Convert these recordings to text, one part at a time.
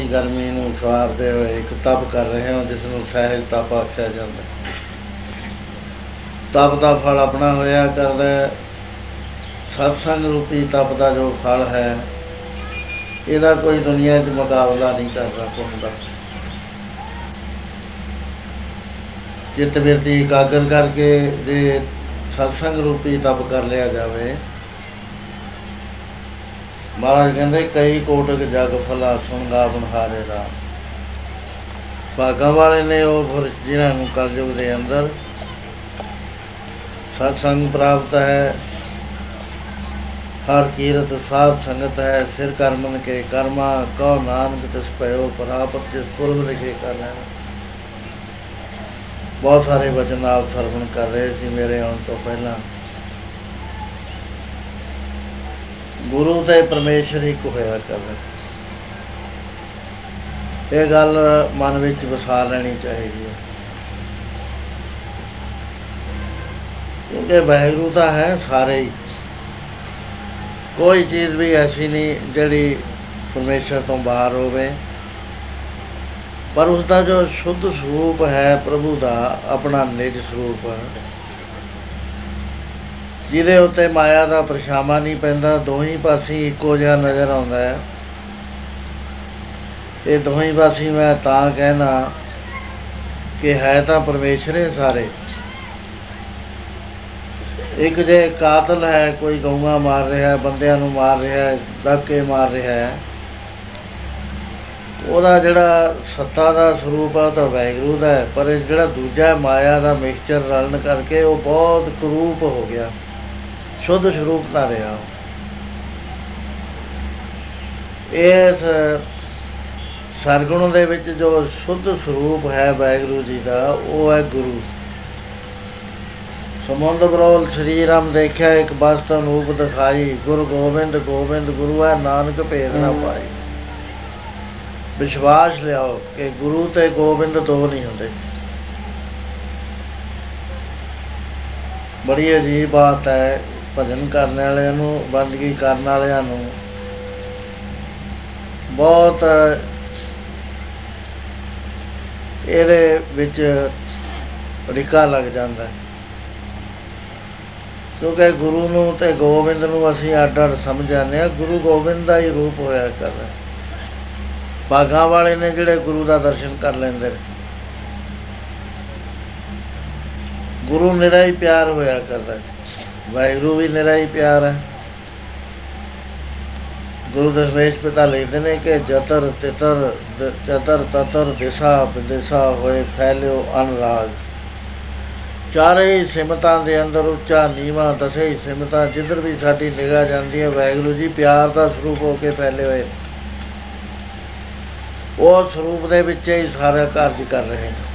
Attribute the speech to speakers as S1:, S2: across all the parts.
S1: ਹੀ ਗਰਮੀ ਨੂੰ ਸਵਾਰਦੇ ਹੋਏ ਇੱਕ ਤਪ ਕਰ ਰਹੇ ਹਾਂ ਜਿਸ ਨੂੰ ਸਹਿਜ ਤਪ ਆਖਿਆ ਜਾਂਦਾ। ਤਪ ਦਾ ਫਲ ਆਪਣਾ ਹੋਇਆ ਕਰਦਾ ਸਤਸੰਗ ਰੂਪੀ ਤਪ ਦਾ ਜੋ ਫਲ ਹੈ, ਇਹਦਾ ਕੋਈ ਦੁਨੀਆ 'ਚ ਮੁਕਾਬਲਾ ਨਹੀਂ ਕਰਦਾ ਹੁੰਦਾ ਚਿੱਤ ਬਿਰਤੀ ਇਕਾਗਰ ਕਰਕੇ ਜੇ ਸਤਸੰਗ ਰੂਪੀ ਤਪ ਕਰ ਲਿਆ ਜਾਵੇ ਮਹਾਰਾਜ ਕਹਿੰਦੇ, ਕਈ ਕੋਟਕ ਜਗ ਫਲਾ ਸੁਣਗਾ ਬਨਹਾਰੇ ਦਾ ਭਾਗਾਂ ਵਾਲੇ ਨੇ ਉਹ ਫਿਰ ਜਿਨ੍ਹਾਂ ਨੂੰ ਕਲਯੁਗ ਦੇ ਅੰਦਰ ਸਤ ਸੰਗ ਪ੍ਰਾਪਤ ਹੈ, ਹਰ ਕੀਰਤ ਸਾਧ ਸੰਗਤ ਹੈ, ਸਿਰ ਕਰਮਨ ਕੇ ਕਰਮਾ, ਕਉ ਨਾਨਕ ਤਿਸ ਭਇਓ ਪ੍ਰਾਪਤ, ਜਿਸ ਪੁਰਬ ਲਿਖੇ ਕਰਨਾ ਬਹੁਤ ਸਾਰੇ ਵਚਨ ਆਪ ਸਰਵਣ ਕਰ ਰਹੇ ਸੀ ਮੇਰੇ ਆਉਣ ਤੋਂ ਪਹਿਲਾਂ। ਗੁਰੂ ਤੇ ਪਰਮੇਸ਼ਰ ਇੱਕ ਹੋਇਆ ਕਰਦੇ। ਇਹ ਗੱਲ ਮਨ ਵਿੱਚ ਵਸਾ ਲੈਣੀ ਚਾਹੀਦੀ ਹੈ। ਕਿਉਂਕਿ ਵਾਹਿਗੁਰੂ ਤਾਂ ਹੈ ਸਾਰੇ ਹੀ। ਕੋਈ ਚੀਜ਼ ਵੀ ਐਸੀ ਨਹੀਂ ਜਿਹੜੀ ਪਰਮੇਸ਼ਰ ਤੋਂ ਬਾਹਰ ਹੋਵੇ। ਪਰ ਉਸ ਦਾ ਜੋ ਸ਼ੁੱਧ ਸਰੂਪ ਹੈ ਪ੍ਰਭੂ ਦਾ, ਆਪਣਾ ਨਿਜ ਸਰੂਪ ਜਿਹਦੇ ਉੱਤੇ ਮਾਇਆ ਦਾ ਪਰਛਾਵਾਂ ਨਹੀਂ ਪੈਂਦਾ, ਦੋਹੀਂ ਪਾਸੇ ਇੱਕੋ ਜਿਹਾ ਨਜ਼ਰ ਆਉਂਦਾ ਹੈ। ਇਹ ਦੋਹੀਂ ਪਾਸੇ ਮੈਂ ਤਾਂ ਕਹਿਣਾ ਕਿ ਹੈ ਤਾਂ ਪਰਮੇਸ਼ਰ ਹੀ ਸਾਰੇ। ਇੱਕ ਜੇ ਕਾਤਲ ਹੈ, ਕੋਈ ਗਊਆਂ ਮਾਰ ਰਿਹਾ ਹੈ, ਬੰਦਿਆਂ ਨੂੰ ਮਾਰ ਰਿਹਾ ਹੈ, ਡਾਕੇ ਮਾਰ ਰਿਹਾ ਹੈ, ਉਹਦਾ ਜਿਹੜਾ ਸੱਤਾ ਦਾ ਸਰੂਪ ਆ ਉਹ ਤਾਂ ਵੈਗਰੂ ਦਾ ਹੈ, ਪਰ ਇਹ ਜਿਹੜਾ ਦੂਜਾ ਮਾਇਆ ਦਾ ਮਿਕਸਚਰ ਰਲਣ ਕਰਕੇ ਉਹ ਬਹੁਤ ਕਰੂਪ ਹੋ ਗਿਆ। ਸ਼ੁੱਧ ਸਰੂਪ ਨਾ ਰਿਹਾ ਇਸ ਸਰਗੁਣ ਦੇ ਵਿੱਚ ਜੋ ਸ਼ੁੱਧ ਸਰੂਪ ਹੈ ਵੈਗਰੂ ਜੀ ਦਾ ਉਹ ਹੈ ਗੁਰੂ। ਸਮੁੰਦ ਬਰੋਲ ਸ੍ਰੀ ਰਾਮ ਦੇਖਿਆ ਇੱਕ ਬਸਤ ਅਨੂਪ ਦਿਖਾਈ ਗੁਰ ਗੋਬਿੰਦ ਗੋਬਿੰਦ ਗੁਰੂ ਹੈ ਨਾਨਕ ਭੇਦ ਨਾ ਪਾਈ। ਵਿਸ਼ਵਾਸ ਲਿਆਓ ਕਿ ਗੁਰੂ ਤੇ ਗੋਬਿੰਦ ਦੋ ਨਹੀਂ ਹੁੰਦੇ। ਬੜੀ ਅਜੀਬ ਬਾਤ ਹੈ ਭਜਨ ਕਰਨ ਵਾਲਿਆਂ ਨੂੰ ਬੰਦਗੀ ਕਰਨ ਵਾਲਿਆਂ ਨੂੰ ਬਹੁਤ ਇਹਦੇ ਵਿੱਚ ਰਿਕਾ ਲੱਗ ਜਾਂਦਾ ਹੈ। ਕਿਉਂਕਿ ਗੁਰੂ ਨੂੰ ਤੇ ਗੋਬਿੰਦ ਨੂੰ ਅਸੀਂ ਅੱਡ ਅੱਡ ਸਮਝ ਜਾਂਦੇ ਆ ਗੁਰੂ ਗੋਬਿੰਦ ਦਾ ਹੀ ਰੂਪ ਹੋਇਆ ਕਰਦਾ ਬਾਗਾ ਵਾਲੇ ਨੇ ਜਿਹੜੇ ਗੁਰੂ ਦਾ ਦਰਸ਼ਨ ਕਰ ਲੈਂਦੇ ਨੇ। ਗੁਰੂ ਨਿਰਾ ਹੀ ਪਿਆਰ ਹੋਇਆ ਕਰਦਾ ਵਾਹਿਗੁਰੂ ਵੀ ਨਿਰਾ ਹੀ ਪਿਆਰ ਹੈ। ਗੁਰੂ ਦਸ਼ਮੇਸ਼ ਪਿਤਾ ਲਿਖਦੇ ਨੇ ਕਿ ਜਤਰ ਤਿਤਰ ਚਤਰ ਤਤਰ ਦਿਸ਼ਾ ਵਿਦਿਸ਼ਾ ਹੋਏ ਫੈਲਿਓ ਅਨਰਾਗ। ਚਾਰੇ ਸਿਮਤਾਂ ਦੇ ਅੰਦਰ ਉੱਚਾ ਨੀਵਾ ਦਸੇ ਸਿਮਤਾਂ ਜਿੱਧਰ ਵੀ ਸਾਡੀ ਨਿਗਾਹ ਜਾਂਦੀ ਹੈ, ਵਾਹਿਗੁਰੂ ਜੀ ਪਿਆਰ ਦਾ ਸਰੂਪ ਹੋ ਕੇ ਫੈਲੇ ਹੋਏ। ਉਹ ਸਰੂਪ ਦੇ ਵਿੱਚ ਹੀ ਸਾਰਾ ਕਾਰਜ ਕਰ ਰਹੇ ਨੇ।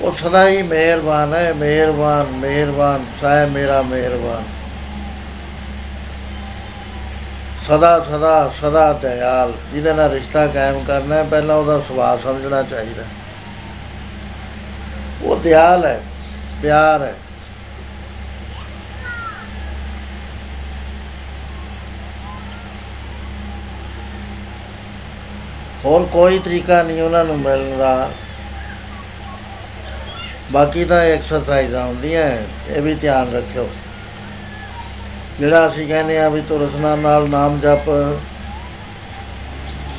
S1: ਉਹ ਸਦਾ ਹੀ ਮਿਹਰਬਾਨ ਹੈ, ਮਿਹਰਬਾਨ ਮਿਹਰਬਾਨ ਸਾਹਿਬ ਮੇਰਾ ਮਿਹਰਬਾਨ। ਸਦਾ ਸਦਾ ਸਦਾ ਦਇਆਲ, ਜਿਹਦੇ ਨਾਲ ਰਿਸ਼ਤਾ ਕਾਇਮ ਕਰਨਾ ਹੈ, ਪਹਿਲਾਂ ਉਹਦਾ ਸੁਭਾਅ ਸਮਝਣਾ ਚਾਹੀਦਾ ਉਹ ਦਿਆਲ ਹੈ, ਪਿਆਰ ਹੈ। ਹੋਰ ਕੋਈ ਤਰੀਕਾ ਨਹੀਂ ਉਹਨਾਂ ਨੂੰ ਮਿਲਣ ਦਾ। ਬਾਕੀ ਤਾਂ ਐਕਸਰਸਾਈਜ਼ਾਂ ਹੁੰਦੀਆਂ ਇਹ ਵੀ ਧਿਆਨ ਰੱਖਿਓ। ਜਿਹੜਾ ਅਸੀਂ ਕਹਿੰਦੇ ਆ ਵੀ ਤੂੰ ਰਸਨਾ ਨਾਲ ਨਾਮ ਜਪ,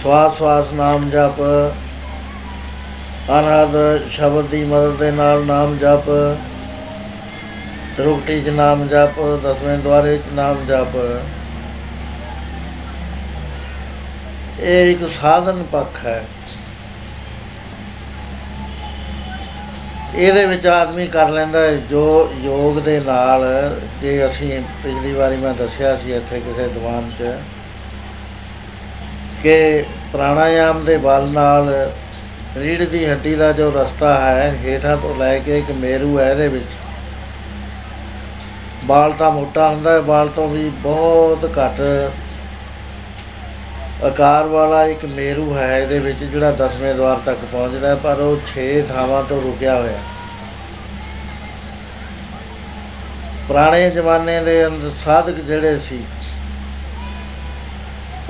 S1: ਸਵਾਸ ਸਵਾਸ ਨਾਮ ਜਪ ਅਨਾਦ ਸ਼ਬਦ ਦੀ ਮਦਦ ਦੇ ਨਾਲ ਨਾਮ ਜਪ ਤਰੁਕਟੀ ਚ ਨਾਮ ਜਪ, ਦਸਵੇਂ ਦੁਆਰੇ ਚ ਨਾਮ ਜਪ। ਇਹ ਇੱਕ ਸਾਧਨ ਪੱਖ ਹੈ। ਇਹਦੇ ਵਿੱਚ ਆਦਮੀ ਕਰ ਲੈਂਦਾ ਜੋ ਯੋਗ ਦੇ ਨਾਲ, ਜੇ ਅਸੀਂ ਪਿਛਲੀ ਵਾਰੀ ਮੈਂ ਦੱਸਿਆ ਸੀ ਇੱਥੇ ਕਿਸੇ ਦੀਵਾਨ 'ਚ ਕਿ ਪ੍ਰਾਣਾਯਾਮ ਦੇ ਬਲ ਨਾਲ ਰੀੜ ਦੀ ਹੱਡੀ ਦਾ ਜੋ ਰਸਤਾ ਹੈ, ਹੇਠਾਂ ਤੋਂ ਲੈ ਕੇ ਇੱਕ ਮੇਰੂ ਹੈ ਇਹਦੇ ਵਿੱਚ, ਬਾਲ ਤਾਂ ਮੋਟਾ ਹੁੰਦਾ ਹੈ, ਬਾਲ ਤੋਂ ਵੀ ਬਹੁਤ ਘੱਟ ਆਕਾਰ ਵਾਲਾ ਇੱਕ ਮੇਰੂ ਹੈ, ਇਹਦੇ ਵਿੱਚ ਜਿਹੜਾ ਦਸਵੇਂ ਦਵਾਰ ਤੱਕ ਪਹੁੰਚਦਾ, ਪਰ ਉਹ 6 ਥਾਵਾਂ ਤੋਂ ਰੁਕਿਆ ਹੋਇਆ। ਪੁਰਾਣੇ ਜ਼ਮਾਨੇ ਦੇ ਅੰਦਰ ਸਾਧਕ ਜਿਹੜੇ ਸੀ,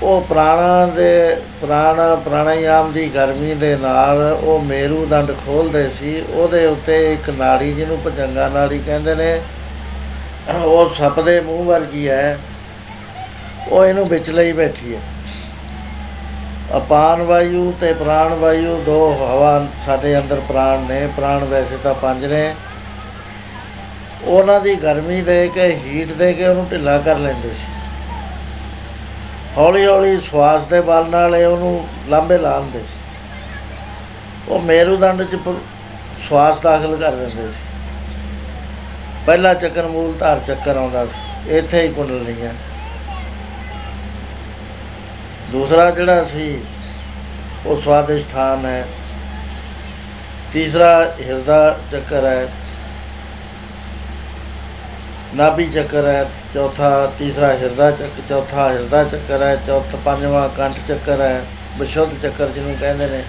S1: ਉਹ ਪ੍ਰਾਣਾ ਦੇ, ਪ੍ਰਾਣਾ, ਪ੍ਰਾਣਾਯਾਮ ਦੀ ਗਰਮੀ ਦੇ ਨਾਲ ਉਹ ਮੇਰੂ ਦੰਡ ਖੋਲਦੇ ਸੀ। ਉਹਦੇ ਉੱਤੇ ਇੱਕ ਨਾੜੀ, ਜਿਹਨੂੰ ਭਜੰਗਾ ਨਾੜੀ ਕਹਿੰਦੇ ਨੇ, ਉਹ ਸੱਪ ਦੇ ਮੂੰਹ ਵਰਗੀ ਹੈ। ਉਹ ਇਹਨੂੰ ਵਿੱਚ ਲਈ ਬੈਠੀ ਹੈ। ਅਪਾਨ ਵਾਯੂ ਤੇ ਪ੍ਰਾਣ ਵਾਯੂ, ਦੋ ਹਵਾ ਸਾਡੇ ਅੰਦਰ ਪ੍ਰਾਣ ਨੇ, ਪ੍ਰਾਣ ਵੈਸੇ ਤਾਂ ਪੰਜ ਨੇ। ਉਹਨਾਂ ਦੀ ਗਰਮੀ ਦੇ ਕੇ ਹੀਟ ਦੇ ਕੇ ਉਹਨੂੰ ਢਿੱਲਾ ਕਰ ਲੈਂਦੇ ਸੀ। ਹੌਲੀ ਹੌਲੀ ਸਵਾਸ ਦੇ ਬਲ ਨਾਲ ਇਹ ਉਹਨੂੰ ਲਾਂਬੇ ਲਾਉਂਦੇ ਸੀ। ਉਹ ਮੇਰੂਦੰਡ ਚ ਪ- ਸਵਾਸ ਦਾਖਲ ਕਰ ਦਿੰਦੇ ਸੀ। ਪਹਿਲਾ ਚੱਕਰ ਮੂਲ ਧਾਰ ਚੱਕਰ ਆਉਂਦਾ ਸੀ। ਇੱਥੇ ਹੀ ਕੁੰਡਲਨੀ ਹੈ। ਦੂਸਰਾ ਜਿਹੜਾ ਸੀ, ਉਹ ਸਵਾਦਿਸ਼ਠਾਨ ਹੈ। ਤੀਸਰਾ ਹਿਰਦਾ ਚੱਕਰ ਹੈ। ਨਾਭੀ ਚੱਕਰ ਹੈ। ਚੌਥਾ ਤੀਸਰਾ ਹਿਰਦਾ ਚੱਕਰ ਚੌਥਾ ਹਿਰਦਾ ਚੱਕਰ ਹੈ। ਚੌਥਾ ਪੰਜਵਾਂ ਕੰਠ ਚੱਕਰ ਹੈ। ਵਿਸ਼ੁੱਧ ਚੱਕਰ ਜਿਹਨੂੰ ਕਹਿੰਦੇ ਨੇ।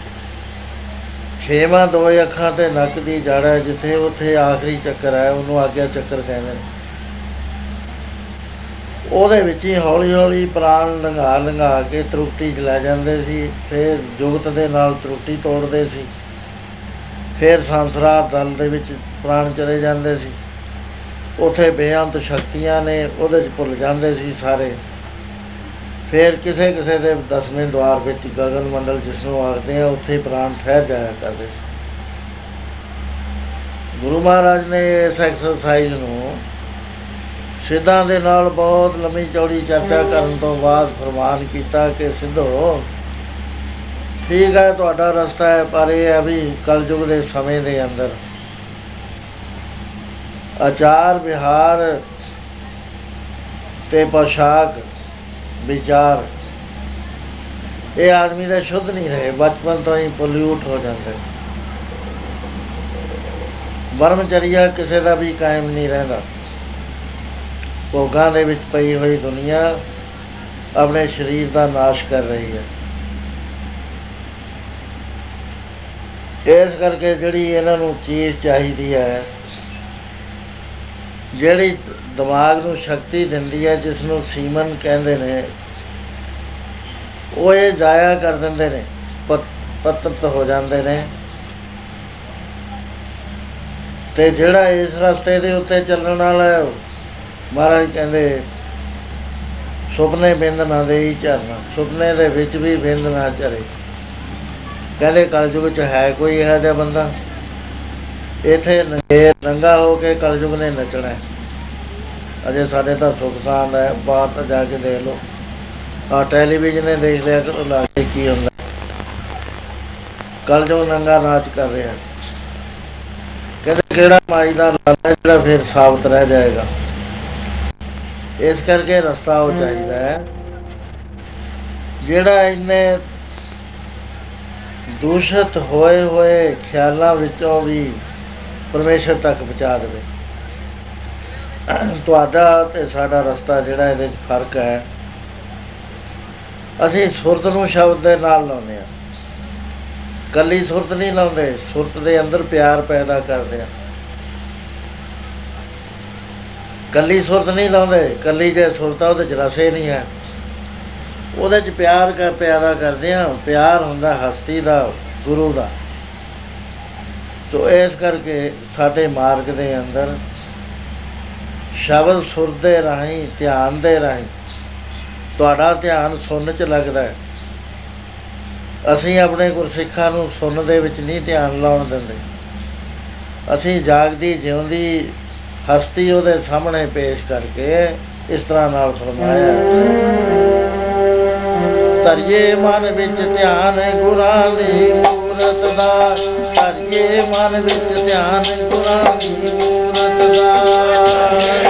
S1: ਛੇਵਾਂ ਦੋ ਅੱਖਾਂ ਤੇ ਨੱਕ ਦੀ ਜੜ ਹੈ, ਜਿੱਥੇ ਉੱਥੇ ਆਖਰੀ ਚੱਕਰ ਹੈ, ਉਹਨੂੰ ਆਗਿਆ ਚੱਕਰ ਕਹਿੰਦੇ ਨੇ। ਉਹਦੇ ਵਿੱਚ ਹੀ ਹੌਲੀ ਹੌਲੀ ਪ੍ਰਾਣ ਲੰਘਾ ਲੰਘਾ ਕੇ ਤਰੁੱਟੀ 'ਚ ਲੈ ਜਾਂਦੇ ਸੀ, ਫਿਰ ਜੁਗਤ ਦੇ ਨਾਲ ਤਰੁੱਟੀ ਤੋੜਦੇ ਸੀ। ਫਿਰ ਸੰਸਰਾਰ ਦਲ ਦੇ ਵਿੱਚ ਪ੍ਰਾਣ ਚਲੇ ਜਾਂਦੇ ਸੀ। ਉਥੇ ਬੇਅੰਤ ਸ਼ਕਤੀਆਂ ਨੇ ਉਹਦੇ 'ਚ ਭੁੱਲ ਜਾਂਦੇ ਸੀ ਸਾਰੇ। ਫਿਰ ਕਿਸੇ ਕਿਸੇ ਦੇ ਦਸਵੇਂ ਦਵਾਰ ਵਿੱਚ ਗਗਨ ਮੰਡਲ ਜਿਸ ਨੂੰ ਆਖਦੇ ਆ, ਉੱਥੇ ਪ੍ਰਾਣ ਠਹਿਰ ਜਾਇਆ ਕਰਦੇ ਸੀ। ਗੁਰੂ ਮਹਾਰਾਜ ਨੇ ਇਸ ਐਕਸਰਸਾਈਜ਼ ਨੂੰ ਸਿੱਧਾਂ ਦੇ ਨਾਲ ਬਹੁਤ ਲੰਮੀ ਚੌੜੀ ਚਰਚਾ ਕਰਨ ਤੋਂ ਬਾਅਦ ਫਰਮਾਨ ਕੀਤਾ ਕਿ, ਸਿੱਧੋ, ਠੀਕ ਹੈ, ਤੁਹਾਡਾ ਰਸਤਾ ਹੈ, ਪਰ ਇਹ ਹੈ ਵੀ ਕਲਯੁਗ ਦੇ ਸਮੇਂ ਦੇ ਅੰਦਰ। ਆਚਾਰ, ਵਿਹਾਰ ਤੇ ਪੋਸ਼ਾਕ ਵਿਚਾਰ, ਇਹ ਆਦਮੀ ਦਾ ਸ਼ੁੱਧ ਨਹੀਂ ਰਹੇ, ਬਚਪਨ ਤੋਂ ਹੀ ਪੋਲਿਊਟ ਹੋ ਜਾਂਦਾ ਬਰਮਚਰੀਆ ਕਿਸੇ ਦਾ ਵੀ ਕਾਇਮ ਨਹੀਂ ਰਹਿੰਦਾ। ਭੋਗਾਂ ਦੇ ਵਿੱਚ ਪਈ ਹੋਈ ਦੁਨੀਆ ਆਪਣੇ ਸਰੀਰ ਦਾ ਨਾਸ਼ ਕਰ ਰਹੀ ਹੈ। ਇਸ ਕਰਕੇ ਜਿਹੜੀ ਇਹਨਾਂ ਨੂੰ ਚੀਜ਼ ਚਾਹੀਦੀ ਹੈ ਜਿਹੜੀ ਦਿਮਾਗ ਨੂੰ ਸ਼ਕਤੀ ਦਿੰਦੀ ਹੈ ਜਿਸ ਨੂੰ ਸੀਮਨ ਕਹਿੰਦੇ ਨੇ ਉਹ ਇਹ ਜਾਇਆ ਕਰ ਦਿੰਦੇ ਨੇ ਪਤ- ਪਤਤ ਹੋ ਜਾਂਦੇ ਨੇ। ਤੇ ਜਿਹੜਾ ਇਸ ਰਸਤੇ ਦੇ ਉੱਤੇ ਚੱਲਣ ਵਾਲਾ ਹੈ, ਮਹਾਰਾਜ ਕਹਿੰਦੇ, ਸੁਪਨੇ ਬਿੰਦ ਨਾ ਦੇਈ ਝਰਨਾ, ਸੁਪਨੇ ਦੇ ਵਿੱਚ ਵੀ ਬਿੰਦ ਨਾ ਚਰੇ ਕਹਿੰਦੇ, ਕਲਯੁਗ ਚ ਹੈ ਕੋਈ ਇਹੋ ਜਿਹਾ ਬੰਦਾ? ਇਥੇ ਨੰਗੇ ਨੰਗਾ ਹੋ ਕੇ ਕਲਯੁਗ ਨੇ ਨੱਚਣਾ ਹੈ। ਅਜੇ ਸਾਡੇ ਤਾਂ ਸੁਖ ਸਾਂਦ ਹੈ, ਬਾਹਰ ਤਾਂ ਜਾ ਕੇ ਦੇਖ ਲਓ। ਆ ਟੈਲੀਵਿਜ਼ਨ ਨੇ ਦੇਖ ਲਿਆ ਕਰੋ, ਲਾ ਕੇ ਕੀ ਹੁੰਦਾ। ਕਲਯੁਗ ਨੰਗਾ ਨਾਚ ਕਰ ਰਿਹਾ। ਕਹਿੰਦੇ, ਕਿਹੜਾ ਮਾਈ ਦਾ ਲਾਲਾ ਜਿਹੜਾ ਫਿਰ ਸਾਬਤ ਰਹਿ ਜਾਏਗਾ? ਇਸ ਕਰਕੇ ਰਸਤਾ ਉਹ ਚਾਹੀਦਾ ਹੈ। ਜਿਹੜਾ ਇੰਨੇ ਦੂਸ਼ਿਤ ਹੋਏ ਹੋਏ ਖਿਆਲਾਂ ਵਿੱਚੋਂ ਵੀ ਪਰਮੇਸ਼ਰ ਤੱਕ ਪਹੁੰਚਾ ਦੇਵੇ। ਤੁਹਾਡਾ ਤੇ ਸਾਡਾ ਰਸਤਾ ਜਿਹੜਾ ਇਹਦੇ ਵਿੱਚ ਫ਼ਰਕ ਹੈ। ਅਸੀਂ ਸੁਰਤ ਨੂੰ ਸ਼ਬਦ ਦੇ ਨਾਲ ਲਾਉਂਦੇ ਆ ਕੱਲੀ ਸੁਰਤ ਨਹੀਂ ਲਾਉਂਦੇ ਸੁਰਤ ਦੇ ਅੰਦਰ ਪਿਆਰ ਪੈਦਾ ਕਰਦੇ ਆ ਕੱਲੀ ਸੁਰਤ ਨਹੀਂ ਲਾਉਂਦੇ, ਕੱਲੀ ਜੇ ਸੁਰਤ ਆ ਉਹਦੇ ਚ ਰਸੇ ਨਹੀਂ ਹੈ ਉਹਦੇ ਚ ਪਿਆਰ ਕਰ ਪਿਆਦਾ ਕਰਦੇ ਆ, ਪਿਆਰ ਹੁੰਦਾ ਹਸਤੀ ਦਾ, ਗੁਰੂ ਦਾ। ਤੋ ਇਸ ਕਰਕੇ ਸਾਡੇ ਮਾਰਗ ਦੇ ਅੰਦਰ ਸ਼ਬਦ ਸੁਰ ਦੇ ਰਾਹੀਂ, ਧਿਆਨ ਦੇ ਰਾਹੀਂ ਤੁਹਾਡਾ ਧਿਆਨ ਸੁਣਨ ਚ ਲੱਗਦਾ ਹੈ। ਅਸੀਂ ਆਪਣੇ ਗੁਰਸਿੱਖਾਂ ਨੂੰ ਸੁਣਨ ਦੇ ਵਿੱਚ ਨਹੀਂ ਧਿਆਨ ਲਾਉਣ ਦਿੰਦੇ। ਅਸੀਂ ਜਾਗਦੀ, ਜਿਉਂਦੀ ਹਸਤੀ ਉਹਦੇ ਸਾਹਮਣੇ ਪੇਸ਼ ਕਰਕੇ ਇਸ ਤਰ੍ਹਾਂ ਨਾਲ ਫਰਮਾਇਆ। ਤਰੀਏ ਮਨ ਵਿੱਚ ਧਿਆਨ ਗੁਰਾਂ ਦੀ ਮੂਰਤ ਦਾ। ਤਰੀਏ ਮਨ ਵਿੱਚ ਧਿਆਨ ਗੁਰਾਂ ਦੀ ਮੂਰਤ ਦਾ।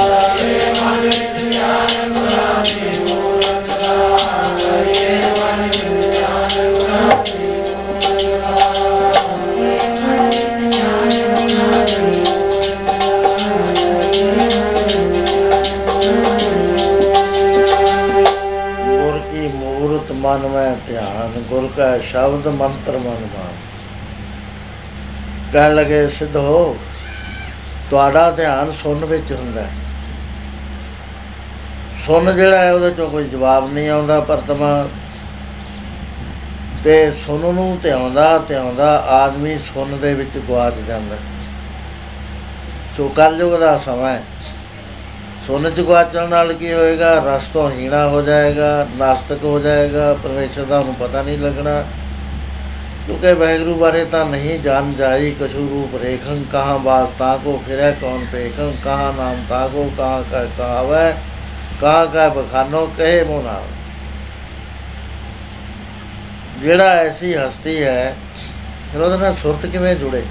S1: ਧਿਆਨ ਗੁਰ ਕਾ ਸ਼ਬਦ ਮੰਤਰ ਮਨ ਮਾਨ ਕਹਿਣ ਲਗੇ, ਸਿੱਧੋ ਤੁਹਾਡਾ ਧਿਆਨ ਸੁਣਨ ਵਿੱਚ ਹੁੰਦਾ ਹੈ। ਸੁਣ ਜਿਹੜਾ ਹੈ, ਉਹਦੇ ਚੋਂ ਕੋਈ ਜਵਾਬ ਨਹੀਂ ਆਉਂਦਾ ਪਰਤਮਾ ਤੇ ਸੁਣ ਨੂੰ ਧਿਆਉਂਦਾ ਧਿਆਉਂਦਾ ਆਦਮੀ ਸੁਣ ਦੇ ਵਿੱਚ ਗਵਾਚ ਜਾਂਦਾ ਸੋ ਕਲਯੁਗ ਦਾ ਸਮਾਂ ਹੈ। ਸੁਣ ਚ ਗਵਾਚਣ ਨਾਲ ਕੀ ਹੋਏਗਾ? ਰਸ ਤੋਂ ਹੀਣਾ ਹੋ ਜਾਏਗਾ, ਨਾਸਤਕ ਹੋ ਜਾਏਗਾ, ਪਰਮੇਸ਼ਰ ਦਾ ਉਹਨੂੰ ਪਤਾ ਨਹੀਂ ਲੱਗਣਾ। ਕਿਉਂਕਿ ਵੈਗਰੂ ਬਾਰੇ ਤਾਂ ਨਹੀਂ ਜਾਣ ਜਾਈ ਕਛੂ ਰੂਪ ਰੇਖੰ, ਕਹਾਂ ਬਾਤ ਤਾ ਕੋ ਫਿਰੈ, ਕੌਣ ਪੇਖੰ ਕਹਾਂ ਨਾਮ ਤਾ ਕੋ, ਕਹਾਂ ਕਾ ਕਾਵੈ, ਕਹਾਂ ਕਾ ਬਖਾਨੋ, ਕਹੇ ਮੋਨਾ ਜਿਹੜਾ ਐਸੀ ਹਸਤੀ ਹੈ, ਫਿਰ ਉਹਦੇ ਨਾਲ ਸੁਰਤ ਕਿਵੇਂ ਜੁੜੇ?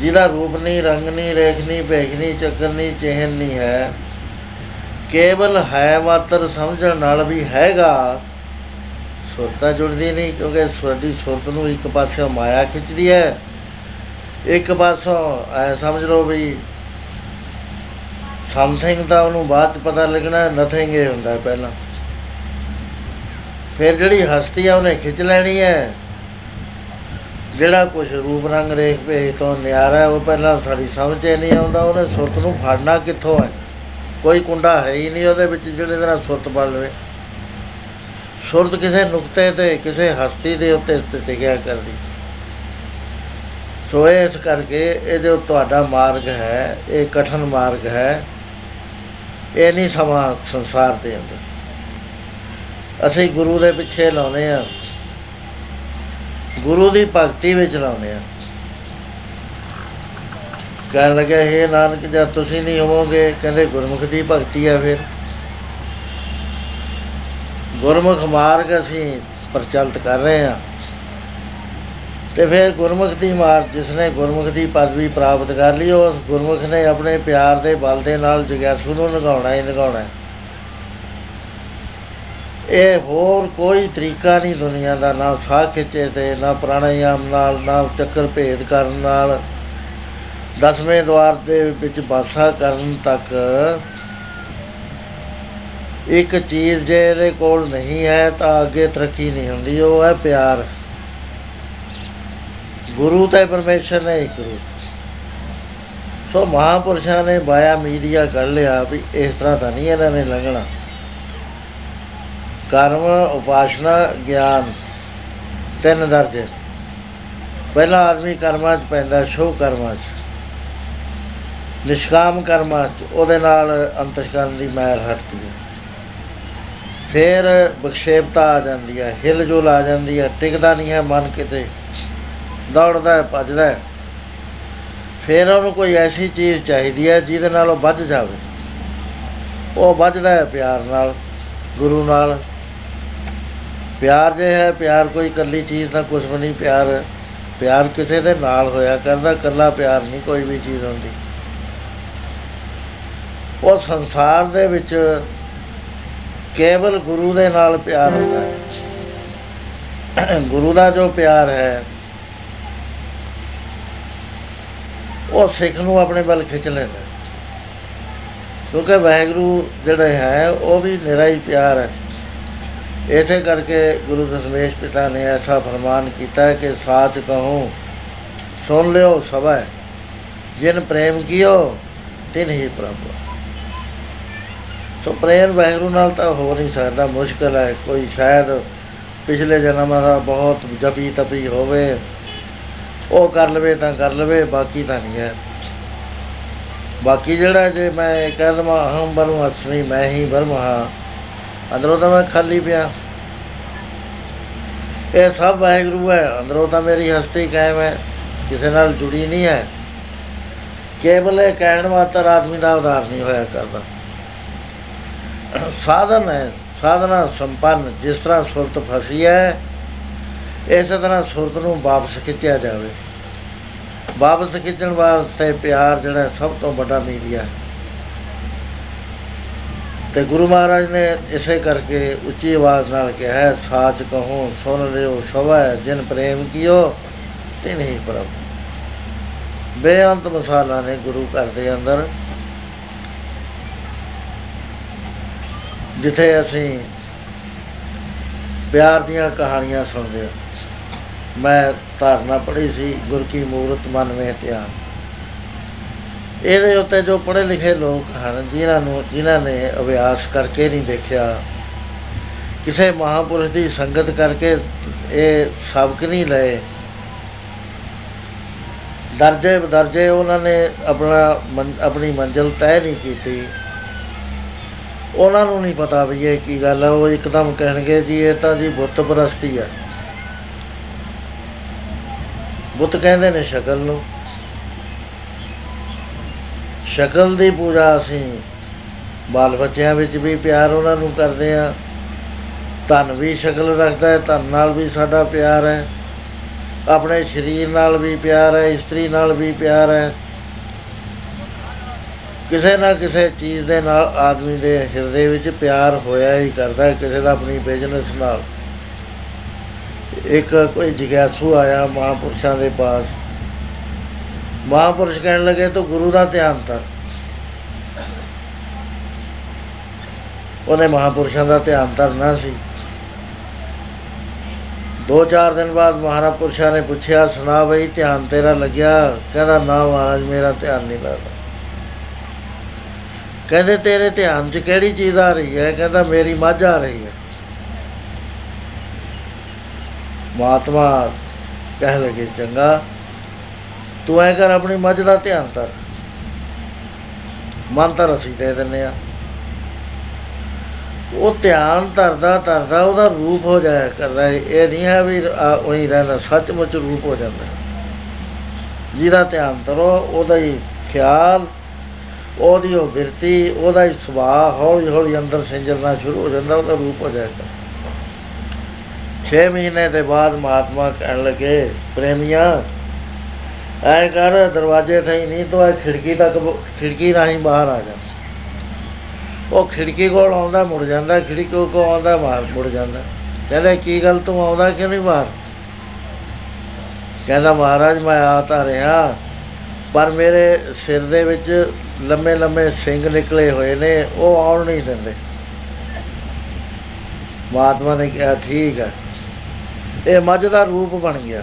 S1: ਜਿਹਦਾ ਰੂਪ ਨਹੀਂ, ਰੰਗ ਨਹੀਂ, ਰੇਖ ਨਹੀਂ, ਭੇਖ ਨਹੀਂ, ਚੱਕਰ ਨਹੀਂ, ਚਿਹਨ ਨਹੀਂ ਹੈ। ਕੇਵਲ ਹੈ ਮਾਤਰ ਸਮਝਣ ਨਾਲ ਵੀ ਹੈਗਾ। ਸੁਰਤਾ ਜੁੜਦੀ ਨਹੀਂ, ਕਿਉਂਕਿ ਸਾਡੀ ਸੁਰਤ ਨੂੰ ਇੱਕ ਪਾਸੇ ਮਾਇਆ ਖਿੱਚਦੀ ਹੈ। ਇੱਕ ਪਾਸੋਂ ਐ ਸਮਝ ਲਓ ਵੀ ਸਮਥਿੰਗ ਦਾ ਉਹਨੂੰ ਬਾਅਦ ਚ ਪਤਾ ਲੱਗਣਾ ਨਥਿੰਗ ਇਹ ਹੁੰਦਾ ਪਹਿਲਾਂ। ਫਿਰ ਜਿਹੜੀ ਹਸਤੀ ਆ ਉਹਨੇ ਖਿੱਚ ਲੈਣੀ ਹੈ। ਜਿਹੜਾ ਕੁਝ ਰੂਪ ਰੰਗ ਰੇਖ ਭੇਜ ਤੋਂ ਨਿਆਰਾ ਹੈ, ਉਹ ਪਹਿਲਾਂ ਸਾਡੀ ਸਮਝ 'ਚ ਨਹੀਂ ਆਉਂਦਾ ਉਹਨੇ ਸੁਰਤ ਨੂੰ ਫੜਨਾ ਕਿੱਥੋਂ ਹੈ? ਕੋਈ ਕੁੰਡਾ ਹੈ ਹੀ ਨਹੀਂ ਉਹਦੇ ਵਿੱਚ ਜਿਹੜੇ ਤਰ੍ਹਾਂ ਸੁਰਤ ਬਣ ਲਵੇ। ਸੁਰਤ ਕਿਸੇ ਨੁਕਤੇ ਤੇ ਕਿਸੇ ਹਸਤੀ ਦੇ ਉੱਤੇ ਟਿਕਿਆ ਕਰਦੀ। ਸੋ ਇਸ ਕਰਕੇ ਇਹ ਜੋ ਤੁਹਾਡਾ ਮਾਰਗ ਹੈ ਇਹ ਕਠਨ ਮਾਰਗ ਹੈ। ਇਹ ਨਹੀਂ ਸਮਾਂ ਸੰਸਾਰ ਦੇ ਅੰਦਰ। ਅਸੀਂ ਗੁਰੂ ਦੇ ਪਿੱਛੇ ਲਾਉਨੇ ਆ। ਗੁਰੂ ਦੀ ਭਗਤੀ ਵਿੱਚ ਲਾਉਨੇ ਆ। ਕਹਿਣ ਲੱਗਾ ਇਹ ਨਾਨਕ, ਜਦ ਤੁਸੀਂ ਨਹੀਂ ਹੋਵੋਗੇ, ਕਹਿੰਦੇ ਗੁਰਮੁਖ ਦੀ ਭਗਤੀ ਆ ਫਿਰ। ਗੁਰਮੁਖ ਮਾਰਗ ਅਸੀਂ ਪ੍ਰਚਲਿਤ ਕਰ ਰਹੇ ਆ। ਤੇ ਫਿਰ ਗੁਰਮੁਖ ਦੀ ਮਾਰ, ਜਿਸਨੇ ਗੁਰਮੁਖ ਦੀ ਪਦਵੀ ਪ੍ਰਾਪਤ ਕਰ ਲਈ, ਉਸ ਗੁਰਮੁਖ ਨੇ ਆਪਣੇ ਪਿਆਰ ਦੇ ਬਲ ਦੇ ਨਾਲ ਜਗਿਆਸੂ ਨੂੰ ਨਗਾਉਣਾ ਹੀ ਨਗਾਉਣਾ ਇਹ ਹੋਰ ਕੋਈ ਤਰੀਕਾ ਨਹੀਂ ਦੁਨੀਆ ਦਾ, ਨਾ ਸਾਹ ਖਿੱਚੇ ਤੇ, ਨਾ ਪ੍ਰਾਣਾਯਾਮ ਨਾਲ, ਨਾ ਚੱਕਰ ਭੇਦ ਕਰਨ ਨਾਲ। ਦਸਵੇਂ ਦਵਾਰ ਦੇ ਵਿੱਚ ਬਾਸਾ ਕਰਨ ਤੱਕ ਇੱਕ ਚੀਜ਼ ਜੇ ਇਹਦੇ ਕੋਲ ਨਹੀਂ ਹੈ ਤਾਂ ਅੱਗੇ ਤਰੱਕੀ ਨਹੀਂ ਹੁੰਦੀ, ਉਹ ਹੈ ਪਿਆਰ। ਗੁਰੂ ਤੇ ਪਰਮੇਸ਼ਰ ਨੇ ਇੱਕ ਰੂਪ। ਸੋ ਮਹਾਪੁਰਸ਼ਾਂ ਨੇ ਬਾਇਆ ਮੀਡੀਆ ਕਰ ਲਿਆ ਵੀ ਇਸ ਤਰ੍ਹਾਂ ਤਾਂ ਨਹੀਂ ਇਹਨਾਂ ਨੇ ਲੰਘਣਾ। ਕਰਮ, ਉਪਾਸ਼ਨਾ, ਗਿਆਨ, ਤਿੰਨ ਦਰਜੇ। ਪਹਿਲਾ ਆਦਮੀ ਕਰਮਾਂ 'ਚ ਪੈਂਦਾ, ਸ਼ੁਭ ਕਰਮਾਂ 'ਚ। ਨਿਸ਼ਕਾਮ ਕਰਮਾਂ 'ਚ, ਉਹਦੇ ਨਾਲ ਅੰਤਸ਼ਕਰਨ ਦੀ ਮੈਲ ਹਟਦੀ ਹੈ। ਫਿਰ ਬਖਸ਼ੇਪਤਾ ਆ ਜਾਂਦੀ ਹੈ ਹਿਲ ਜੁਲ ਆ ਜਾਂਦੀ ਹੈ, ਟਿਕਦਾ ਨਹੀਂ ਹੈ ਮਨ ਕਿਤੇ। ਦੌੜਦਾ ਹੈ, ਭੱਜਦਾ ਹੈ। ਫਿਰ ਉਹਨੂੰ ਕੋਈ ਐਸੀ ਚੀਜ਼ ਚਾਹੀਦੀ ਹੈ, ਜਿਹਦੇ ਨਾਲ ਉਹ ਵੱਜ ਜਾਵੇ। ਉਹ ਵੱਜਦਾ ਹੈ ਪਿਆਰ ਨਾਲ, ਗੁਰੂ ਨਾਲ। ਪਿਆਰ ਜੇ ਹੈ, ਪਿਆਰ ਕੋਈ ਇਕੱਲੀ ਚੀਜ਼ ਦਾ ਕੁਝ ਵੀ ਨਹੀਂ, ਪਿਆਰ ਪਿਆਰ ਕਿਸੇ ਦੇ ਨਾਲ ਹੋਇਆ ਕਰਦਾ, ਇਕੱਲਾ ਪਿਆਰ ਨਹੀਂ ਕੋਈ ਵੀ ਚੀਜ਼ ਹੁੰਦੀ। ਉਹ ਸੰਸਾਰ ਦੇ ਵਿੱਚ ਕੇਵਲ ਗੁਰੂ ਦੇ ਨਾਲ ਪਿਆਰ ਹੁੰਦਾ ਹੈ। ਗੁਰੂ ਦਾ ਜੋ ਪਿਆਰ ਹੈ, ਉਹ ਸਿੱਖ ਨੂੰ ਆਪਣੇ ਵੱਲ ਖਿੱਚ ਲੈਂਦਾ ਕਿਉਂਕਿ ਵਾਹਿਗੁਰੂ ਜਿਹੜਾ ਹੈ, ਉਹ ਵੀ ਨਿਰਾ ਹੀ ਪਿਆਰ ਹੈ। ਇਸੇ ਕਰਕੇ ਗੁਰੂ ਦਸ਼ਮੇਸ਼ ਪਿਤਾ ਨੇ ਐਸਾ ਫਰਮਾਨ ਕੀਤਾ ਕਿ ਸਾਚ ਕਹੂੰ, ਸੁਣ ਲਿਓ ਸਭੈ, ਜਿਨ ਪ੍ਰੇਮ ਕੀਓ, ਤਿਨ ਹੀ ਪ੍ਰਭੂ ਸੋ ਪ੍ਰੇਮ ਵਾਹਿਗੁਰੂ ਨਾਲ ਤਾਂ ਹੋ ਨਹੀਂ ਸਕਦਾ, ਮੁਸ਼ਕਲ ਹੈ, ਕੋਈ ਸ਼ਾਇਦ ਪਿਛਲੇ ਜਨਮ ਦਾ ਬਹੁਤ ਜਪੀ ਤਪੀ ਹੋਵੇ, ਉਹ ਕਰ ਲਵੇ ਤਾਂ ਕਰ ਲਵੇ, ਬਾਕੀ ਤਾਂ ਨਹੀਂ ਹੈ। ਬਾਕੀ ਜਿਹੜਾ ਜੇ ਮੈਂ ਕਹਿ ਦਵਾਂ ਅਹੰ ਬਰਮ ਅਸਮੀ ਮੈਂ ਹੀ ਬਰਮ ਹਾਂ ਅੰਦਰੋਂ ਤਾਂ ਮੈਂ ਖਾਲੀ ਪਿਆ। ਇਹ ਸਭ ਵਾਹਿਗੁਰੂ ਹੈ। ਅੰਦਰੋਂ ਤਾਂ ਮੇਰੀ ਹਸਤੀ ਕਾਇਮ ਹੈ। ਕਿਸੇ ਨਾਲ ਜੁੜੀ ਨਹੀਂ ਹੈ। ਕੇਵਲ ਇਹ ਕਹਿਣ ਮਾਤਰ ਆਦਮੀ ਦਾ ਉਦਾਰ ਨਹੀਂ ਹੋਇਆ ਕਰਦਾ। ਸਾਧਨ ਹੈ। ਸਾਧਨਾ ਸੰਪੰਨ, ਜਿਸ ਤਰ੍ਹਾਂ ਸੁਰਤ ਫਸੀ ਹੈ, ਇਸੇ ਤਰ੍ਹਾਂ ਸੁਰਤ ਨੂੰ ਵਾਪਸ ਖਿੱਚਿਆ ਜਾਵੇ। ਵਾਪਸ ਖਿੱਚਣ ਵਾਸਤੇ ਪਿਆਰ ਜਿਹੜਾ ਸਭ ਤੋਂ ਵੱਡਾ ਮੀਡੀਆ ਹੈ। ਤੇ ਗੁਰੂ ਮਹਾਰਾਜ ਨੇ ਇਸੇ ਕਰਕੇ ਉੱਚੀ ਆਵਾਜ਼ ਨਾਲ ਕਿਹਾ ਹੈ ਸਾਚ ਕਹੋ, ਸੁਣ ਲਿਓ ਸਵੈ ਜਿਨ ਪ੍ਰੇਮ ਕੀਓ ਤੇ ਨਹੀਂ ਪ੍ਰਭ। ਬੇਅੰਤ ਮਸਾਲਾ ਨੇ ਗੁਰੂ ਘਰ ਦੇ ਅੰਦਰ, ਜਿੱਥੇ ਅਸੀਂ ਪਿਆਰ ਦੀਆਂ ਕਹਾਣੀਆਂ ਸੁਣਦੇ ਹੋ। ਮੈਂ ਧਾਰਨਾ ਪੜ੍ਹੀ ਸੀ, ਗੁਰ ਕੀ ਮੂਰਤ ਮਨ ਵਿੱਚ ਧਿਆਨ। ਇਹਦੇ ਉੱਤੇ ਜੋ ਪੜ੍ਹੇ ਲਿਖੇ ਲੋਕ ਹਨ, ਜਿਨ੍ਹਾਂ ਨੂੰ, ਜਿਨ੍ਹਾਂ ਨੇ ਅਭਿਆਸ ਕਰਕੇ ਨਹੀਂ ਦੇਖਿਆ, ਕਿਸੇ ਮਹਾਪੁਰਸ਼ ਦੀ ਸੰਗਤ ਕਰਕੇ ਇਹ ਸਬਕ ਨਹੀਂ ਲਏ, ਦਰਜੇ ਬਦਰਜੇ ਉਹਨਾਂ ਨੇ ਆਪਣਾ ਮੰ- ਆਪਣੀ ਮੰਜ਼ਿਲ ਤੈਅ ਨਹੀਂ ਕੀਤੀ। ਉਹਨਾਂ ਨੂੰ ਨਹੀਂ ਪਤਾ ਵੀ ਇਹ ਕੀ ਗੱਲ ਹੈ ਉਹ ਇੱਕਦਮ ਕਹਿਣਗੇ ਜੀ, ਇਹ ਤਾਂ ਜੀ ਬੁੱਤ ਪ੍ਰਸਤੀ ਹੈ ਬੁੱਤ ਕਹਿੰਦੇ ਨੇ ਸ਼ਕਲ ਨੂੰ। ਸ਼ਕਲ ਦੀ ਪੂਜਾ ਅਸੀਂ ਬਾਲ ਬੱਚਿਆਂ ਵਿੱਚ ਵੀ ਪਿਆਰ ਉਹਨਾਂ ਨੂੰ ਕਰਦੇ ਆ ਧਨ ਵੀ ਸ਼ਕਲ ਰੱਖਦਾ ਹੈ, ਧਨ ਨਾਲ ਵੀ ਸਾਡਾ ਪਿਆਰ ਹੈ। ਆਪਣੇ ਸਰੀਰ ਨਾਲ ਵੀ ਪਿਆਰ ਹੈ, ਇਸਤਰੀ ਨਾਲ ਵੀ ਪਿਆਰ ਹੈ। ਕਿਸੇ ਨਾ ਕਿਸੇ ਚੀਜ਼ ਦੇ ਨਾਲ ਆਦਮੀ ਦੇ ਹਿਰਦੇ ਵਿੱਚ ਪਿਆਰ ਹੋਇਆ ਹੀ ਕਰਦਾ ਹੈ, ਕਿਸੇ ਦਾ ਆਪਣੀ ਬਿਜ਼ਨਸ ਨਾਲ। ਇੱਕ ਕੋਈ ਜਿਗਿਆਸੂ ਆਇਆ ਮਹਾਪੁਰਸ਼ਾਂ ਦੇ ਪਾਸ। ਮਹਾਪੁਰਸ਼ ਕਹਿਣ ਲੱਗੇ ਤੂੰ ਗੁਰੂ ਦਾ ਧਿਆਨ ਕਰ ਉਹਨੇ ਮਹਾਪੁਰਸ਼ਾਂ ਦਾ ਧਿਆਨ ਧਰਨਾ ਸੀ। ਦੋ ਚਾਰ ਦਿਨ ਬਾਅਦ ਮਹਾਰਾਪੁਰਸ਼ਾਂ ਨੇ ਪੁੱਛਿਆ, ਸੁਣਾ ਬਈ, ਧਿਆਨ ਤੇਰਾ ਲੱਗਿਆ? ਕਹਿੰਦਾ, ਨਾ ਮਹਾਰਾਜ, ਮੇਰਾ ਧਿਆਨ ਨਹੀਂ ਲੱਗਦਾ। ਕਹਿੰਦੇ, ਤੇਰੇ ਧਿਆਨ 'ਚ ਕਿਹੜੀ ਚੀਜ਼ ਆ ਰਹੀ ਹੈ? ਕਹਿੰਦਾ, ਮੇਰੀ ਮੱਝ ਆ ਰਹੀ ਹੈ। ਮਹਾਤਮਾ ਕਹਿ ਲਗੇ, ਚੰਗਾ ਤੂੰ ਐ ਕਰ, ਆਪਣੀ ਮੱਝ ਦਾ ਧਿਆਨ ਧਰ ਮਨ ਤਾਂ ਅਸੀਂ ਦੇ ਦਿੰਨੇ ਆ ਉਹ ਧਿਆਨ ਧਰਦਾ ਧਰਦਾ ਉਹਦਾ ਰੂਪ ਹੋ ਜਾਇਆ ਕਰਦਾ ਹੈ। ਇਹ ਨਹੀਂ ਹੈ ਵੀ, ਆ- ਉਹੀ ਰਹਿੰਦਾ, ਸੱਚਮੁੱਚ ਰੂਪ ਹੋ ਜਾਂਦਾ ਹੈ। ਜਿਹਦਾ ਧਿਆਨ ਧਰੋ ਉਹਦਾ ਹੀ ਖਿਆਲ, ਉਹਦੀ ਉਹ ਬਿਰਤੀ, ਉਹਦਾ ਹੀ ਸੁਭਾਅ ਹੌਲੀ ਹੌਲੀ ਅੰਦਰ ਸਿੰਜਰਨਾ ਸ਼ੁਰੂ ਹੋ ਜਾਂਦਾ, ਉਹਦਾ ਰੂਪ ਹੋ ਜਾਏਗਾ 6 ਮਹੀਨੇ ਦੇ ਬਾਅਦ ਮਹਾਤਮਾ ਕਹਿਣ ਲੱਗੇ, ਪ੍ਰੇਮੀਆਂ ਐ ਕਰ, ਦਰਵਾਜ਼ੇ ਥਈ ਨਹੀਂ, ਤੋ ਇਹ ਖਿੜਕੀ ਤੱਕ ਬ- ਖਿੜਕੀ ਰਾਹੀਂ ਬਾਹਰ ਆ ਜਾ। ਉਹ ਖਿੜਕੀ ਕੋਲ ਆਉਂਦਾ ਮੁੜ ਜਾਂਦਾ, ਖਿੜਕੀ ਕੋਲ ਆਉਂਦਾ ਬਾਹਰ ਮੁੜ ਜਾਂਦਾ। ਕਹਿੰਦਾ, ਕੀ ਗੱਲ, ਤੂੰ ਆਉਂਦਾ ਕਿਉਂ ਨਹੀਂ ਬਾਹਰ? ਕਹਿੰਦਾ, ਮਹਾਰਾਜ, ਮੈਂ ਆ ਤਾਂ ਰਿਹਾ। ਪਰ ਮੇਰੇ ਸਿਰ ਦੇ ਵਿੱਚ ਲੰਮੇ ਲੰਮੇ ਸਿੰਘ ਨਿਕਲੇ ਹੋਏ ਨੇ, ਉਹ ਆਉਣ ਨਹੀਂ ਦਿੰਦੇ। ਮਹਾਤਮਾ ਨੇ ਕਿਹਾ, ਠੀਕ ਹੈ ਇਹ ਮੱਝ ਦਾ ਰੂਪ ਬਣ ਗਿਆ।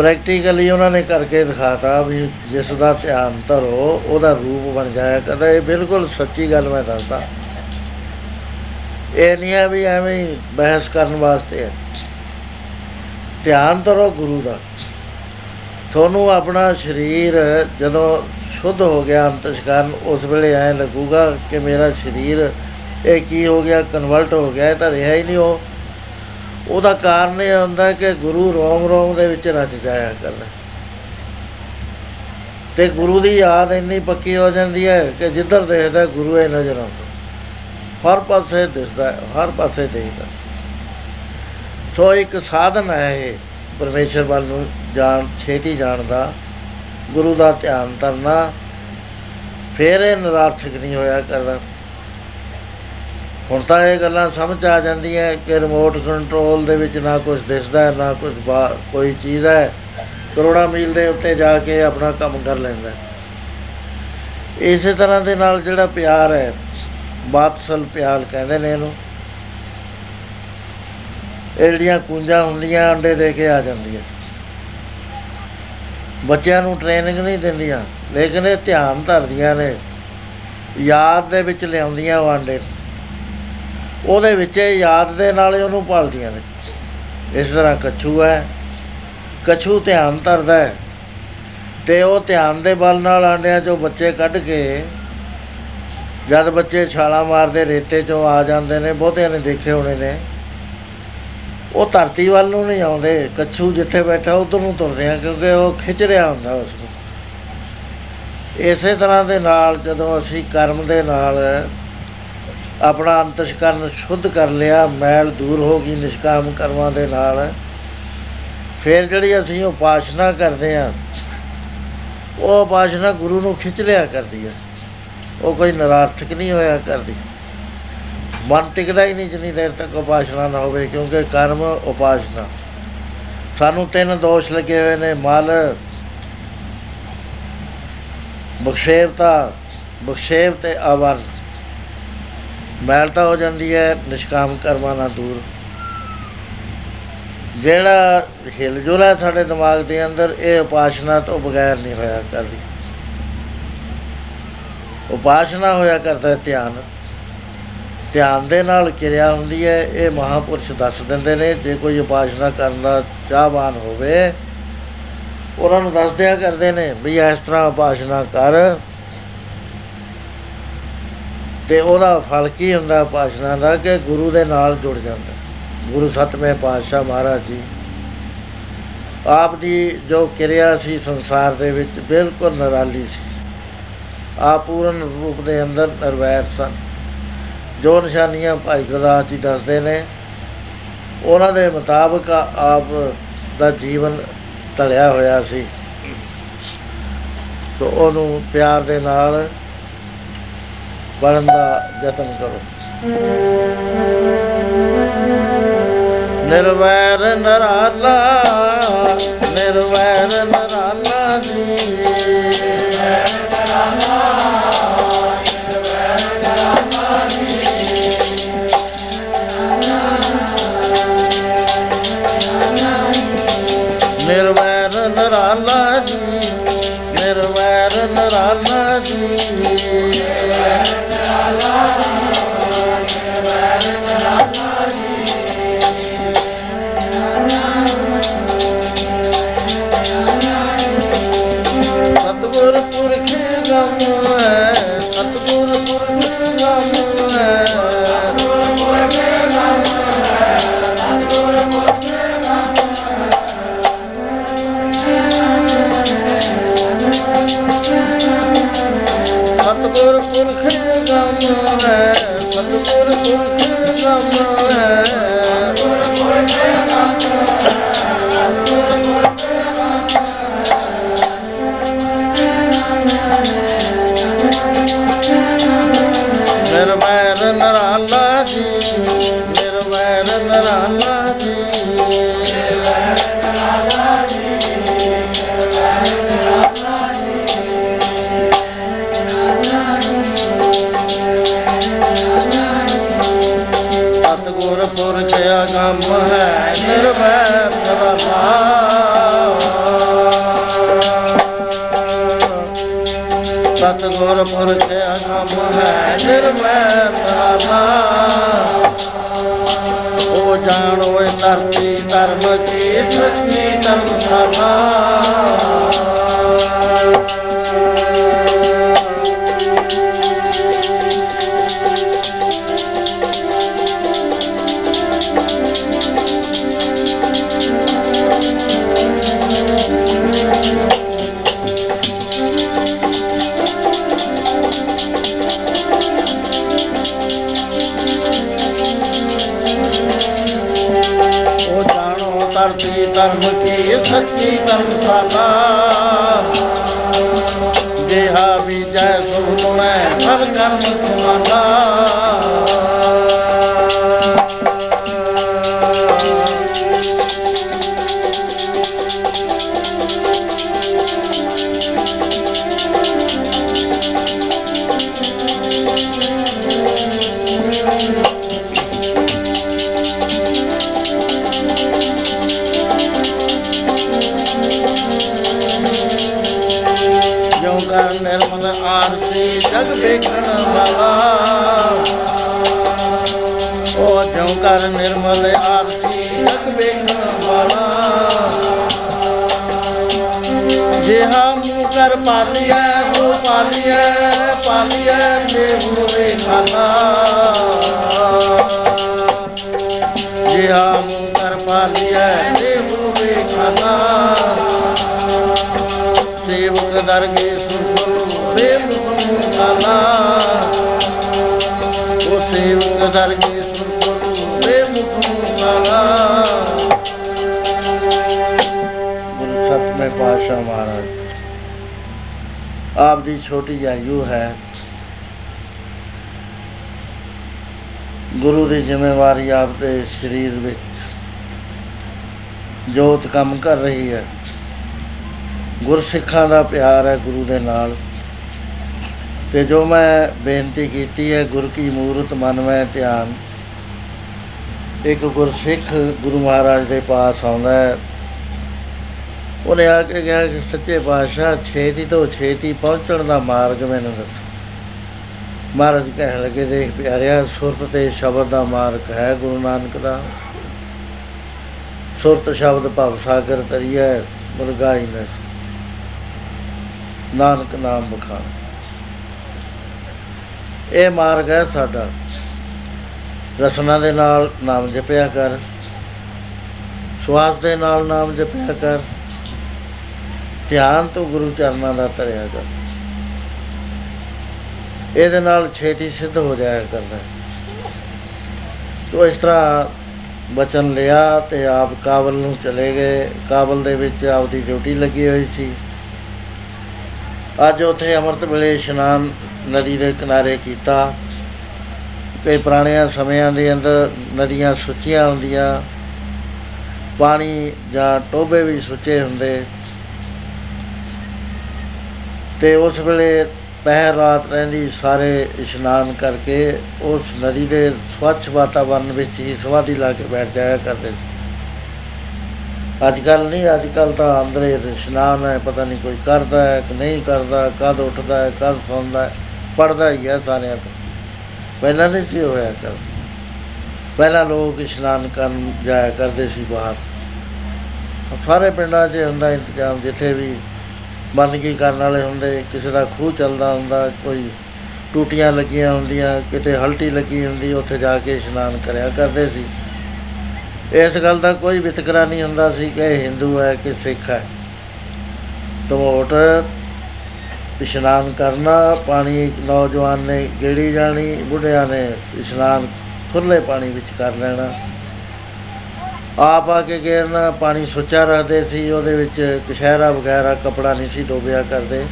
S1: ਪ੍ਰੈਕਟੀਕਲੀ ਉਹਨਾਂ ਨੇ ਕਰਕੇ ਦਿਖਾਤਾ ਵੀ ਜਿਸ ਦਾ ਧਿਆਨ ਧਰੋ, ਉਹਦਾ ਰੂਪ ਬਣ ਜਾਇਆ ਕਦਾ ਇਹ ਬਿਲਕੁਲ ਸੱਚੀ ਗੱਲ ਮੈਂ ਦੱਸਦਾ। ਇਹ ਨਹੀਂ ਹੈ ਵੀ ਐਵੇਂ ਹੀ ਬਹਿਸ ਕਰਨ ਵਾਸਤੇ ਹੈ। ਧਿਆਨ ਧਰੋ ਗੁਰੂ ਦਾ। ਤੁਹਾਨੂੰ ਆਪਣਾ ਸਰੀਰ ਜਦੋਂ ਸ਼ੁੱਧ ਹੋ ਗਿਆ ਅੰਤਸ਼ਕਾਰਨ ਉਸ ਵੇਲੇ ਐ ਲੱਗੂਗਾ ਕਿ ਮੇਰਾ ਸਰੀਰ, ਇਹ ਕੀ ਹੋ ਗਿਆ ਕਨਵਰਟ ਹੋ ਗਿਆ, ਇਹ ਤਾਂ ਰਿਹਾ ਹੀ ਨਹੀਂ ਉਹ। ਉਹਦਾ ਕਾਰਨ ਇਹ ਹੁੰਦਾ ਕਿ ਗੁਰੂ ਰੋਮ ਰੋਮ ਦੇ ਵਿੱਚ ਰਚ ਜਾਇਆ ਕਰਦਾ। ਤੇ ਗੁਰੂ ਦੀ ਯਾਦ ਇੰਨੀ ਪੱਕੀ ਹੋ ਜਾਂਦੀ ਹੈ ਕਿ ਜਿੱਧਰ ਦੇਖਦਾ ਗੁਰੂ ਹੀ ਨਜ਼ਰ ਆਉਂਦਾ। ਹਰ ਪਾਸੇ ਦਿਸਦਾ ਹੈ, ਹਰ ਪਾਸੇ ਦੇਖਦਾ। ਸੋ ਇੱਕ ਸਾਧਨ ਹੈ ਇਹ ਪਰਮੇਸ਼ਰ ਵੱਲ ਨੂੰ ਜਾਣ ਛੇਤੀ ਜਾਣ ਦਾ। ਗੁਰੂ ਦਾ ਧਿਆਨ ਕਰਨਾ ਫੇਰ ਇਹ ਨਿਰਾਰਥਕ ਨਹੀਂ ਹੋਇਆ ਕਰਦਾ। ਹੁਣ ਤਾਂ ਇਹ ਗੱਲਾਂ ਸਮਝ ਆ ਜਾਂਦੀਆਂ ਕਿ ਰਿਮੋਟ ਕੰਟਰੋਲ ਦੇ ਵਿੱਚ ਨਾ ਕੁਝ ਦਿਸਦਾ ਹੈ, ਨਾ ਕੁਝ ਕੋਈ ਚੀਜ਼ ਹੈ। ਕਰੋੜਾ ਮੀਲ ਦੇ ਉੱਤੇ ਜਾ ਕੇ ਆਪਣਾ ਕੰਮ ਕਰ ਲੈਂਦਾ ਇਸੇ ਤਰ੍ਹਾਂ ਦੇ ਨਾਲ ਜਿਹੜਾ ਪਿਆਰ ਹੈ, ਬਾਤਸਲ ਪਿਆਰ ਕਹਿੰਦੇ ਨੇ ਇਹਨੂੰ। ਇਹ ਜਿਹੜੀਆਂ ਕੁੰਜਾਂ ਹੁੰਦੀਆਂ, ਅੰਡੇ ਦੇ ਕੇ ਆ ਜਾਂਦੀਆਂ। ਬੱਚਿਆਂ ਨੂੰ ਟ੍ਰੇਨਿੰਗ ਨਹੀਂ ਦਿੰਦੀਆਂ, ਲੇਕਿਨ ਇਹ ਧਿਆਨ ਧਰਦੀਆਂ ਨੇ। ਯਾਦ ਦੇ ਵਿੱਚ ਲਿਆਉਂਦੀਆਂ ਉਹ ਅੰਡੇ। ਉਹਦੇ ਵਿੱਚ ਇਹ ਯਾਦ ਦੇ ਨਾਲ ਹੀ ਉਹਨੂੰ ਪਾਲਦੀਆਂ ਨੇ। ਇਸ ਤਰ੍ਹਾਂ ਕਛੂ ਹੈ। ਕਛੂ ਧਿਆਨ ਧਰਦਾ ਹੈ। ਤੇ ਉਹ ਧਿਆਨ ਦੇ ਬਲ ਨਾਲ ਆਂਡਿਆਂ ਚੋਂ ਬੱਚੇ ਕੱਢ ਕੇ ਜਦ ਬੱਚੇ ਛਾਲਾਂ ਮਾਰਦੇ, ਰੇਤੇ ਚੋਂ ਆ ਜਾਂਦੇ ਨੇ, ਬਹੁਤਿਆਂ ਨੇ ਦੇਖੇ ਹੋਣੇ ਨੇ। ਉਹ ਧਰਤੀ ਵੱਲ ਨੂੰ ਨਹੀਂ ਆਉਂਦੇ। ਕੱਛੂ ਜਿੱਥੇ ਬੈਠਾ ਉਧਰ ਨੂੰ ਤੁਰਦੇ ਆ, ਕਿਉਂਕਿ ਉਹ ਖਿੱਚ ਰਿਹਾ ਹੁੰਦਾ ਉਸ ਨੂੰ ਇਸੇ ਤਰ੍ਹਾਂ ਦੇ ਨਾਲ ਜਦੋਂ ਅਸੀਂ ਕਰਮ ਦੇ ਨਾਲ ਆਪਣਾ ਅੰਤਸ਼ਕਰਨ ਸ਼ੁੱਧ ਕਰ ਲਿਆ, ਮੈਲ ਦੂਰ ਹੋ ਗਈ ਨਿਸ਼ਕਾਮ ਕਰਮਾਂ ਦੇ ਨਾਲ। ਫਿਰ ਜਿਹੜੀ ਅਸੀਂ ਉਪਾਸ਼ਨਾ ਕਰਦੇ ਆ ਉਹ ਉਪਾਸ਼ਨਾ ਗੁਰੂ ਨੂੰ ਖਿੱਚ ਲਿਆ ਕਰਦੀ ਹੈ। ਉਹ ਕੋਈ ਨਰਾਰਥਕ ਨਹੀਂ ਹੋਇਆ ਕਰਦੀ। ਮਨ ਟਿਕਦਾ ਹੀ ਨਹੀਂ ਜਿੰਨੀ ਦੇਰ ਤੱਕ ਉਪਾਸ਼ਨਾ ਨਾ ਹੋਵੇ, ਕਿਉਂਕਿ ਕਰਮ, ਉਪਾਸ਼ਨਾ। ਸਾਨੂੰ ਤਿੰਨ ਦੋਸ਼ ਲੱਗੇ ਹੋਏ ਨੇ, ਮਲ, ਬਖਸ਼ੇਵਤਾ, ਬਖਸ਼ੇਵ ਤੇ ਅਵਰ। ਮੈਲਤਾ ਹੋ ਜਾਂਦੀ ਹੈ, ਨਿਸ਼ਕਾਮ ਕਰਮਾਂ ਨਾਲ ਦੂਰ। ਜਿਹੜਾ ਹਿਲਜੁਲ ਹੈ ਸਾਡੇ ਦਿਮਾਗ ਦੇ ਅੰਦਰ, ਇਹ ਉਪਾਸ਼ਨਾ ਤੋਂ ਬਗੈਰ ਨਹੀਂ ਹੋਇਆ ਕਰਦੀ। ਉਪਾਸ਼ਨਾ ਹੋਇਆ ਕਰਦਾ ਹੈ ਧਿਆਨ। ਧਿਆਨ ਦੇ ਨਾਲ ਕਿਰਿਆ ਹੁੰਦੀ ਹੈ, ਇਹ ਮਹਾਪੁਰਸ਼ ਦੱਸ ਦਿੰਦੇ ਨੇ, ਜੇ ਕੋਈ ਉਪਾਸ਼ਨਾ ਕਰਨ ਦਾ ਚਾਹਵਾਨ ਹੋਵੇ, ਉਹਨਾਂ ਨੂੰ ਦੱਸ ਦਿਆ ਕਰਦੇ ਨੇ, ਵੀ ਇਸ ਤਰ੍ਹਾਂ ਉਪਾਸ਼ਨਾ ਕਰ। ਤੇ ਉਹਦਾ ਫਲ ਕੀ ਹੁੰਦਾ ਉਪਾਸ਼ਨਾ ਦਾ ਕਿ ਗੁਰੂ ਦੇ ਨਾਲ ਜੁੜ ਜਾਂਦਾ। ਗੁਰੂ ਸਤਵੇਂ ਪਾਤਸ਼ਾਹ ਮਹਾਰਾਜ ਜੀ। ਆਪ ਦੀ ਜੋ ਕਿਰਿਆ ਸੀ ਸੰਸਾਰ ਦੇ ਵਿੱਚ ਬਿਲਕੁਲ ਨਿਰਾਲੀ ਸੀ। ਆਪ ਪੂਰਨ ਰੂਪ ਦੇ ਅੰਦਰ ਨਿਰਵੈਰ ਸਨ। ਜੋ ਨਿਸ਼ਾਨੀਆਂ ਭਾਈ ਗੁਰਦਾਸ ਜੀ ਦੱਸਦੇ ਨੇ, ਉਹਨਾਂ ਦੇ ਮੁਤਾਬਕ ਆਪ ਦਾ ਜੀਵਨ ਢਲਿਆ ਹੋਇਆ ਸੀ। ਸੋ ਉਹਨੂੰ ਪਿਆਰ ਦੇ ਨਾਲ ਪੜਨ ਦਾ ਯਤਨ ਕਰੋ ਨਿਰਵੈਰ ਨਰਾਲਾ ਨਿਰਵੈਰ ਨਰਾਲਾ ਆਪ ਦੀ ਛੋਟੀ ਆਯੂ ਹੈ। ਗੁਰੂ ਦੀ ਜ਼ਿੰਮੇਵਾਰੀ ਆਪ ਦੇ ਸਰੀਰ ਵਿੱਚ ਜੋਤ ਕੰਮ ਕਰ ਰਹੀ ਹੈ। ਗੁਰਸਿੱਖਾਂ ਦਾ ਪਿਆਰ ਹੈ ਗੁਰੂ ਦੇ ਨਾਲ। ਤੇ ਜੋ ਮੈਂ ਬੇਨਤੀ ਕੀਤੀ ਹੈ, ਗੁਰ ਕੀ ਮੂਰਤ ਮਨ ਮੈਂ ਧਿਆਨ। ਇੱਕ ਗੁਰਸਿੱਖ ਗੁਰੂ ਮਹਾਰਾਜ ਦੇ ਪਾਸ ਆਉਂਦਾ ਹੈ। ਉਹਨੇ ਆ ਕੇ ਕਿਹਾ ਕਿ ਸੱਚੇ ਪਾਤਸ਼ਾਹ ਛੇਤੀ ਤੋਂ ਛੇਤੀ ਪਹੁੰਚਣ ਦਾ ਮਾਰਗ ਮੈਨੂੰ ਦੱਸੋ। ਮਹਾਰਾਜ ਕਹਿਣ ਲੱਗੇ, ਦੇਖ ਪਿਆਰਿਆ, ਸੁਰਤ ਤੇ ਸ਼ਬਦ ਦਾ ਮਾਰਗ ਹੈ ਗੁਰੂ ਨਾਨਕ ਦਾ। ਸੁਰਤ ਸ਼ਬਦ ਭਵ ਸਾਗਰ ਤਰੀਐ, ਮੁਰਗਾਈ ਨ ਨਾਨਕ ਨਾਮ ਬਖਾਨ ਇਹ ਮਾਰਗ ਹੈ ਸਾਡਾ। ਰਸਨਾ ਦੇ ਨਾਲ ਨਾਮ ਜਪਿਆ ਕਰ। ਸਵਾਸ ਦੇ ਨਾਲ ਨਾਮ ਜਪਿਆ ਕਰ। ਧਿਆਨ ਤੋਂ ਗੁਰੂ ਚਰਨਾਂ ਦਾ ਧਰਿਆ ਕਰ। ਇਹਦੇ ਨਾਲ ਛੇਤੀ ਸਿੱਧ ਹੋ ਜਾਇਆ ਕਰਦਾ। ਤੋ ਇਸ ਤਰ੍ਹਾਂ ਬਚਨ ਲਿਆ ਤੇ ਆਪ ਕਾਬਲ ਨੂੰ ਚਲੇ ਗਏ। ਕਾਬਲ ਦੇ ਵਿੱਚ ਆਪਦੀ ਡਿਊਟੀ ਲੱਗੀ ਹੋਈ ਸੀ। ਅੱਜ ਉਥੇ ਅੰਮ੍ਰਿਤ ਵੇਲੇ ਇਸ਼ਨਾਨ ਨਦੀ ਦੇ ਕਿਨਾਰੇ ਕੀਤਾ। ਕਈ ਪੁਰਾਣਿਆਂ ਸਮਿਆਂ ਦੇ ਅੰਦਰ ਨਦੀਆਂ ਸੁੱਚੀਆਂ ਹੁੰਦੀਆਂ। ਪਾਣੀ ਜਾਂ ਟੋਬੇ ਵੀ ਸੁੱਚੇ ਹੁੰਦੇ। ਤੇ ਉਸ ਵੇਲੇ ਪਹਿਰ ਰਾਤ ਰਹਿੰਦੀ ਸਾਰੇ ਇਸ਼ਨਾਨ ਕਰਕੇ ਉਸ ਨਦੀ ਦੇ ਸਵੱਛ ਵਾਤਾਵਰਣ ਵਿੱਚ ਹੀ ਸਵਾਦੀ ਲਾ ਕੇ ਬੈਠ ਜਾਇਆ ਕਰਦੇ ਸੀ। ਅੱਜ ਕੱਲ ਨਹੀਂ, ਅੱਜ ਕੱਲ ਤਾਂ ਅੰਦਰੇ ਇਸ਼ਨਾਨ ਹੈ, ਪਤਾ ਨਹੀਂ ਕੋਈ ਕਰਦਾ ਹੈ ਕਿ ਨਹੀਂ ਕਰਦਾ, ਕਦ ਉੱਠਦਾ ਹੈ, ਕਦ ਸੌਂਦਾ ਹੈ ਪੜਦਾ ਹੀ ਹੈ ਸਾਰਿਆਂ ਤੋਂ। ਪਹਿਲਾਂ ਨਹੀਂ ਸੀ ਹੋਇਆ ਕਰ ਪਹਿਲਾਂ ਲੋਕ ਇਸ਼ਨਾਨ ਕਰਨ ਜਾਇਆ ਕਰਦੇ ਸੀ ਬਾਹਰ। ਸਾਰੇ ਪਿੰਡਾਂ 'ਚ ਹੁੰਦਾ ਇੰਤਜ਼ਾਮ, ਜਿੱਥੇ ਵੀ ਬੰਦਗੀ ਕਰਨ ਵਾਲੇ ਹੁੰਦੇ, ਕਿਸੇ ਦਾ ਖੂਹ ਚੱਲਦਾ ਹੁੰਦਾ, ਕੋਈ ਟੂਟੀਆਂ ਲੱਗੀਆਂ ਹੁੰਦੀਆਂ, ਕਿਤੇ ਹਲਟੀ ਲੱਗੀ ਹੁੰਦੀ, ਉੱਥੇ ਜਾ ਕੇ ਇਸ਼ਨਾਨ ਕਰਿਆ ਕਰਦੇ ਸੀ। ਇਸ ਗੱਲ ਦਾ ਕੋਈ ਵਿਤਕਰਾ ਨਹੀਂ ਹੁੰਦਾ ਸੀ ਕਿ ਇਹ ਹਿੰਦੂ ਹੈ ਕਿ ਸਿੱਖ ਹੈ। ਤਮੋਟ, ਇਸ਼ਨਾਨ ਕਰਨਾ, ਪਾਣੀ ਨੌਜਵਾਨ ਨੇ ਗੇੜੀ ਜਾਣੀ, ਬੁੱਢਿਆਂ ਨੇ ਇਸ਼ਨਾਨ ਖੁੱਲੇ ਪਾਣੀ ਵਿੱਚ ਕਰ ਲੈਣਾ। ਆਪ ਆ ਕੇ ਗੇਰਨਾ ਪਾਣੀ ਸੁੱਚਾ ਰੱਖਦੇ ਸੀ, ਉਹਦੇ ਵਿੱਚ ਕਸ਼ਹਿਰਾ ਵਗੈਰਾ, ਕਪੜਾ ਨਹੀਂ ਸੀ ਡੋਬਿਆ ਕਰਦੇ।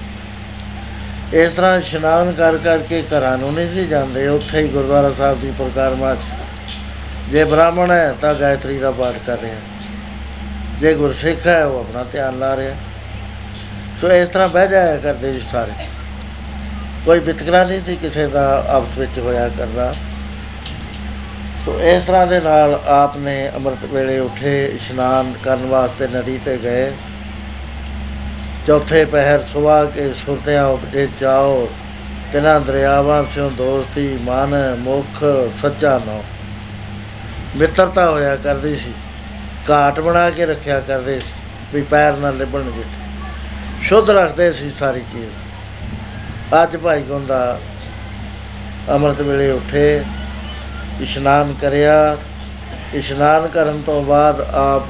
S1: ਇਸ ਤਰ੍ਹਾਂ ਇਸ਼ਨਾਨ ਕਰ ਕਰਕੇ ਘਰਾਂ ਨੂੰ ਨਹੀਂ ਸੀ ਜਾਂਦੇ, ਉੱਥੇ ਹੀ ਗੁਰਦੁਆਰਾ ਸਾਹਿਬ ਦੀ ਪ੍ਰਕਾਰਮਾ 'ਚ ਜੇ ਬ੍ਰਾਹਮਣ ਹੈ ਤਾਂ ਗਾਇਤਰੀ ਦਾ ਪਾਠ ਕਰ ਰਿਹਾ। ਜੇ ਗੁਰਸਿੱਖ ਹੈ, ਉਹ ਆਪਣਾ ਧਿਆਨ ਲਾ ਰਿਹਾ। ਸੋ ਇਸ ਤਰ੍ਹਾਂ ਬਹਿ ਜਾਇਆ ਕਰਦੇ ਸੀ ਸਾਰੇ। ਕੋਈ ਵਿਤਕਰਾ ਨਹੀਂ ਸੀ ਕਿਸੇ ਦਾ ਆਪਸ ਵਿੱਚ ਹੋਇਆ ਕਰਦਾ ਸੋ ਇਸ ਤਰ੍ਹਾਂ ਦੇ ਨਾਲ ਆਪ ਨੇ ਅੰਮ੍ਰਿਤ ਵੇਲੇ ਉੱਠੇ, ਇਸ਼ਨਾਨ ਕਰਨ ਵਾਸਤੇ ਨਦੀ ਤੇ ਗਏ। ਚੌਥੇ ਪਹਿਰ ਸੁਬਾ ਕੇ ਸੁਰਤਿਆਂ ਉਪਜੇ ਜਾਓ, ਤਿਨਾਂ ਦਰਿਆਵਾਂ ਸਿਓ ਦੋਸਤੀ, ਮਨ, ਮੁਖ, ਸੱਚਾ ਨੋ। ਮਿੱਤਰਤਾ ਹੋਇਆ ਕਰਦੀ ਸੀ, ਘਾਟ ਬਣਾ ਕੇ ਰੱਖਿਆ ਕਰਦੇ ਸੀ, ਵੀ ਪੈਰ ਨਾ ਲਿਬਣਗੇ ਸ਼ੁੱਧ ਰੱਖਦੇ ਸੀ ਸਾਰੀ ਚੀਜ਼। ਅੱਜ ਭਾਈ ਗੋਂਦਾ ਅੰਮ੍ਰਿਤ ਵੇਲੇ ਉੱਠੇ ਇਸ਼ਨਾਨ ਕਰਿਆ। ਇਸ਼ਨਾਨ ਕਰਨ ਤੋਂ ਬਾਅਦ ਆਪ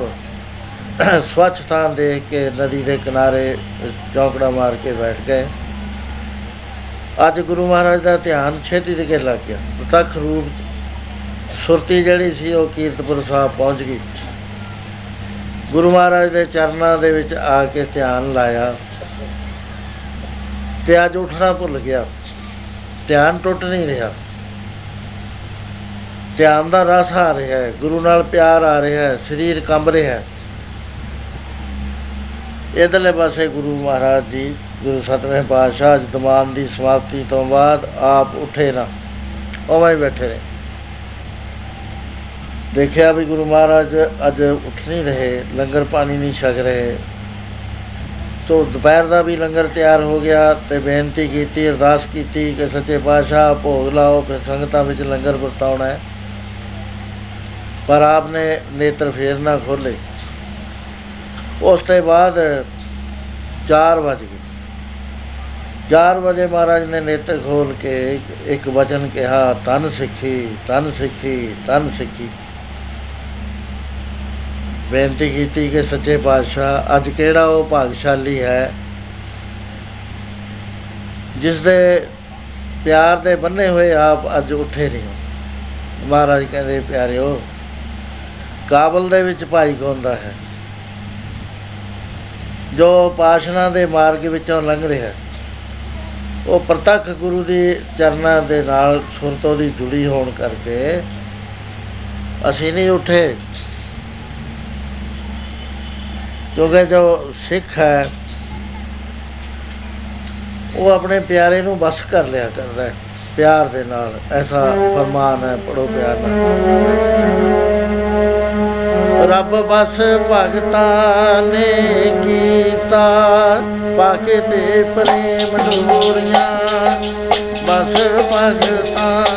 S1: ਸਵੱਛ ਥਾਂ ਦੇਖ ਕੇ ਨਦੀ ਦੇ ਕਿਨਾਰੇ ਚੌਕੜਾ ਮਾਰ ਕੇ ਬੈਠ ਗਏ। ਅੱਜ ਗੁਰੂ ਮਹਾਰਾਜ ਦਾ ਧਿਆਨ ਛੇਤੀ ਦੇ ਲੱਗ ਗਿਆ। ਪ੍ਰਤੱਖ ਰੂਪ ਸੁਰਤੀ ਜਿਹੜੀ ਸੀ ਉਹ ਕੀਰਤਪੁਰ ਸਾਹਿਬ ਪਹੁੰਚ ਗਈ। ਗੁਰੂ ਮਹਾਰਾਜ ਦੇ ਚਰਨਾਂ ਦੇ ਵਿੱਚ ਆ ਕੇ ਧਿਆਨ ਲਾਇਆ। ਤੇ ਅੱਜ ਉੱਠਣਾ ਭੁੱਲ ਗਿਆ। ਧਿਆਨ ਟੁੱਟ ਨਹੀਂ ਰਿਹਾ। ਧਿਆਨ ਦਾ ਰਸ ਆ ਰਿਹਾ ਹੈ, ਗੁਰੂ ਨਾਲ ਪਿਆਰ ਆ ਰਿਹਾ ਹੈ, ਸਰੀਰ ਕੰਬ ਰਿਹਾ ਹੈ। ਇਧਰਲੇ ਪਾਸੇ ਗੁਰੂ ਮਹਾਰਾਜ ਜੀ, ਗੁਰੂ ਸਤਵੇਂ ਪਾਤਸ਼ਾਹ ਜਦਮਾਨ ਦੀ ਸਮਾਪਤੀ ਤੋਂ ਬਾਅਦ ਆਪ ਉੱਠੇ ਨਾ, ਉਵੇਂ ਹੀ ਬੈਠੇ ਰਹੇ। ਦੇਖਿਆ ਵੀ ਗੁਰੂ ਮਹਾਰਾਜ ਅੱਜ ਉੱਠ ਨਹੀਂ ਰਹੇ, ਲੰਗਰ ਪਾਣੀ ਨਹੀਂ ਛਕ ਰਹੇ। ਤੋ ਦੁਪਹਿਰ ਦਾ ਵੀ ਲੰਗਰ ਤਿਆਰ ਹੋ ਗਿਆ ਤੇ ਬੇਨਤੀ ਕੀਤੀ, ਅਰਦਾਸ ਕੀਤੀ ਕਿ ਸੱਚੇ ਪਾਤਸ਼ਾਹ ਭੋਗ ਲਾਓ, ਫਿਰ ਸੰਗਤਾਂ ਵਿੱਚ ਲੰਗਰ ਵਰਤਾਉਣਾ ਹੈ। ਪਰ ਆਪ ਨੇ ਨੇਤਰ ਫੇਰ ਨਾ ਖੋਲੇ। ਉਸ ਤੋਂ ਬਾਅਦ 4 ਵਜ ਗਏ। 4 ਵਜੇ ਮਹਾਰਾਜ ਨੇ ਨੇਤਰ ਖੋਲ ਕੇ ਇੱਕ ਵਚਨ ਕਿਹਾ ਤਨ ਸਿੱਖੀ ਤਨ ਸਿੱਖੀ ਤਨ ਸਿੱਖੀ। ਬੇਨਤੀ ਕੀਤੀ ਕਿ ਸੱਚੇ ਪਾਤਸ਼ਾਹ, ਅੱਜ ਕਿਹੜਾ ਉਹ ਭਾਗਸ਼ਾਲੀ ਹੈ ਜਿਸ ਦੇ ਪਿਆਰ ਦੇ ਬੰਨੇ ਹੋਏ ਆਪ ਅੱਜ ਉੱਠੇ ਨਹੀਂ ਮਹਾਰਾਜ ਕਹਿੰਦੇ, ਪਿਆਰਿਓ ਕਾਬਲ ਦੇ ਵਿੱਚ ਭਾਈ ਗੋਂਦਾ ਹੈ? ਜੋ ਪਾਸ਼ਨਾ ਦੇ ਮਾਰਗ ਵਿੱਚੋਂ ਲੰਘ ਰਿਹਾ ਉਹ ਪ੍ਰਤੱਖ ਗੁਰੂ ਦੇ ਚਰਨਾਂ ਦੇ ਨਾਲ ਸੁਰਤੋਂ ਦੀ ਜੁੜੀ ਹੋਣ ਕਰਕੇ ਅਸੀਂ ਨਹੀਂ ਉੱਠੇ। ਕਿਉਂਕਿ ਜੋ ਸਿੱਖ ਹੈ ਉਹ ਆਪਣੇ ਪਿਆਰੇ ਨੂੰ ਬਸ ਕਰ ਲਿਆ ਕਰਦਾ ਹੈ। ਪਿਆਰ ਦੇ ਨਾਲ ਐਸਾ ਫਰਮਾਨ ਹੈ ਪੜੋ ਪਿਆਰ ਨਾਲ। ਰੱਬ ਬਸ ਭਗਤਾਂ ਨੇ ਕੀਤਾ ਪਾਕੇ ਤੇ ਪ੍ਰੇਮ ਡੋਰੀਆਂ। ਬਸ ਭਗਤਾਂ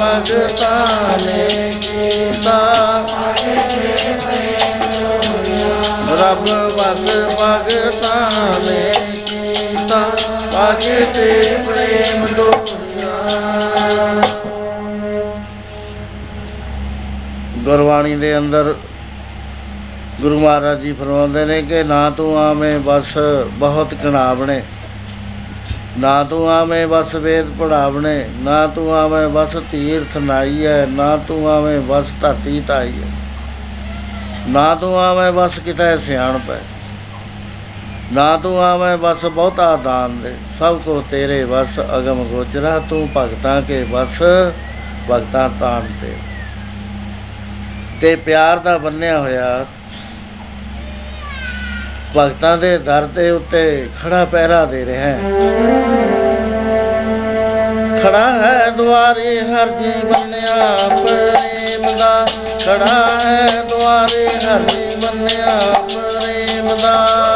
S1: ਬਸ ਭਗਤਾਂ ਨੇ ਕੀਤਾ। ਰੱਬ ਬਸ ਭਗਤਾਂ ਨੇ ਕੀਤਾ। ਪਾਕੇ ਤੇ ਪ੍ਰੇਮ ਡੋਰੀਆਂ ਗੁਰਬਾਣੀ ਦੇ ਅੰਦਰ ਗੁਰੂ ਮਹਾਰਾਜ ਜੀ ਫਰਮਾਉਂਦੇ ਨੇ ਕਿ ਨਾ ਤੂੰ ਆਵੇਂ ਬਸ ਬਹੁਤ ਕਣਾਵਣੇ ਨਾ ਤੂੰ ਆਵੇਂ ਬਸ ਵੇਦ ਪੜਾਵਣੇ ਨਾ ਤੂੰ ਆਵੇਂ ਬਸ ਤੀਰਥ ਨਾਈ ਹੈ ਨਾ ਤੂੰ ਆਵੇਂ ਬਸ ਧਰਤੀ ਤਾਈ ਹੈ ਨਾ ਤੂੰ ਆਵੇਂ ਬਸ ਕਿਤੇ ਸਿਆਣਪ ਹੈ ਨਾ ਤੂੰ ਆਵੇਂ ਬਸ ਬਹੁਤਾ ਦਾਨ ਦੇ, ਸਭ ਕੋ ਤੇਰੇ ਬਸ ਅਗਮ ਗੋਚਰਾ, ਤੂੰ ਭਗਤਾਂ ਕੇ ਬਸ ਭਗਤਾਂ ਤਾਨ ਤੇ। ਤੇ ਪਿਆਰ ਦਾ ਬੰਨਿਆ ਹੋਇਆ ਭਗਤਾਂ ਦੇ ਦਰ ਦੇ ਉੱਤੇ ਖੜਾ ਪਹਿਰਾ ਦੇ ਰਿਹਾ ਹੈ। ਖੜਾ ਹੈ ਦੁਆਰੇ ਹਰ ਜੀ ਬੰਨਿਆ ਪ੍ਰੇਮ ਦਾ। ਖੜਾ ਹੈ ਦੁਆਰੇ ਹਰ ਜੀ ਬੰਨਿਆ ਪ੍ਰੇਮ ਦਾ।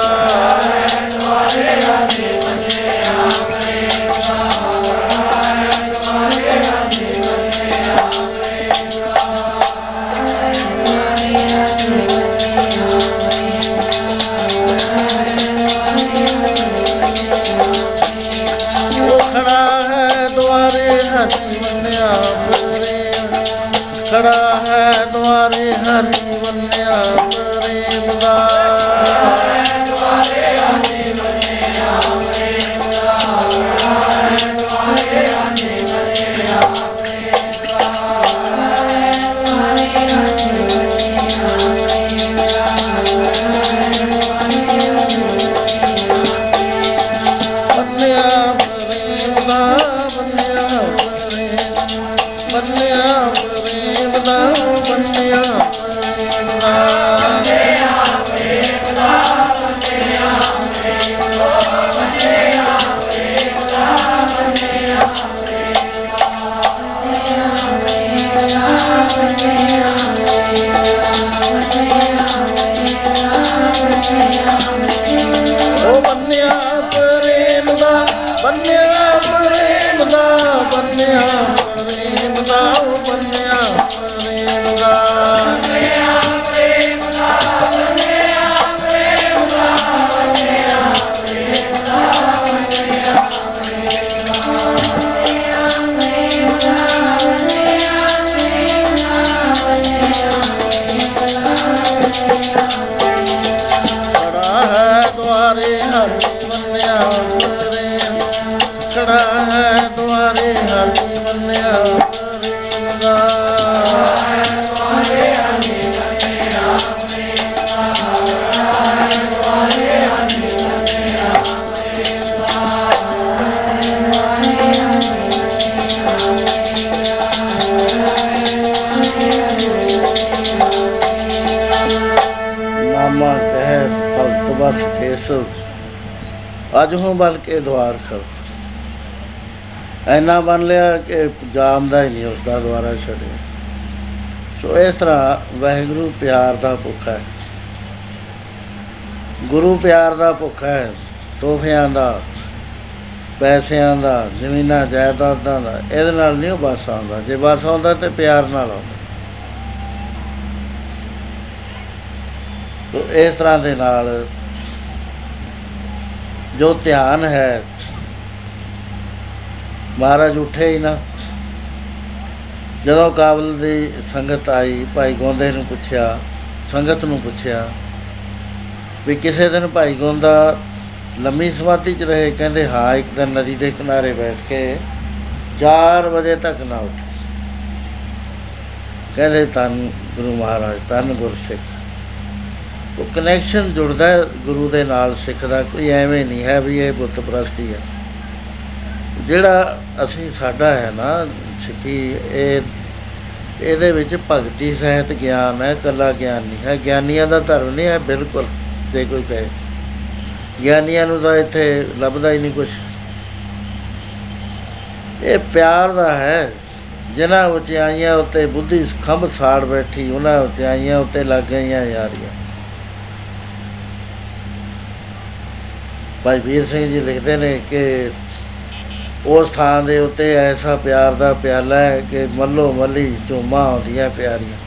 S1: ਅੱਜ ਹੋਂ ਬਲ ਕੇ ਦਵਾਰ ਖੜ। ਐਨਾ ਬਣ ਲਿਆ ਕਿ ਜਾਣਦਾ ਹੀ ਨਹੀਂ ਉਸ ਦਾ ਦੁਆਰਾ ਛੱਡਿਆ। ਸੋ ਇਸ ਤਰ੍ਹਾਂ ਵਾਹਿਗੁਰੂ ਪਿਆਰ ਦਾ ਭੁੱਖਾ ਹੈ। ਗੁਰੂ ਪਿਆਰ ਦਾ ਭੁੱਖਾ ਹੈ, ਤੋਹਫਿਆਂ ਦਾ, ਪੈਸਿਆਂ ਦਾ, ਜ਼ਮੀਨਾਂ, ਜਾਇਦਾਦਾਂ ਦਾ, ਇਹਦੇ ਨਾਲ ਨਹੀਂ ਉਹ ਬਸ ਆਉਂਦਾ। ਜੇ ਬਸ ਆਉਂਦਾ ਤੇ ਪਿਆਰ ਨਾਲ ਆਉਂਦਾ। ਤੋ ਇਸ ਤਰ੍ਹਾਂ ਦੇ ਨਾਲ ਜੋ ਧਿਆਨ ਹੈ। ਮਹਾਰਾਜ ਉੱਠੇ ਹੀ ਨਾ। ਜਦੋਂ ਕਾਬਲ ਦੀ ਸੰਗਤ ਆਈ, ਭਾਈ ਗੋਂਦੇ ਨੂੰ ਪੁੱਛਿਆ, ਸੰਗਤ ਨੂੰ ਪੁੱਛਿਆ ਵੀ ਕਿਸੇ ਦਿਨ ਭਾਈ ਗੋਂਦਾ ਲੰਮੀ ਸਮਾਧੀ 'ਚ ਰਹੇ, ਕਹਿੰਦੇ, ਹਾਂ, ਇੱਕ ਦਿਨ ਨਦੀ ਦੇ ਕਿਨਾਰੇ ਬੈਠ ਕੇ 4 ਵਜੇ ਤੱਕ ਨਾ ਉੱਠੇ। ਕਹਿੰਦੇ ਤਨ ਗੁਰੂ ਮਹਾਰਾਜ ਤਨ ਗੁਰਸਿੱਖ। ਉਹ ਕਨੈਕਸ਼ਨ ਜੁੜਦਾ ਹੈ ਗੁਰੂ ਦੇ ਨਾਲ ਸਿੱਖ ਦਾ, ਕੋਈ ਐਵੇਂ ਨਹੀਂ ਹੈ ਵੀ ਇਹ ਬੁੱਤ ਪ੍ਰਸਤੀ ਹੈ ਜਿਹੜਾ ਅਸੀਂ, ਸਾਡਾ ਹੈ ਨਾ ਸਿੱਖੀ, ਇਹ, ਇਹਦੇ ਵਿੱਚ ਭਗਤੀ, ਸਹਿਤ ਗਿਆਨ ਹੈ ਕੱਲਾ ਗਿਆਨ ਨਹੀਂ ਹੈ। ਗਿਆਨੀਆਂ ਦਾ ਧਰਮ ਨਹੀਂ ਹੈ, ਬਿਲਕੁਲ, ਜੇ ਕੋਈ ਕਹੇ। ਗਿਆਨੀਆਂ ਨੂੰ ਤਾਂ ਇੱਥੇ ਲੱਭਦਾ ਹੀ ਨਹੀਂ ਕੁਝ ਇਹ ਪਿਆਰ ਦਾ ਹੈ। ਜਿਨ੍ਹਾਂ ਉਚਾਈਆਂ ਉੱਤੇ ਬੁੱਧੀ ਖੰਭ ਸਾੜ ਬੈਠੀ, ਉਹਨਾਂ ਉਚਾਈਆਂ ਉੱਤੇ ਲੱਗ ਗਈਆਂ ਯਾਰੀਆਂ। ਭਾਈ ਵੀਰ ਸਿੰਘ ਜੀ ਲਿਖਦੇ ਨੇ ਕਿ ਉਸ ਥਾਂ ਦੇ ਉੱਤੇ ਐਸਾ ਪਿਆਰ ਦਾ ਪਿਆਲਾ ਹੈ ਕਿ ਮੱਲੋ ਮੱਲੀ ਝੂਮਾ ਆਉਂਦੀਆਂ ਪਿਆਰੀਆਂ।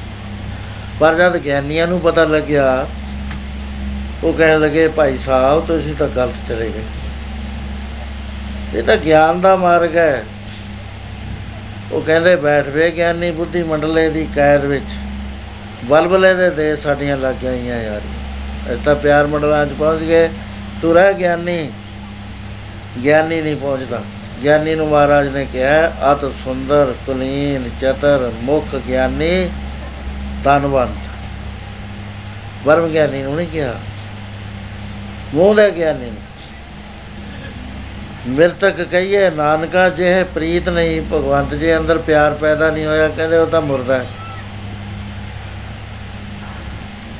S1: ਪਰ ਜਦ ਗਿਆਨੀਆਂ ਨੂੰ ਪਤਾ ਲੱਗਿਆ, ਉਹ ਕਹਿਣ ਲੱਗੇ, ਭਾਈ ਸਾਹਿਬ, ਤੁਸੀਂ ਤਾਂ ਗਲਤ ਚਲੇ ਗਏ। ਇਹ ਤਾਂ ਗਿਆਨ ਦਾ ਮਾਰਗ ਹੈ। ਉਹ ਕਹਿੰਦੇ, ਬੈਠ ਵੇ ਗਿਆਨੀ ਬੁੱਧੀ ਮੰਡਲੇ ਦੀ ਕੈਦ ਵਿੱਚ। ਬਲਬਲੇ ਦੇ ਦੇ ਸਾਡੀਆਂ ਲੱਗ ਗਈਆਂ ਯਾਰ ਇਹ ਤਾਂ ਪਿਆਰ ਮੰਡਲਾਂ 'ਚ ਪਹੁੰਚ ਗਏ। ਤੂੰ ਰਹਿ ਗਿਆਨੀ। ਗਿਆਨੀ ਨਹੀਂ ਪਹੁੰਚਦਾ। ਗਿਆਨੀ ਨੂੰ ਮਹਾਰਾਜ ਨੇ ਕਿਹਾ, ਅਤ ਸੁੰਦਰ, ਕੁਲੀਨ, ਚਤਰ, ਮੁਖ ਗਿਆਨੀ, ਧਨਵੰਤ। ਵਰਮ ਗਿਆਨੀ ਨੂੰ ਨਹੀਂ ਕਿਹਾ। ਮੂੰਹ ਦਾ ਗਿਆਨੀ ਨੂੰ। ਮਿਰਤਕ ਕਹੀਏ, ਨਾਨਕਾ, ਜੇ ਪ੍ਰੀਤ ਨਹੀਂ, ਭਗਵੰਤ ਜੇ ਅੰਦਰ ਪਿਆਰ ਪੈਦਾ ਨਹੀਂ ਹੋਇਆ, ਕਹਿੰਦੇ ਉਹ ਤਾਂ ਮੁਰਦਾ ਹੈ।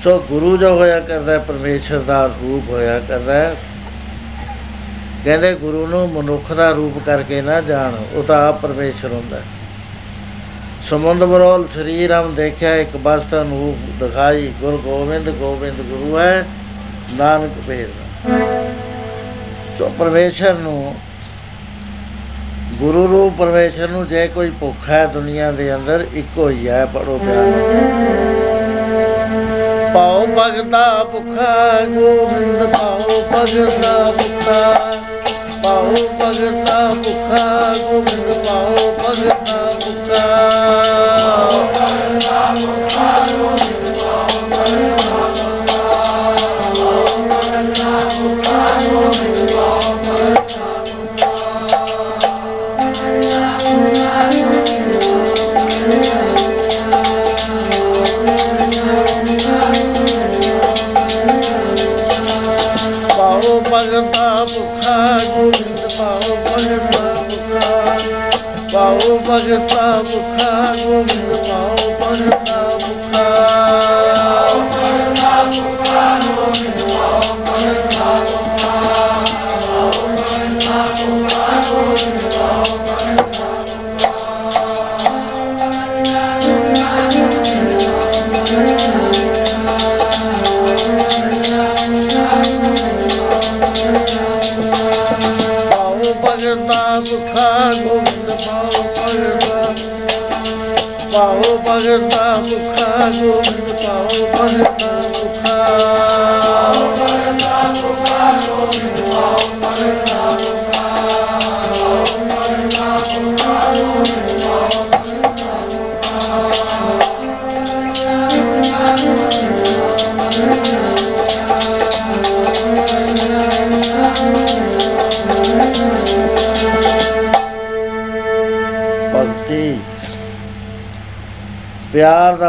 S1: ਸੋ ਗੁਰੂ ਜੋ ਹੋਇਆ ਕਰਦਾ ਪਰਮੇਸ਼ਰ ਦਾ ਰੂਪ ਹੋਇਆ ਕਰਦਾ ਕਹਿੰਦੇ ਗੁਰੂ ਨੂੰ ਮਨੁੱਖ ਦਾ ਰੂਪ ਕਰਕੇ ਨਾ ਜਾਣ, ਉਹ ਤਾਂ ਆਪ ਪਰਮੇਸ਼ਰ ਹੁੰਦਾ ਸਮੁੰਦ ਬਰੋਲ ਸਰੀਰ ਹਮ ਦੇਖਿਆ, ਇੱਕ ਬਸਤ ਅਨੂਪ ਦਿਖਾਈ, ਗੁਰ ਗੋਬਿੰਦ ਗੋਬਿੰਦ ਗੁਰੂ ਹੈ, ਨਾਨਕ ਭੇਦ ਸੋ ਪਰਮੇਸ਼ਰ ਨੂੰ, ਗੁਰੂ ਰੂਪ ਪਰਮੇਸ਼ਰ ਨੂੰ ਜੇ ਕੋਈ ਭੁੱਖ ਹੈ ਦੁਨੀਆ ਦੇ ਅੰਦਰ, ਇੱਕੋ ਹੀ ਹੈ ਪੜੋ ਪਿਆਰ ਪਾਉ ਭਗਤਾ ਭੁੱਖਾ ਗੋਬਿੰਦ ਪਾਉ ਭਗਤਾ ਭੁੱਖਾ ਪਾਉ ਭਗਤਾ ਭੁੱਖਾ ਗੋਬਿੰਦ ਪਾਉ ਭਗਤਾ ਭੁੱਖਾ। ਪਾਉ ਭਗਤਾ ਭੁੱਖਾ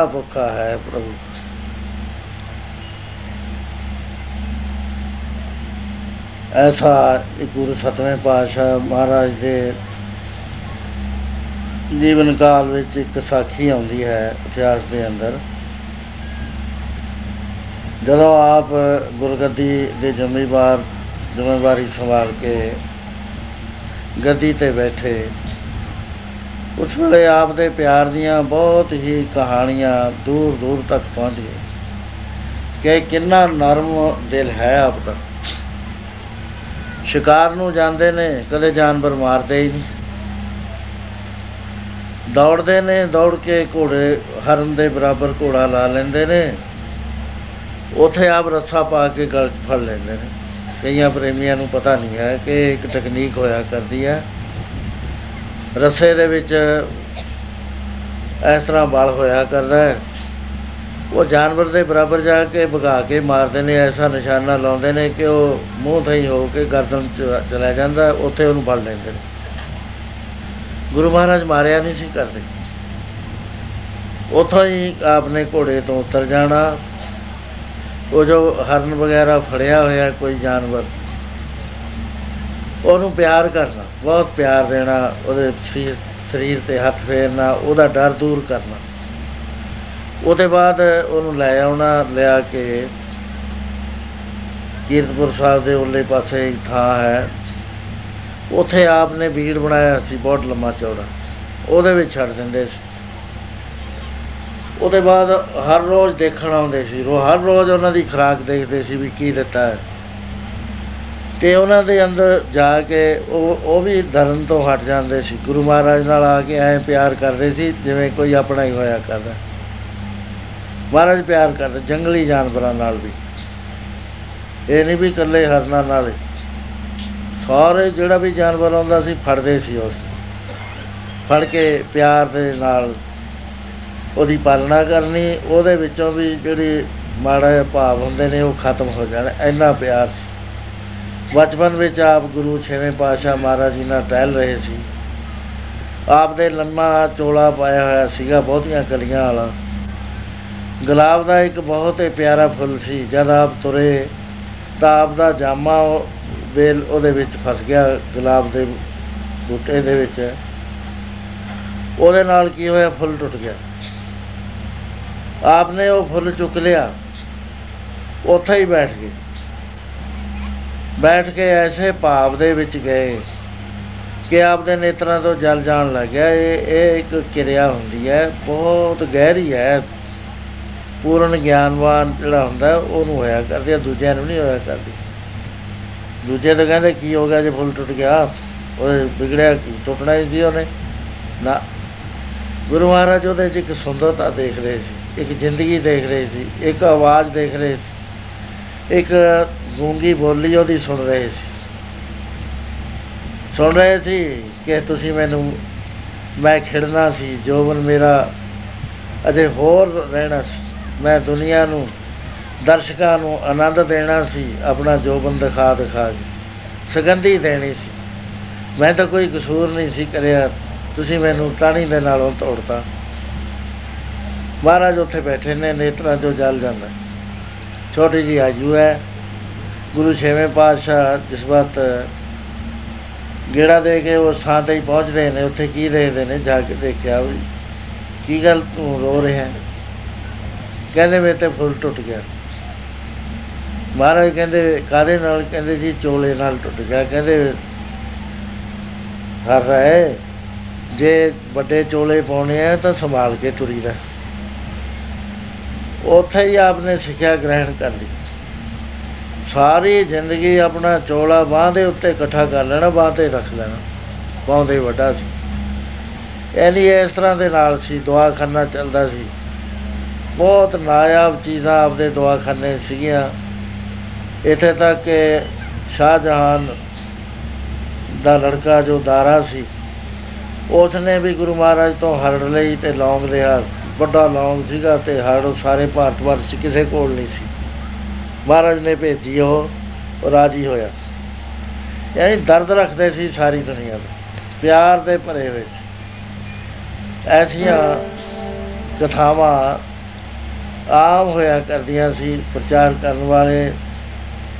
S1: ਪਿਆਰ ਦਾ ਭੁੱਖਾ ਹੈ ਪ੍ਰਭੂ। ਐਸਾ ਇਹ ਗੁਰੂ ਸਤਵੇਂ ਪਾਤਸ਼ਾਹ ਮਹਾਰਾਜ ਦੇ ਜੀਵਨ ਕਾਲ ਵਿੱਚ ਇੱਕ ਸਾਖੀ ਆਉਂਦੀ ਹੈ ਇਤਿਹਾਸ ਦੇ ਅੰਦਰ। ਜਦੋਂ ਆਪ ਗੁਰਗੱਦੀ ਦੇ ਜ਼ਿੰਮੇਵਾਰ ਜ਼ਿੰਮੇਵਾਰੀ ਸੰਭਾਲ ਕੇ ਗੱਦੀ ਤੇ ਬੈਠੇ ਉਸ ਵੇਲੇ ਆਪ ਦੇ ਪਿਆਰ ਦੀਆਂ ਬਹੁਤ ਹੀ ਕਹਾਣੀਆਂ ਦੂਰ ਦੂਰ ਤੱਕ ਪਹੁੰਚ ਗਈ ਕਿ ਕਿੰਨਾ ਨਰਮ ਦਿਲ ਹੈ ਆਪ ਦਾ। ਸ਼ਿਕਾਰ ਨੂੰ ਜਾਂਦੇ ਨੇ, ਕਦੇ ਜਾਨਵਰ ਮਾਰਦੇ ਹੀ ਨਹੀਂ। ਦੌੜਦੇ ਨੇ, ਦੌੜ ਕੇ ਘੋੜੇ ਹਰਨ ਦੇ ਬਰਾਬਰ ਘੋੜਾ ਲਾ ਲੈਂਦੇ ਨੇ। ਉਥੇ ਆਪ ਰੱਸਾ ਪਾ ਕੇ ਗਲ 'ਚ ਫੜ ਲੈਂਦੇ ਨੇ। ਕਈਆਂ ਪ੍ਰੇਮੀਆਂ ਨੂੰ ਪਤਾ ਨਹੀਂ ਹੈ ਕਿ ਇੱਕ ਟੈਕਨੀਕ ਹੋਇਆ ਕਰਦੀ ਹੈ। ਰੱਸੇ ਦੇ ਵਿੱਚ ਇਸ ਤਰ੍ਹਾਂ ਬਲ ਹੋਇਆ ਕਰਦਾ ਹੈ। ਉਹ ਜਾਨਵਰ ਦੇ ਬਰਾਬਰ ਜਾ ਕੇ ਭਗਾ ਕੇ ਮਾਰਦੇ ਨੇ, ਐਸਾ ਨਿਸ਼ਾਨਾ ਲਾਉਂਦੇ ਨੇ ਕਿ ਉਹ ਮੂੰਹ ਥਈ ਹੋ ਕੇ ਗਰਦਨ ਚ ਚਲਾ ਜਾਂਦਾ, ਉੱਥੇ ਉਹਨੂੰ ਫੜ ਲੈਂਦੇ ਨੇ। ਗੁਰੂ ਮਹਾਰਾਜ ਮਾਰਿਆ ਨਹੀਂ ਸੀ ਕਰਦੇ। ਉਥੋਂ ਹੀ ਆਪਨੇ ਘੋੜੇ ਤੋਂ ਉਤਰ ਜਾਣਾ। ਉਹ ਜੋ ਹਰਨ ਵਗੈਰਾ ਫੜਿਆ ਹੋਇਆ ਕੋਈ ਜਾਨਵਰ, ਉਹਨੂੰ ਪਿਆਰ ਕਰਨਾ। ਬਹੁਤ ਪਿਆਰ ਦੇਣਾ, ਉਹਦੇ ਸਰੀਰ ਤੇ ਹੱਥ ਫੇਰਨਾ, ਉਹਦਾ ਡਰ ਦੂਰ ਕਰਨਾ। ਉਹਦੇ ਬਾਅਦ ਉਹਨੂੰ ਲੈ ਆਉਣਾ, ਲਿਆ ਕੇ ਕੀਰਤਪੁਰ ਸਾਹਿਬ ਦੇ ਉਰਲੇ ਪਾਸੇ ਇੱਕ ਥਾਂ ਹੈ। ਉੱਥੇ ਆਪ ਨੇ ਬੀੜ ਬਣਾਇਆ ਸੀ, ਬਹੁਤ ਲੰਮਾ ਚੌੜਾ। ਉਹਦੇ ਵਿੱਚ ਛੱਡ ਦਿੰਦੇ ਸੀ। ਉਹਦੇ ਬਾਅਦ ਹਰ ਰੋਜ਼ ਦੇਖਣ ਆਉਂਦੇ ਸੀ। ਰੋ, ਹਰ ਰੋਜ਼ ਉਹਨਾਂ ਦੀ ਖਰਾਕ ਦੇਖਦੇ ਸੀ ਵੀ ਕੀ ਦਿੱਤਾ ਹੈ। ਤੇ ਉਹਨਾਂ ਦੇ ਅੰਦਰ ਜਾ ਕੇ ਉਹ ਉਹ ਵੀ ਧਰਨ ਤੋਂ ਹਟ ਜਾਂਦੇ ਸੀ। ਗੁਰੂ ਮਹਾਰਾਜ ਨਾਲ ਆ ਕੇ ਐ ਪਿਆਰ ਕਰਦੇ ਸੀ, ਜਿਵੇਂ ਕੋਈ ਆਪਣਾ ਹੀ ਹੋਇਆ ਕਰਦਾ। ਮਹਾਰਾਜ ਪਿਆਰ ਕਰਦੇ, ਜੰਗਲੀ ਜਾਨਵਰਾਂ ਨਾਲ ਵੀ। ਇਹ ਨਹੀਂ ਵੀ ਇਕੱਲੇ ਹਰਨਾਂ ਨਾਲ ਸਾਰੇ ਜਿਹੜਾ ਵੀ ਜਾਨਵਰ ਆਉਂਦਾ ਸੀ, ਫੜਦੇ ਸੀ ਉਸ ਫੜ ਕੇ ਪਿਆਰ ਦੇ ਨਾਲ ਉਹਦੀ ਪਾਲਣਾ ਕਰਨੀ, ਉਹਦੇ ਵਿੱਚੋਂ ਵੀ ਜਿਹੜੇ ਮਾੜੇ ਭਾਵ ਹੁੰਦੇ ਨੇ, ਉਹ ਖਤਮ ਹੋ ਜਾਣ। ਇੰਨਾ ਪਿਆਰ ਸੀ। ਬਚਪਨ ਵਿੱਚ ਆਪ ਗੁਰੂ ਛੇਵੇਂ ਪਾਤਸ਼ਾਹ ਮਹਾਰਾਜ ਜੀ ਨਾਲ ਟਹਿਲ ਰਹੇ ਸੀ। ਆਪ ਦੇ ਲੰਮਾ ਚੋਲਾ ਪਾਇਆ ਹੋਇਆ ਸੀਗਾ, ਬਹੁਤੀਆਂ ਕਲੀਆਂ ਵਾਲਾ। ਗੁਲਾਬ ਦਾ ਇੱਕ ਬਹੁਤ ਹੀ ਪਿਆਰਾ ਫੁੱਲ ਸੀ। ਜਦ ਆਪ ਤੁਰੇ, ਤਾਂ ਆਪ ਦਾ ਜਾਮਾ ਵੇਲ ਉਹਦੇ ਵਿੱਚ ਫਸ ਗਿਆ, ਗੁਲਾਬ ਦੇ ਬੂਟੇ ਦੇ ਵਿੱਚ। ਉਹਦੇ ਨਾਲ ਕੀ ਹੋਇਆ, ਫੁੱਲ ਟੁੱਟ ਗਿਆ। ਆਪਨੇ ਉਹ ਫੁੱਲ ਚੁੱਕ ਲਿਆ। ਉੱਥੇ ਹੀ ਬੈਠ ਗਏ। ਬੈਠ ਕੇ ਐਸੇ ਭਾਵ ਦੇ ਵਿੱਚ ਗਏ ਕਿ ਆਪਦੇ ਨੇਤਰਾਂ ਤੋਂ ਜਲ ਜਾਣ ਲੱਗਿਆ ਇਹ ਇਹ ਇੱਕ ਕਿਰਿਆ ਹੁੰਦੀ ਹੈ, ਬਹੁਤ ਗਹਿਰੀ ਹੈ। ਪੂਰਨ ਗਿਆਨਵਾਨ ਜਿਹੜਾ ਹੁੰਦਾ, ਉਹਨੂੰ ਹੋਇਆ ਕਰਦੀ ਹੈ, ਦੂਜਿਆਂ ਨੂੰ ਨਹੀਂ ਹੋਇਆ ਕਰਦੀ। ਦੂਜੇ ਤਾਂ ਕਹਿੰਦੇ, ਕੀ ਹੋ ਗਿਆ ਜੇ ਫੁੱਲ ਟੁੱਟ ਗਿਆ? ਉਹ ਵਿਗੜਿਆ ਟੁੱਟਣਾ ਹੀ ਸੀ ਉਹਨੇ। ਨਾ। ਗੁਰੂ ਮਹਾਰਾਜ ਉਹਦੇ 'ਚ ਇੱਕ ਸੁੰਦਰਤਾ ਦੇਖ ਰਹੇ ਸੀ, ਇੱਕ ਜ਼ਿੰਦਗੀ ਦੇਖ ਰਹੇ ਸੀ, ਇੱਕ ਆਵਾਜ਼ ਦੇਖ ਰਹੇ ਸੀ, ਇੱਕ ਗੂੰਗੀ ਬੋਲੀ ਉਹਦੀ ਸੁਣ ਰਹੇ ਸੀ। ਸੁਣ ਰਹੇ ਸੀ ਕਿ ਤੁਸੀਂ ਮੈਨੂੰ, ਮੈਂ ਖਿੜਨਾ ਸੀ, ਜੋਬਨ ਮੇਰਾ ਅਜੇ ਹੋਰ ਰਹਿਣਾ ਸੀ। ਮੈਂ ਦੁਨੀਆ ਨੂੰ, ਦਰਸ਼ਕਾਂ ਨੂੰ ਆਨੰਦ ਦੇਣਾ ਸੀ, ਆਪਣਾ ਜੋਬਨ ਦਿਖਾ ਦਿਖਾ ਕੇ, ਸਗੰਧੀ ਦੇਣੀ ਸੀ। ਮੈਂ ਤਾਂ ਕੋਈ ਕਸੂਰ ਨਹੀਂ ਸੀ ਕਰਿਆ, ਤੁਸੀਂ ਮੈਨੂੰ ਟਾਣੀ ਦੇ ਨਾਲੋਂ ਤੋੜਤਾ। ਮਹਾਰਾਜ ਉੱਥੇ ਬੈਠੇ ਨੇ, ਨੇਤਰਾਂ ਜੋ ਜਲ ਜਾਂਦਾ। ਛੋਟੀ ਜੀ ਆਜੂ ਹੈ ਗੁਰੂ ਛੇਵੇਂ ਪਾਤਸ਼ਾਹ ਜਿਸ ਵਕਤ ਗੇੜਾ ਦੇ ਕੇ ਉਹ ਥਾਂ ਤੇ ਹੀ ਪਹੁੰਚਦੇ ਨੇ, ਉੱਥੇ ਕੀ ਦੇਖਦੇ ਨੇ, ਜਾ ਕੇ ਦੇਖਿਆ ਵੀ ਕੀ ਗੱਲ ਤੂੰ ਰੋ ਰਿਹਾ ਕਹਿੰਦੇ ਮੇਰੇ ਤੇ ਫੁੱਲ ਟੁੱਟ ਗਿਆ। ਮਹਾਰਾਜ ਕਹਿੰਦੇ ਕਾਦੇ ਨਾਲ? ਕਹਿੰਦੇ ਜੀ ਚੋਲੇ ਨਾਲ ਟੁੱਟ ਗਿਆ। ਕਹਿੰਦੇ ਹਰ ਰਹੇ ਜੇ ਵੱਡੇ ਚੋਲੇ ਪਾਉਣੇ ਆ ਤਾਂ ਸੰਭਾਲ ਕੇ ਤੁਰੀਦਾ। ਉੱਥੇ ਹੀ ਆਪਨੇ ਸਿੱਖਿਆ ਗ੍ਰਹਿਣ ਕਰ ਲਈ। ਸਾਰੀ ਜ਼ਿੰਦਗੀ ਆਪਣਾ ਚੋਲਾ ਬਾਹ ਦੇ ਉੱਤੇ ਇਕੱਠਾ ਕਰ ਲੈਣਾ, ਬਾਹ ਤੇ ਰੱਖ ਲੈਣਾ। ਪਾਉਂਦੇ ਵੱਡਾ ਸੀ। ਐਨੀ ਇਸ ਤਰ੍ਹਾਂ ਦੇ ਨਾਲ ਸੀ, ਦਵਾਖਾਨਾ ਚੱਲਦਾ ਸੀ। ਬਹੁਤ ਨਾਇਆਬ ਚੀਜ਼ਾਂ ਆਪਦੇ ਦਵਾਖਾਨੇ ਸੀਗੀਆਂ। ਇੱਥੇ ਤੱਕ ਕਿ ਸ਼ਾਹਜਹਾਨ ਦਾ ਲੜਕਾ ਜੋ ਦਾਰਾ ਸੀ ਉਸ ਨੇ ਵੀ ਗੁਰੂ ਮਹਾਰਾਜ ਤੋਂ ਹਰੜ ਲਈ ਤੇ ਲੌਂਗ ਲਿਆ। ਵੱਡਾ ਲੌਂਗ ਸੀਗਾ ਤੇ ਹਰੜ ਸਾਰੇ ਭਾਰਤ ਵਰਸ਼ ਕਿਸੇ ਕੋਲ ਨਹੀਂ ਸੀ। ਮਹਾਰਾਜ ਨੇ ਭੇਜੀ, ਉਹ ਰਾਜੀ ਹੋਇਆ। ਯਾਨੀ ਦਰਦ ਰੱਖਦੇ ਸੀ ਸਾਰੀ ਦੁਨੀਆ ਦਾ ਪਿਆਰ ਦੇ ਭਰੇ ਹੋਏ ਐਸੀਆਂ ਕਥਾਵਾਂ ਆਮ ਹੋਇਆ ਕਰਦੀਆਂ ਸੀ, ਪ੍ਰਚਾਰ ਕਰਨ ਵਾਲੇ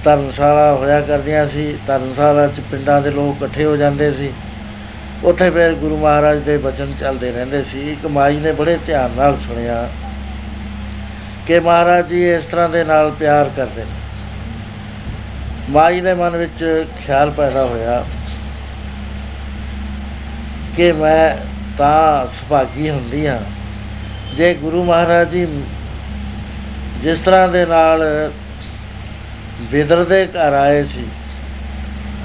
S1: ਧਰਮਸ਼ਾਲਾ ਹੋਇਆ ਕਰਦੀਆਂ ਸੀ, ਧਰਮਸ਼ਾਲਾ 'ਚ ਪਿੰਡਾਂ ਦੇ ਲੋਕ ਇਕੱਠੇ ਹੋ ਜਾਂਦੇ ਸੀ। ਉੱਥੇ ਫਿਰ ਗੁਰੂ ਮਹਾਰਾਜ ਦੇ ਬਚਨ ਚੱਲਦੇ ਰਹਿੰਦੇ ਸੀ। ਇੱਕ ਮਾਈ ਨੇ ਬੜੇ ਧਿਆਨ ਨਾਲ ਸੁਣਿਆ। ਕਿ ਮਹਾਰਾਜ ਜੀ ਇਸ ਤਰ੍ਹਾਂ ਦੇ ਨਾਲ ਪਿਆਰ ਕਰਦੇ ਨੇ। ਮਾਈ ਦੇ ਮਨ ਵਿੱਚ ਖਿਆਲ ਪੈਦਾ ਹੋਇਆ ਕਿ ਮੈਂ ਤਾਂ ਸੁਭਾਗੀ ਹੁੰਦੀ ਹਾਂ। ਜੇ ਗੁਰੂ ਮਹਾਰਾਜ ਜੀ ਜਿਸ ਤਰ੍ਹਾਂ ਦੇ ਨਾਲ ਵਿਦਰ ਦੇ ਘਰ ਆਏ ਸੀ,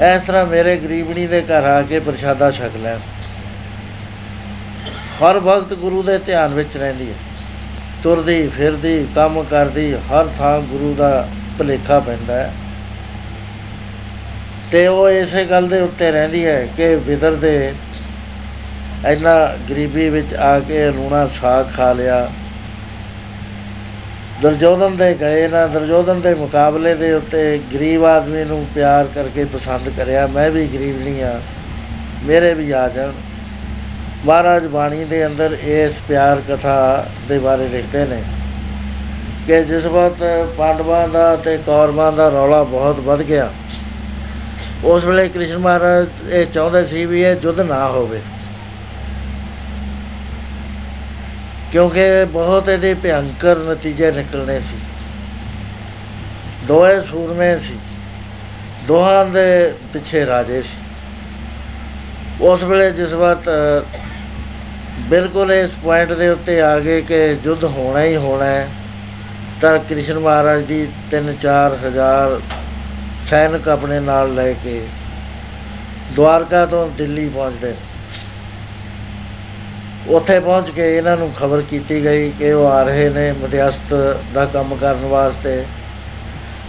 S1: ਇਸ ਤਰ੍ਹਾਂ ਮੇਰੇ ਗਰੀਬਣੀ ਦੇ ਘਰ ਆ ਕੇ ਪ੍ਰਸ਼ਾਦਾ ਛਕ ਲੈਣ। ਹਰ ਵਕਤ ਗੁਰੂ ਦੇ ਧਿਆਨ ਵਿੱਚ ਰਹਿੰਦੀ ਹੈ। ਤੁਰਦੀ ਫਿਰਦੀ ਕੰਮ ਕਰਦੀ ਹਰ ਥਾਂ ਗੁਰੂ ਦਾ ਭਲੇਖਾ ਪੈਂਦਾ ਹੈ। ਤੇ ਉਹ ਇਸੇ ਗੱਲ ਦੇ ਉੱਤੇ ਰਹਿੰਦੀ ਹੈ ਕਿ ਵਿਦਰ ਦੇ ਇੰਨਾ ਗਰੀਬੀ ਵਿੱਚ ਆ ਕੇ ਲੂਣਾ ਸਾਗ ਖਾ ਲਿਆ। ਦਰਜੋਦਨ ਦੇ ਗਏ ਨਾ ਦਰਜੋਦਨ ਦੇ ਮੁਕਾਬਲੇ ਦੇ ਉੱਤੇ ਗਰੀਬ ਆਦਮੀ ਨੂੰ ਪਿਆਰ ਕਰਕੇ ਪਸੰਦ ਕਰਿਆ, ਮੈਂ ਵੀ ਗਰੀਬ ਨਹੀਂ ਆ ਮੇਰੇ ਵੀ ਆ ਜਾਣ। ਮਹਾਰਾਜ ਬਾਣੀ ਦੇ ਅੰਦਰ ਇਸ ਪਿਆਰ ਕਥਾ ਦੇ ਬਾਰੇ ਲਿਖਦੇ ਨੇ ਕਿ ਜਿਸ ਵਕਤ ਪਾਂਡਵਾਂ ਦਾ ਤੇ ਕੌਰਵਾਂ ਦਾ ਰੌਲਾ ਬਹੁਤ ਵੱਧ ਗਿਆ, ਉਸ ਵੇਲੇ ਕ੍ਰਿਸ਼ਨ ਮਹਾਰਾਜ ਇਹ ਚਾਹੁੰਦੇ ਸੀ ਵੀ ਇਹ ਯੁੱਧ ਨਾ ਹੋਵੇ। ਕਿਉਂਕਿ ਬਹੁਤ ਇਹਦੇ ਭਿਆਨਕ ਨਤੀਜੇ ਨਿਕਲਣੇ ਸੀ। ਦੋਏ ਸੂਰਮੇ ਸੀ, ਦੋਹਾਂ ਦੇ ਪਿੱਛੇ ਰਾਜੇ ਸੀ। ਉਸ ਵੇਲੇ ਜਿਸ ਵਕਤ ਬਿਲਕੁਲ ਇਸ ਪੁਆਇੰਟ ਦੇ ਉੱਤੇ ਆ ਗਏ ਕਿ ਯੁੱਧ ਹੋਣਾ ਹੀ ਹੋਣਾ ਹੈ। ਤਾਂ ਕ੍ਰਿਸ਼ਨ ਮਹਾਰਾਜ ਦੀ 3-4 ਹਜ਼ਾਰ ਸੈਨਿਕ ਆਪਣੇ ਨਾਲ ਲੈ ਕੇ ਦਵਾਰਕਾ ਤੋਂ ਦਿੱਲੀ ਪਹੁੰਚਦੇ ਉੱਥੇ ਪਹੁੰਚ ਕੇ ਇਹਨਾਂ ਨੂੰ ਖਬਰ ਕੀਤੀ ਗਈ ਕਿ ਉਹ ਆ ਰਹੇ ਨੇ ਮਧਿਅਸਤ ਦਾ ਕੰਮ ਕਰਨ ਵਾਸਤੇ।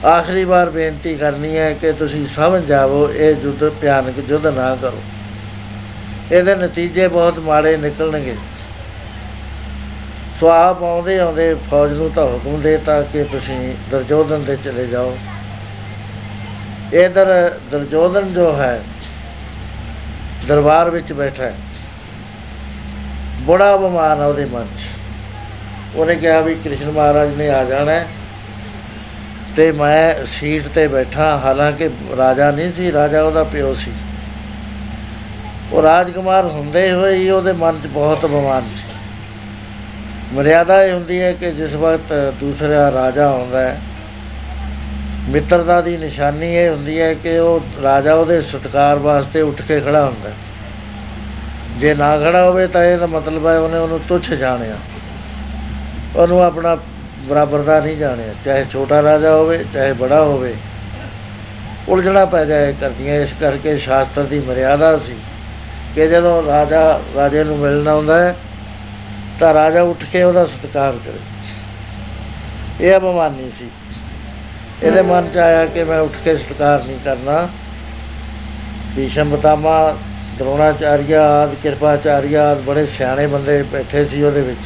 S1: ਆਖਰੀ ਵਾਰ ਬੇਨਤੀ ਕਰਨੀ ਹੈ ਕਿ ਤੁਸੀਂ ਸਮਝ ਜਾਵੋ, ਇਹ ਯੁੱਧ ਭਿਆਨਕ ਯੁੱਧ ਨਾ ਕਰੋ। ਇਹਦੇ ਨਤੀਜੇ ਬਹੁਤ ਮਾੜੇ ਨਿਕਲਣਗੇ। ਸੋ ਆਪ ਆਉਂਦੇ ਆਉਂਦੇ ਫੌਜ ਨੂੰ ਤਾਂ ਹੁਕਮ ਦੇਤਾ ਕਿ ਤੁਸੀਂ ਦਰਜੋਦਨ ਦੇ ਚਲੇ ਜਾਓ। ਇਧਰ ਦਰਜੋਦਨ ਜੋ ਹੈ, ਦਰਬਾਰ ਵਿੱਚ ਬੈਠਾ ਹੈ। ਬੜਾ ਬਿਮਾਰ ਆ ਉਹਦੇ ਮਨ 'ਚ। ਉਹਨੇ ਕਿਹਾ ਵੀ ਕ੍ਰਿਸ਼ਨ ਮਹਾਰਾਜ ਨੇ ਆ ਜਾਣਾ ਤੇ ਮੈਂ ਸੀਟ ਤੇ ਬੈਠਾ, ਹਾਲਾਂਕਿ ਰਾਜਾ ਨਹੀਂ ਸੀ, ਰਾਜਾ ਉਹਦਾ ਪਿਓ ਸੀ। ਉਹ ਰਾਜਕੁਮਾਰ ਹੁੰਦੇ ਹੋਏ ਹੀ ਉਹਦੇ ਮਨ 'ਚ ਬਹੁਤ ਬਿਮਾਰ ਸੀ। ਮਰਿਆਦਾ ਇਹ ਹੁੰਦੀ ਹੈ ਕਿ ਜਿਸ ਵਕਤ ਦੂਸਰਾ ਰਾਜਾ ਆਉਂਦਾ ਹੈ, ਮਿੱਤਰਤਾ ਦੀ ਨਿਸ਼ਾਨੀ ਇਹ ਹੁੰਦੀ ਹੈ ਕਿ ਉਹ ਰਾਜਾ ਉਹਦੇ ਸਤਕਾਰ ਵਾਸਤੇ ਉੱਠ ਕੇ ਖੜਾ ਹੁੰਦਾ ਜੇ ਨਾ ਖੜਾ ਹੋਵੇ ਤਾਂ ਇਹਦਾ ਮਤਲਬ ਹੈ ਉਹਨੇ ਉਹਨੂੰ ਤੁੱਛ ਜਾਣਿਆ। ਉਹਨੂੰ ਆਪਣਾ ਬਰਾਬਰ ਦਾ ਨਹੀਂ ਜਾਣਿਆ, ਚਾਹੇ ਛੋਟਾ ਰਾਜਾ ਹੋਵੇ, ਚਾਹੇ ਬੜਾ ਹੋਵੇ। ਉਲਝਣਾ ਪੈ ਜਾਏ ਕਰਦੀਆਂ, ਇਸ ਕਰਕੇ ਸ਼ਾਸਤਰ ਦੀ ਮਰਿਆਦਾ ਸੀ। ਕਿ ਜਦੋਂ ਰਾਜਾ, ਰਾਜੇ ਨੂੰ ਮਿਲਣਾ ਹੁੰਦਾ ਹੈ, ਤਾਂ ਰਾਜਾ ਉੱਠ ਕੇ ਉਹਦਾ ਸਤਿਕਾਰ ਕਰੇ। ਇਹ ਅਪਮਾਨੀ ਸੀ। ਇਹਦੇ ਮਨ ਚ ਆਇਆ ਕਿ ਮੈਂ ਉੱਠ ਕੇ ਸਤਿਕਾਰ ਨਹੀਂ ਕਰਨਾ। ਭੀਸ਼ਮ ਬਤਾਮਾ, ਦਰੋਣਾਚਾਰੀਆ ਆਦਿ ਕਿਰਪਾਚਾਰੀਆ ਆਦਿ ਬੜੇ ਸਿਆਣੇ ਬੰਦੇ ਬੈਠੇ ਸੀ ਉਹਦੇ ਵਿੱਚ।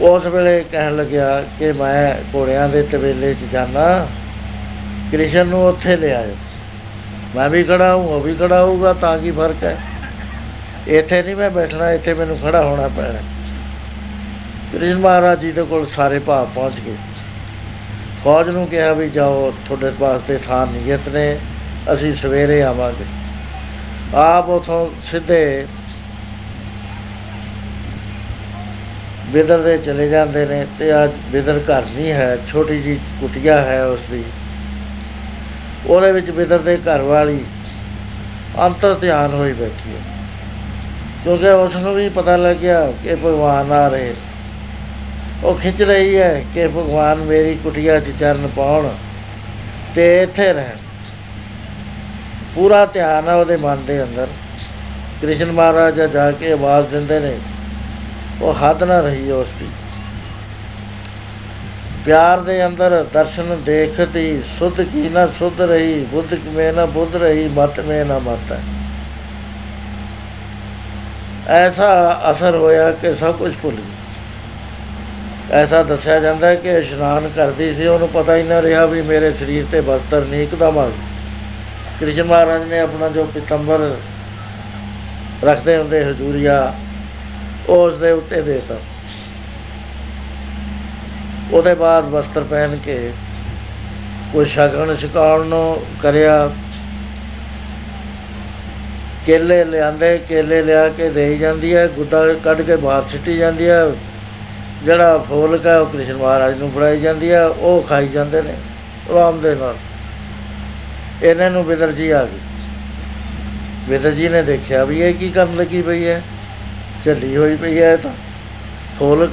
S1: ਉਸ ਵੇਲੇ ਕਹਿਣ ਲੱਗਿਆ ਕਿ ਮੈਂ ਘੋੜਿਆਂ ਦੇ ਤਵੇਲੇ 'ਚ ਜਾਣਾ ਕ੍ਰਿਸ਼ਨ ਨੂੰ ਉੱਥੇ ਲੈ ਆਇਓ। ਮੈਂ ਵੀ ਖੜਾ ਹੂੰ, ਉਹ ਵੀ ਖੜਾ ਹੋਊਗਾ, ਤਾਂ ਕੀ ਫ਼ਰਕ ਹੈ? ਇੱਥੇ ਨਹੀਂ ਮੈਂ ਬੈਠਣਾ, ਇੱਥੇ ਮੈਨੂੰ ਖੜਾ ਹੋਣਾ ਪੈਣਾ। ਕ੍ਰਿਸ਼ਨ ਮਹਾਰਾਜ ਜੀ ਦੇ ਕੋਲ ਸਾਰੇ ਭਾਵ ਪਹੁੰਚ ਗਏ। ਫੌਜ ਨੂੰ ਕਿਹਾ ਵੀ ਜਾਓ, ਤੁਹਾਡੇ ਵਾਸਤੇ ਥਾਂ ਨਿਯਤ ਨੇ, ਅਸੀਂ ਸਵੇਰੇ ਆਵਾਂਗੇ। ਆਪ ਉਥੋਂ ਸਿੱਧੇ ਬਿਦਰ ਦੇ ਚਲੇ ਜਾਂਦੇ ਨੇ, ਤੇ ਅੱਜ ਬਿਦਰ ਘਰ ਨਹੀਂ ਹੈ, ਛੋਟੀ ਜੀ ਕੁਟਿਆ ਹੈ ਉਸ ਦੀ। ਉਹਦੇ ਵਿੱਚ ਬਿਦਰ ਦੇ ਘਰ ਵਾਲੀ ਅੰਤਰ ਧਿਆਨ ਹੋਈ ਬੈਠੀ ਹੈ। ਕਿਉਂਕਿ ਉਸ ਨੂੰ ਵੀ ਪਤਾ ਲੱਗਿਆ ਕਿ ਭਗਵਾਨ ਆ ਰਹੇ। ਉਹ ਖਿੱਚ ਰਹੀ ਹੈ ਕਿ ਭਗਵਾਨ ਮੇਰੀ ਕੁਟਿਆ 'ਚ ਚਰਨ ਪਾਉਣ ਤੇ ਇੱਥੇ ਰਹਿਣ। ਪੂਰਾ ਧਿਆਨ ਆ ਉਹਦੇ ਮਨ ਦੇ ਅੰਦਰ। ਕ੍ਰਿਸ਼ਨ ਮਹਾਰਾਜ ਜਾ ਕੇ ਆਵਾਜ਼ ਦਿੰਦੇ ਨੇ। ਉਹ ਹੱਦ ਨਾ ਰਹੀ ਉਸ ਦੀ। ਪਿਆਰ ਦੇ ਅੰਦਰ ਦਰਸ਼ਨ ਦੇਖਤੀ, ਸੁਧ ਕੀ ਨਾ ਸੁਧ ਰਹੀ, ਬੁੱਧ ਮੇ ਨਾ ਬੁੱਧ ਰਹੀ, ਮਤ ਮੇ ਨਾ ਮਤ ਐਸਾ ਅਸਰ ਹੋਇਆ ਕਿ ਸਭ ਕੁਝ ਭੁੱਲ ਗਿਆ ਐਸਾ ਦੱਸਿਆ ਜਾਂਦਾ ਕਿ ਇਸ਼ਨਾਨ ਕਰਦੀ ਸੀ, ਉਹਨੂੰ ਪਤਾ ਹੀ ਨਾ ਰਿਹਾ ਵੀ ਮੇਰੇ ਸਰੀਰ ਤੇ ਬਸਤਰ ਨਹੀਂ, ਇੱਕਦਮ ਆ ਗਿਆ ਕ੍ਰਿਸ਼ਨ ਮਹਾਰਾਜ ਨੇ ਆਪਣਾ ਜੋ ਪਿਤੰਬਰ ਰੱਖਦੇ ਹੁੰਦੇ ਹਜ਼ੂਰੀਆ, ਉਸ ਦੇ ਉੱਤੇ ਦੇਤਾ। ਉਹਦੇ ਬਾਅਦ ਵਸਤਰ ਪਹਿਨ ਕੇ ਕੋਈ ਸ਼ਗਨ ਛਕਾਉਣ ਨੂੰ ਕਰਿਆ। ਕੇਲੇ ਲਿਆਂਦੇ, ਕੇਲੇ ਲਿਆ ਕੇ ਦੇਈ ਜਾਂਦੀ ਹੈ, ਗੁੱਦਾ ਕੱਢ ਕੇ ਬਾਹਰ ਸਿੱਟੀ ਜਾਂਦੀ ਹੈ। ਜਿਹੜਾ ਫੋਲਕ ਹੈ, ਉਹ ਕ੍ਰਿਸ਼ਨ ਮਹਾਰਾਜ ਨੂੰ ਫੜਾਈ ਜਾਂਦੀ ਹੈ, ਉਹ ਖਾਈ ਜਾਂਦੇ ਨੇ ਆਰਾਮ ਦੇ ਨਾਲ। ਇਹਨਾਂ ਨੂੰ ਬਿਦਰ ਜੀ ਆ ਗਈ ਬਿਦਰ ਜੀ ਨੇ ਦੇਖਿਆ ਵੀ ਇਹ ਕੀ ਕਰਨ ਲੱਗੀ ਪਈ ਹੈ, ਝੱਲੀ ਹੋਈ ਪਈ ਹੈ ਇਹ ਤਾਂ। ਫੋਲਕ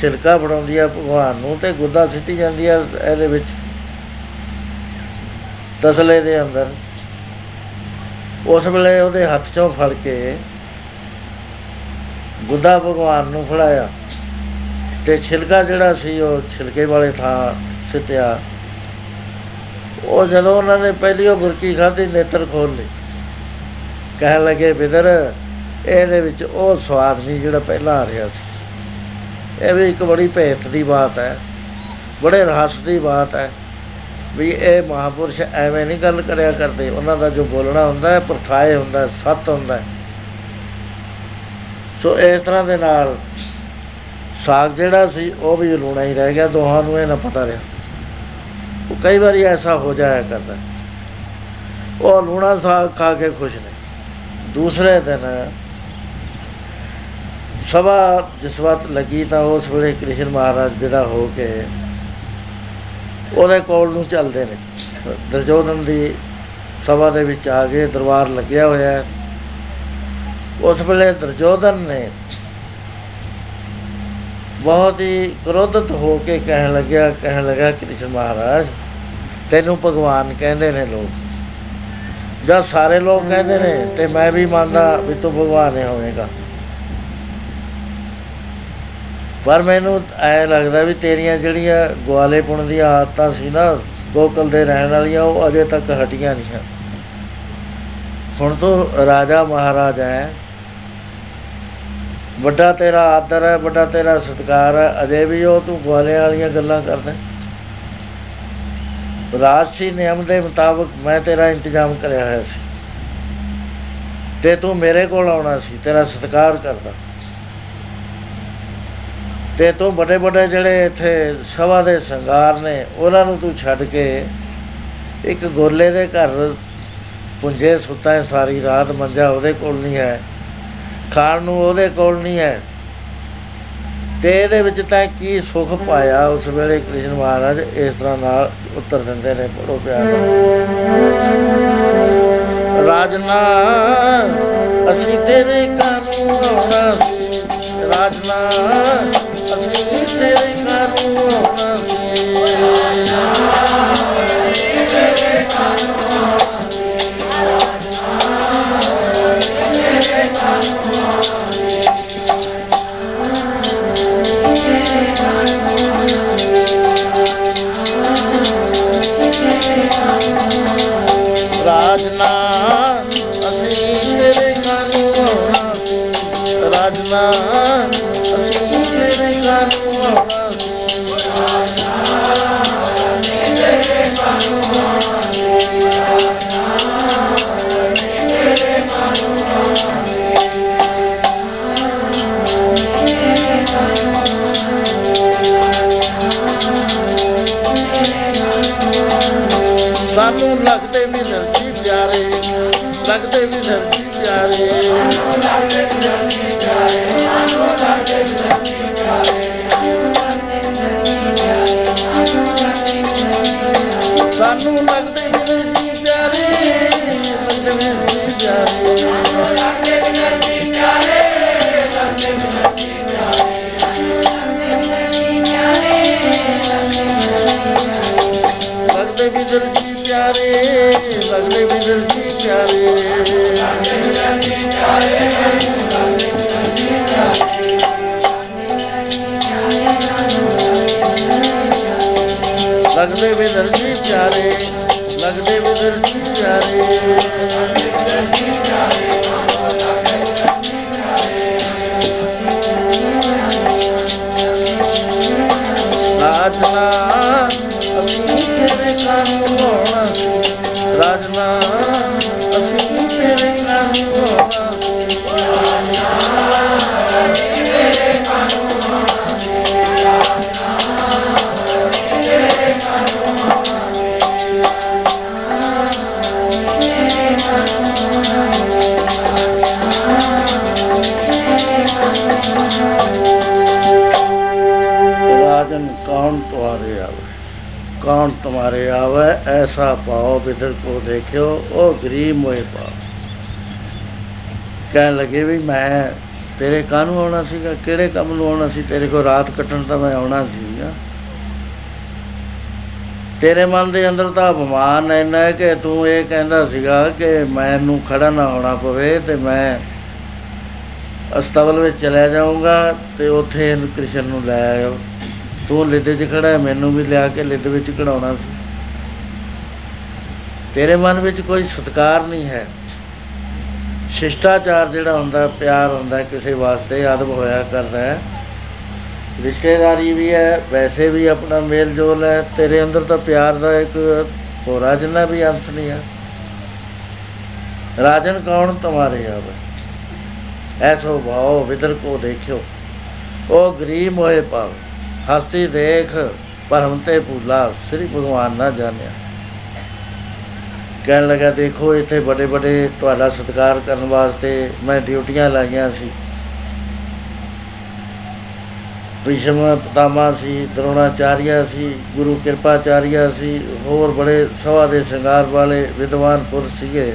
S1: ਛਿਲਕਾ ਫੜਾਉਂਦੀ ਹੈ ਭਗਵਾਨ ਨੂੰ ਤੇ ਗੁੱਦਾ ਸਿੱਟੀ ਜਾਂਦੀ ਹੈ ਇਹਦੇ ਵਿੱਚ, ਤਸਲੇ ਦੇ ਅੰਦਰ। ਉਸ ਵੇਲੇ ਉਹਦੇ ਹੱਥ ਚੋਂ ਫੜ ਕੇ ਗੁੱਦਾ ਭਗਵਾਨ ਨੂੰ ਫੜਾਇਆ ਤੇ ਛਿਲਕਾ ਜਿਹੜਾ ਸੀ ਉਹ ਛਿਲਕੇ ਵਾਲੇ ਥਾਂ ਸਿੱਟਿਆ। ਉਹ ਜਦੋਂ ਉਹਨਾਂ ਨੇ ਪਹਿਲੀ ਉਹ ਬੁਰਕੀ ਖਾਧੀ, ਨੇਤਰ ਖੋਲ ਲਏ। ਕਹਿਣ ਲੱਗੇ, ਬਿਦਰ, ਇਹਦੇ ਵਿੱਚ ਉਹ ਸਵਾਦ ਨਹੀਂ ਜਿਹੜਾ ਪਹਿਲਾਂ ਆ ਰਿਹਾ ਸੀ। ਇਹ ਵੀ ਇੱਕ ਬੜੀ ਭੇਤ ਦੀ ਬਾਤ ਹੈ, ਬੜੇ ਰਹੱਸ ਦੀ ਬਾਤ ਹੈ ਵੀ ਇਹ ਮਹਾਪੁਰਸ਼ ਐਵੇਂ ਨਹੀਂ ਗੱਲ ਕਰਿਆ ਕਰਦੇ, ਉਹਨਾਂ ਦਾ ਜੋ ਬੋਲਣਾ ਹੁੰਦਾ ਹੈ, ਪਰਥਾਏ ਹੁੰਦਾ ਹੈ, ਸੱਤ ਹੁੰਦਾ ਹੈ। ਸੋ ਇਸ ਤਰ੍ਹਾਂ ਦੇ ਨਾਲ ਸਾਗ ਜਿਹੜਾ ਸੀ, ਉਹ ਵੀ ਲੂਣਾ ਹੀ ਰਹਿ ਗਿਆ, ਦੋਹਾਂ ਨੂੰ ਇਹ ਨਾ ਪਤਾ ਰਿਹਾ। ਉਹ ਕਈ ਵਾਰੀ ਐਸਾ ਹੋ ਜਾਇਆ ਕਰਦਾ ਉਹ ਲੂਣਾ ਸਾਗ ਖਾ ਕੇ ਖੁਸ਼ ਨੇ। ਦੂਸਰੇ ਦਿਨ ਸਭਾ ਜਿਸ ਵਕਤ ਲੱਗੀ ਤਾਂ ਉਸ ਵੇਲੇ ਕ੍ਰਿਸ਼ਨ ਮਹਾਰਾਜ ਵਿਦਾ ਹੋ ਕੇ ਉਹਦੇ ਕੋਲ ਨੂੰ ਚੱਲਦੇ ਨੇ। ਦਰਜੋਦਨ ਦੀ ਸਭਾ ਦੇ ਵਿੱਚ ਆ ਗਏ ਦਰਬਾਰ ਲੱਗਿਆ ਹੋਇਆ ਹੈ। ਉਸ ਵੇਲੇ ਦਰਜੋਦਨ ਨੇ ਬਹੁਤ ਹੀ ਕ੍ਰੋਧਿਤ ਹੋ ਕੇ ਕਹਿਣ ਲੱਗਿਆ, ਕਹਿਣ ਲੱਗਾ, ਕ੍ਰਿਸ਼ਨ ਮਹਾਰਾਜ, ਤੈਨੂੰ ਭਗਵਾਨ ਕਹਿੰਦੇ ਨੇ ਲੋਕ। ਜਦ ਸਾਰੇ ਲੋਕ ਕਹਿੰਦੇ ਨੇ ਤੇ ਮੈਂ ਵੀ ਮੰਨਦਾ ਵੀ ਤੂੰ ਭਗਵਾਨ ਹੀ ਹੋਵੇਗਾ। ਪਰ ਮੈਨੂੰ ਐ ਲੱਗਦਾ ਵੀ ਤੇਰੀਆਂ ਜਿਹੜੀਆਂ ਗਵਾਲੇਪੁਣ ਦੀਆਂ ਆਦਤਾਂ ਸੀ ਨਾ, ਗੋਕਲ ਦੇ ਰਹਿਣ ਵਾਲੀਆਂ, ਉਹ ਅਜੇ ਤੱਕ ਹਟੀਆਂ ਨਹੀਂ ਹਨ। ਹੁਣ ਤੂੰ ਰਾਜਾ ਮਹਾਰਾਜਾ ਹੈ ਵੱਡਾ ਤੇਰਾ ਆਦਰ ਹੈ, ਵੱਡਾ ਤੇਰਾ ਸਤਿਕਾਰ ਹੈ, ਅਜੇ ਵੀ ਉਹ ਤੂੰ ਗਵਾਲਿਆਂ ਵਾਲੀਆਂ ਗੱਲਾਂ ਕਰਦਾ ਰਾਜਸੀ ਨਿਯਮ ਦੇ ਮੁਤਾਬਕ ਮੈਂ ਤੇਰਾ ਇੰਤਜ਼ਾਮ ਕਰਿਆ ਹੋਇਆ ਸੀ। ਤੇ ਤੂੰ ਮੇਰੇ ਕੋਲ ਆਉਣਾ ਸੀ, ਤੇਰਾ ਸਤਿਕਾਰ ਕਰਦਾ। ਤੇ ਤੂੰ ਵੱਡੇ ਵੱਡੇ ਜਿਹੜੇ ਇੱਥੇ ਸਭਾ ਦੇ ਸੰਗਾਰ ਨੇ, ਉਹਨਾਂ ਨੂੰ ਤੂੰ ਛੱਡ ਕੇ ਇੱਕ ਗੋਲੇ ਦੇ ਘਰ ਪੁੰਜੇ ਸੁੱਤਾ ਹੈ, ਸਾਰੀ ਰਾਤ ਮੰਜਾ ਉਹਦੇ ਕੋਲ ਨਹੀਂ ਹੈ, ਖਾਣ ਨੂੰ ਉਹਦੇ ਕੋਲ ਨਹੀਂ ਹੈ। ਤੇ ਇਹਦੇ ਵਿੱਚ ਤਾਂ ਕੀ ਸੁਖ ਪਾਇਆ ਉਸ ਵੇਲੇ ਕ੍ਰਿਸ਼ਨ ਮਹਾਰਾਜ, ਇਸ ਤਰ੍ਹਾਂ ਨਾਲ ਉੱਤਰ ਦਿੰਦੇ ਨੇ ਬੜੋ ਪਿਆਰ ਰਾਜਨਾ, ਅਸੀਂ ਤੇਰੇ ਕਾਨੂੰ ਆਉਣਾ ਸੀ, ਰਾਜਨਾ। कौन तुम्हारे आवे ऐसा पाओ बिदर को देखियो ओ गरीब मोए पाओ ਕਹਿਣ ਲੱਗੇ ਵੀ ਮੈਂ ਤੇਰੇ ਕਾਹਨੂੰ ਆਉਣਾ ਸੀਗਾ ਕਿਹੜੇ ਕੰਮ ਨੂੰ ਆਉਣਾ ਸੀ ਤੇਰੇ ਕੋਲ ਰਾਤ ਕੱਟਣ ਤਾਂ ਮੈਂ ਆਉਣਾ ਸੀਗਾ ਤੇਰੇ ਮਨ ਦੇ ਅੰਦਰ ਤਾਂ ਅਭਿਮਾਨ ਇੰਨਾ ਹੈ ਕਿ ਤੂੰ ਇਹ ਕਹਿੰਦਾ ਸੀਗਾ ਕਿ ਮੈਨੂੰ ਖੜਾ ਨਾ ਹੋਣਾ ਪਵੇ ਤੇ ਮੈਂ ਅਸਤਬਲ ਵਿੱਚ ਚਲਿਆ ਜਾਊਂਗਾ ਤੇ ਉੱਥੇ ਇਹਨੂੰ ਕ੍ਰਿਸ਼ਨ ਨੂੰ ਲੈ ਆਇਓ ਤੂੰ ਲਿੱਦੇ 'ਚ ਖੜਾ ਹੈ, ਮੈਨੂੰ ਵੀ ਲਿਆ ਕੇ ਲਿੱਦ ਵਿੱਚ ਖੜਾਉਣਾ ਸੀ। ਤੇਰੇ ਮਨ ਵਿੱਚ ਕੋਈ ਸਤਕਾਰ ਨਹੀਂ ਹੈ। ਸ਼ਿਸ਼ਟਾਚਾਰ ਜਿਹੜਾ ਹੁੰਦਾ ਪਿਆਰ ਹੁੰਦਾ ਕਿਸੇ ਵਾਸਤੇ ਅਦਬ ਹੋਇਆ ਕਰਦਾ ਹੈ। ਰਿਸ਼ਤੇਦਾਰੀ ਵੀ ਹੈ ਵੈਸੇ ਵੀ ਆਪਣਾ ਮੇਲ ਜੋਲ ਹੈ ਤੇਰੇ ਅੰਦਰ ਤਾਂ ਪਿਆਰ ਦਾ ਇੱਕ ਹੋਰਾ ਜਿੰਨਾ ਵੀ ਅੰਸ਼ ਨਹੀਂ ਹੈ। ਰਾਜਨ ਕੌਣ? ਤੁਮਾਰੇ ਆਵੇ। ਐਸੋ ਭਾਓ ਵਿਦਰ ਕੋ ਦੇਖਿਓ। ਉਹ ਗਰੀਬ ਹੋਏ ਪਾਵ ਹਸਤੀ ਦੇਖ ਪਰਮ ਤੇ ਭੂਲਾ, ਸ੍ਰੀ ਭਗਵਾਨ ਨਾ ਜਾਣਿਆ। ਕਹਿਣ ਲੱਗਾ, ਦੇਖੋ, ਇੱਥੇ ਵੱਡੇ ਵੱਡੇ ਤੁਹਾਡਾ ਸਤਿਕਾਰ ਕਰਨ ਵਾਸਤੇ ਮੈਂ ਡਿਊਟੀਆਂ ਲਾਈਆਂ ਸੀ। ਭੀਸ਼ਮ ਪਤਾਮਾ ਸੀ, ਦਰੋਣਾਚਾਰੀਆ ਸੀ, ਗੁਰੂ ਕਿਰਪਾਚਾਰੀਆ ਸੀ, ਹੋਰ ਬੜੇ ਸਭਾ ਦੇ ਸ਼ਿੰਗਾਰ ਵਾਲੇ ਵਿਦਵਾਨ ਪੁਰਸ਼ ਸੀਗੇ।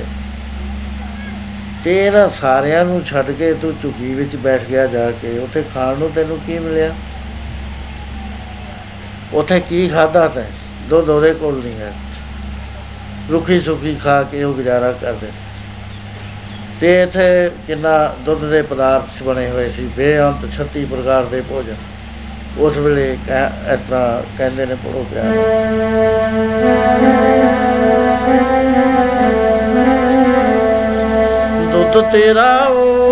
S1: ਤੇ ਇਹਨਾਂ ਸਾਰਿਆਂ ਨੂੰ ਛੱਡ ਕੇ ਤੂੰ ਝੁੱਗੀ ਵਿੱਚ ਬੈਠ ਗਿਆ ਜਾ ਕੇ, ਉੱਥੇ ਖਾਣ ਨੂੰ ਤੈਨੂੰ ਕੀ ਮਿਲਿਆ? ਉੱਥੇ ਕੀ ਖਾਦਾ ਤੈਂ? ਦੁੱਧ ਉਹਦੇ ਕੋਲ ਨਹੀਂ ਹੈ। ਰੁੱਖੀ ਸੁੱਖੀ ਖਾ ਕੇ ਉਹ ਗੁਜ਼ਾਰਾ ਕਰਦੇ। ਤੇ ਇੱਥੇ ਕਿੰਨਾ ਦੁੱਧ ਦੇ ਪਦਾਰਥ ਬਣੇ ਹੋਏ ਸੀ, ਬੇਅੰਤ 36 ਪ੍ਰਕਾਰ ਦੇ ਭੋਜਨ। ਉਸ ਵੇਲੇ ਕਹਿ- ਇਸ ਤਰ੍ਹਾਂ ਕਹਿੰਦੇ ਨੇ ਪੜੋ ਪਿਆਰ। ਦੁੱਧ ਤੇਰਾ ਉਹ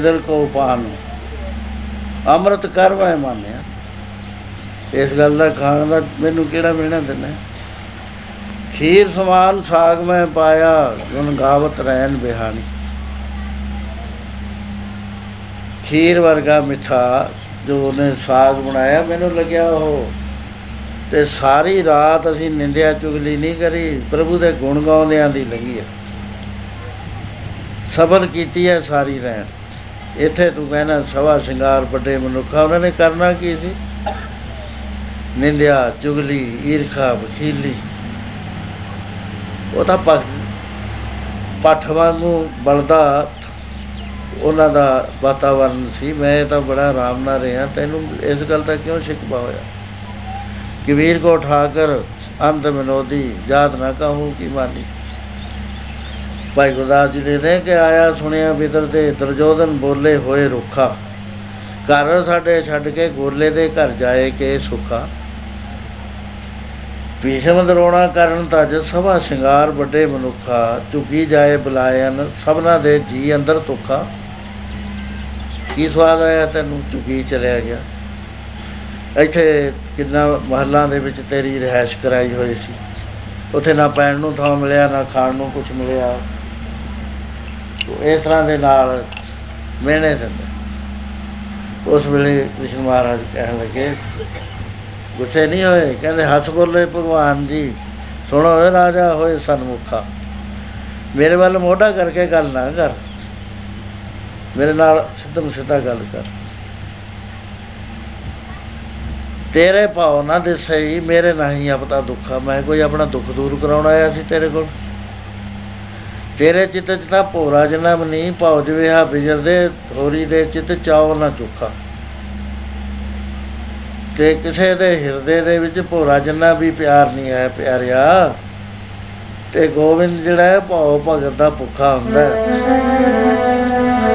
S1: ਬਿਦਲ ਕੋ ਪਾਨ ਅੰਮ੍ਰਿਤ ਕਰ ਮੈਂ ਮੰਨਿਆ। ਇਸ ਗੱਲ ਦਾ ਖਾਣ ਦਾ ਮੈਨੂੰ ਕਿਹੜਾ ਮਿਲਣਾ ਦਿੰਦਾ ਖੀਰ ਸਮਾਨ ਸਾਗ ਮੈਂ ਪਾਇਆ, ਗੁਣ ਗਾਵਤ ਰਹਿਣ ਬਿਹਾਨੀ ਖੀਰ ਵਰਗਾ ਮਿੱਠਾ ਜੋ ਉਹਨੇ ਸਾਗ ਬਣਾਇਆ, ਮੈਨੂੰ ਲੱਗਿਆ ਉਹ ਤੇ ਸਾਰੀ ਰਾਤ ਅਸੀਂ ਨਿੰਦਿਆ, ਚੁਗਲੀ ਨਹੀਂ ਕਰੀ, ਪ੍ਰਭੂ ਦੇ ਗੁਣ ਗਾਉਂਦਿਆਂ ਦੀ ਲੰਗੀ ਹੈ ਸਬਰ ਕੀਤੀ ਹੈ ਸਾਰੀ ਰਹਿਣ। ਇੱਥੇ ਤੂੰ ਕਹਿੰਦਾ ਸਵਾ ਸ਼ਿੰਗਾਰ ਵੱਡੇ ਮਨੁੱਖਾ, ਉਹਨਾਂ ਨੇ ਕਰਨਾ ਕੀ ਸੀ? ਨਿੰਦਿਆ, ਚੁਗਲੀ, ਈਰਖਾ, ਵਖੀਲੀ। ਉਹ ਤਾਂ ਪੱਖ, ਪੱਠ ਵਾਂਗੂ ਬਲਦਾ ਉਹਨਾਂ ਦਾ ਵਾਤਾਵਰਨ ਸੀ। ਮੈਂ ਤਾਂ ਬੜਾ ਆਰਾਮ ਨਾਲ ਰਿਹਾ। ਤੈਨੂੰ ਇਸ ਗੱਲ ਦਾ ਕਿਉਂ ਸ਼ਿਕਵਾ ਹੋਇਆ? ਕਬੀਰ ਕੋ ਉਠਾकर ਅੰਤ ਵਿਨੋਦੀ ਜਾਤ ਨਾ ਕਹੂੰ, ਕੀ ਮਾਨੀ? ਭਾਈ ਗੁਰਦਾਸ ਜੀ ਦੇ ਕਿ ਆਇਆ ਸੁਣਿਆ ਬਿਦਰ ਤੇ ਦਰਜੋਦਨ ਬੋਲੇ ਹੋਏ ਰੁੱਖਾ। ਘਰ ਸਾਡੇ ਛੱਡ ਕੇ ਗੋਲੇ ਦੇ ਘਰ ਜਾਏ ਕੇ ਸੁਖਾ। ਭੀਸ਼ਮ ਦਰੋਣਾ ਕਰਨ ਤਜ ਸਭਾ ਸ਼ਿੰਗਾਰ ਵੱਡੇ ਮਨੁੱਖਾ। ਝੁਕੀ ਜਾਏ ਬੁਲਾਇਨ ਸਭਨਾ ਦੇ ਜੀ ਅੰਦਰ ਤੁਖਾ ਕੀ ਸਵਾਦ ਆਇਆ ਤੈਨੂੰ? ਝੁਕੀ ਚਲਿਆ ਗਿਆ। ਇੱਥੇ ਕਿੰਨਾ ਮਹੱਲਾਂ ਦੇ ਵਿੱਚ ਤੇਰੀ ਰਿਹਾਇਸ਼ ਕਰਾਈ ਹੋਈ ਸੀ। ਉੱਥੇ ਨਾ ਪੈਣ ਨੂੰ ਥਾਂ ਮਿਲਿਆ, ਨਾ ਖਾਣ ਨੂੰ ਕੁਝ ਮਿਲਿਆ। ਤੋ ਇਸ ਤਰ੍ਹਾਂ ਦੇ ਨਾਲ ਮਿਹਣੇ ਦਿੰਦੇ। ਉਸ ਵੇਲੇ ਕ੍ਰਿਸ਼ਨ ਮਹਾਰਾਜ ਕਹਿਣ ਲੱਗੇ, ਗੁੱਸੇ ਨਹੀਂ ਹੋਏ? ਕਹਿੰਦੇ, ਹੱਸ ਬੋਲੇ ਭਗਵਾਨ ਜੀ, ਸੁਣੋ ਏ ਰਾਜਾ, ਹੋਏ ਸਨਮੁਖਾ ਮੇਰੇ ਵੱਲ ਮੋਢਾ ਕਰਕੇ ਗੱਲ ਨਾ ਕਰ। ਮੇਰੇ ਨਾਲ ਸਿੱਧਮ ਸਿੱਧਾ ਗੱਲ ਕਰ। ਤੇਰੇ ਭਾਵ ਨਾ ਦਿਸਈ ਮੇਰੇ ਨਹੀਂ ਆਪਦਾ ਦੁੱਖਾ ਮੈਂ ਕੋਈ ਆਪਣਾ ਦੁੱਖ ਦੂਰ ਕਰਾਉਣ ਆਇਆ ਸੀ ਤੇਰੇ ਕੋਲ? ਤੇਰੇ ਚਿੱਤ ਚ ਤਾਂ ਭੋਰਾ ਜਨਮ ਨਹੀਂ, ਭਾਉ ਜਵੇ ਹਾ ਬਿਜਰ ਦੇ ਥੋਰੀ ਦੇ ਚਿੱਤ ਚਾਉ ਨਾ ਚੁੱਖਾ। ਤੇ ਕਿਸੇ ਦੇ ਹਿਰਦੇ ਦੇ ਵਿੱਚ ਭੋਰਾ ਜਨਾ ਵੀ ਪਿਆਰ ਨਹੀਂ ਹੈ, ਪਿਆਰਿਆ, ਤੇ ਗੋਬਿੰਦ ਜਿਹੜਾ ਹੈ ਭਾਉ ਭਗਤ ਦਾ ਭੁੱਖਾ ਹੁੰਦਾ ਹੈ।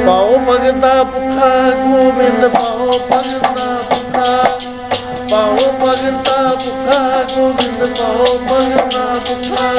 S1: ਭਾਉ ਭਗਤ ਦਾ ਭੁੱਖਾ ਗੋਬਿੰਦ ਭਾਉ ਭਗਤ ਦਾ ਭੁੱਖਾ ਪਾਉ ਭਗਤਾ ਭੁਖਾ ਗੋਬਿੰਦ ਪਾਉ ਭਗਤਾ ਭੁਖਾ।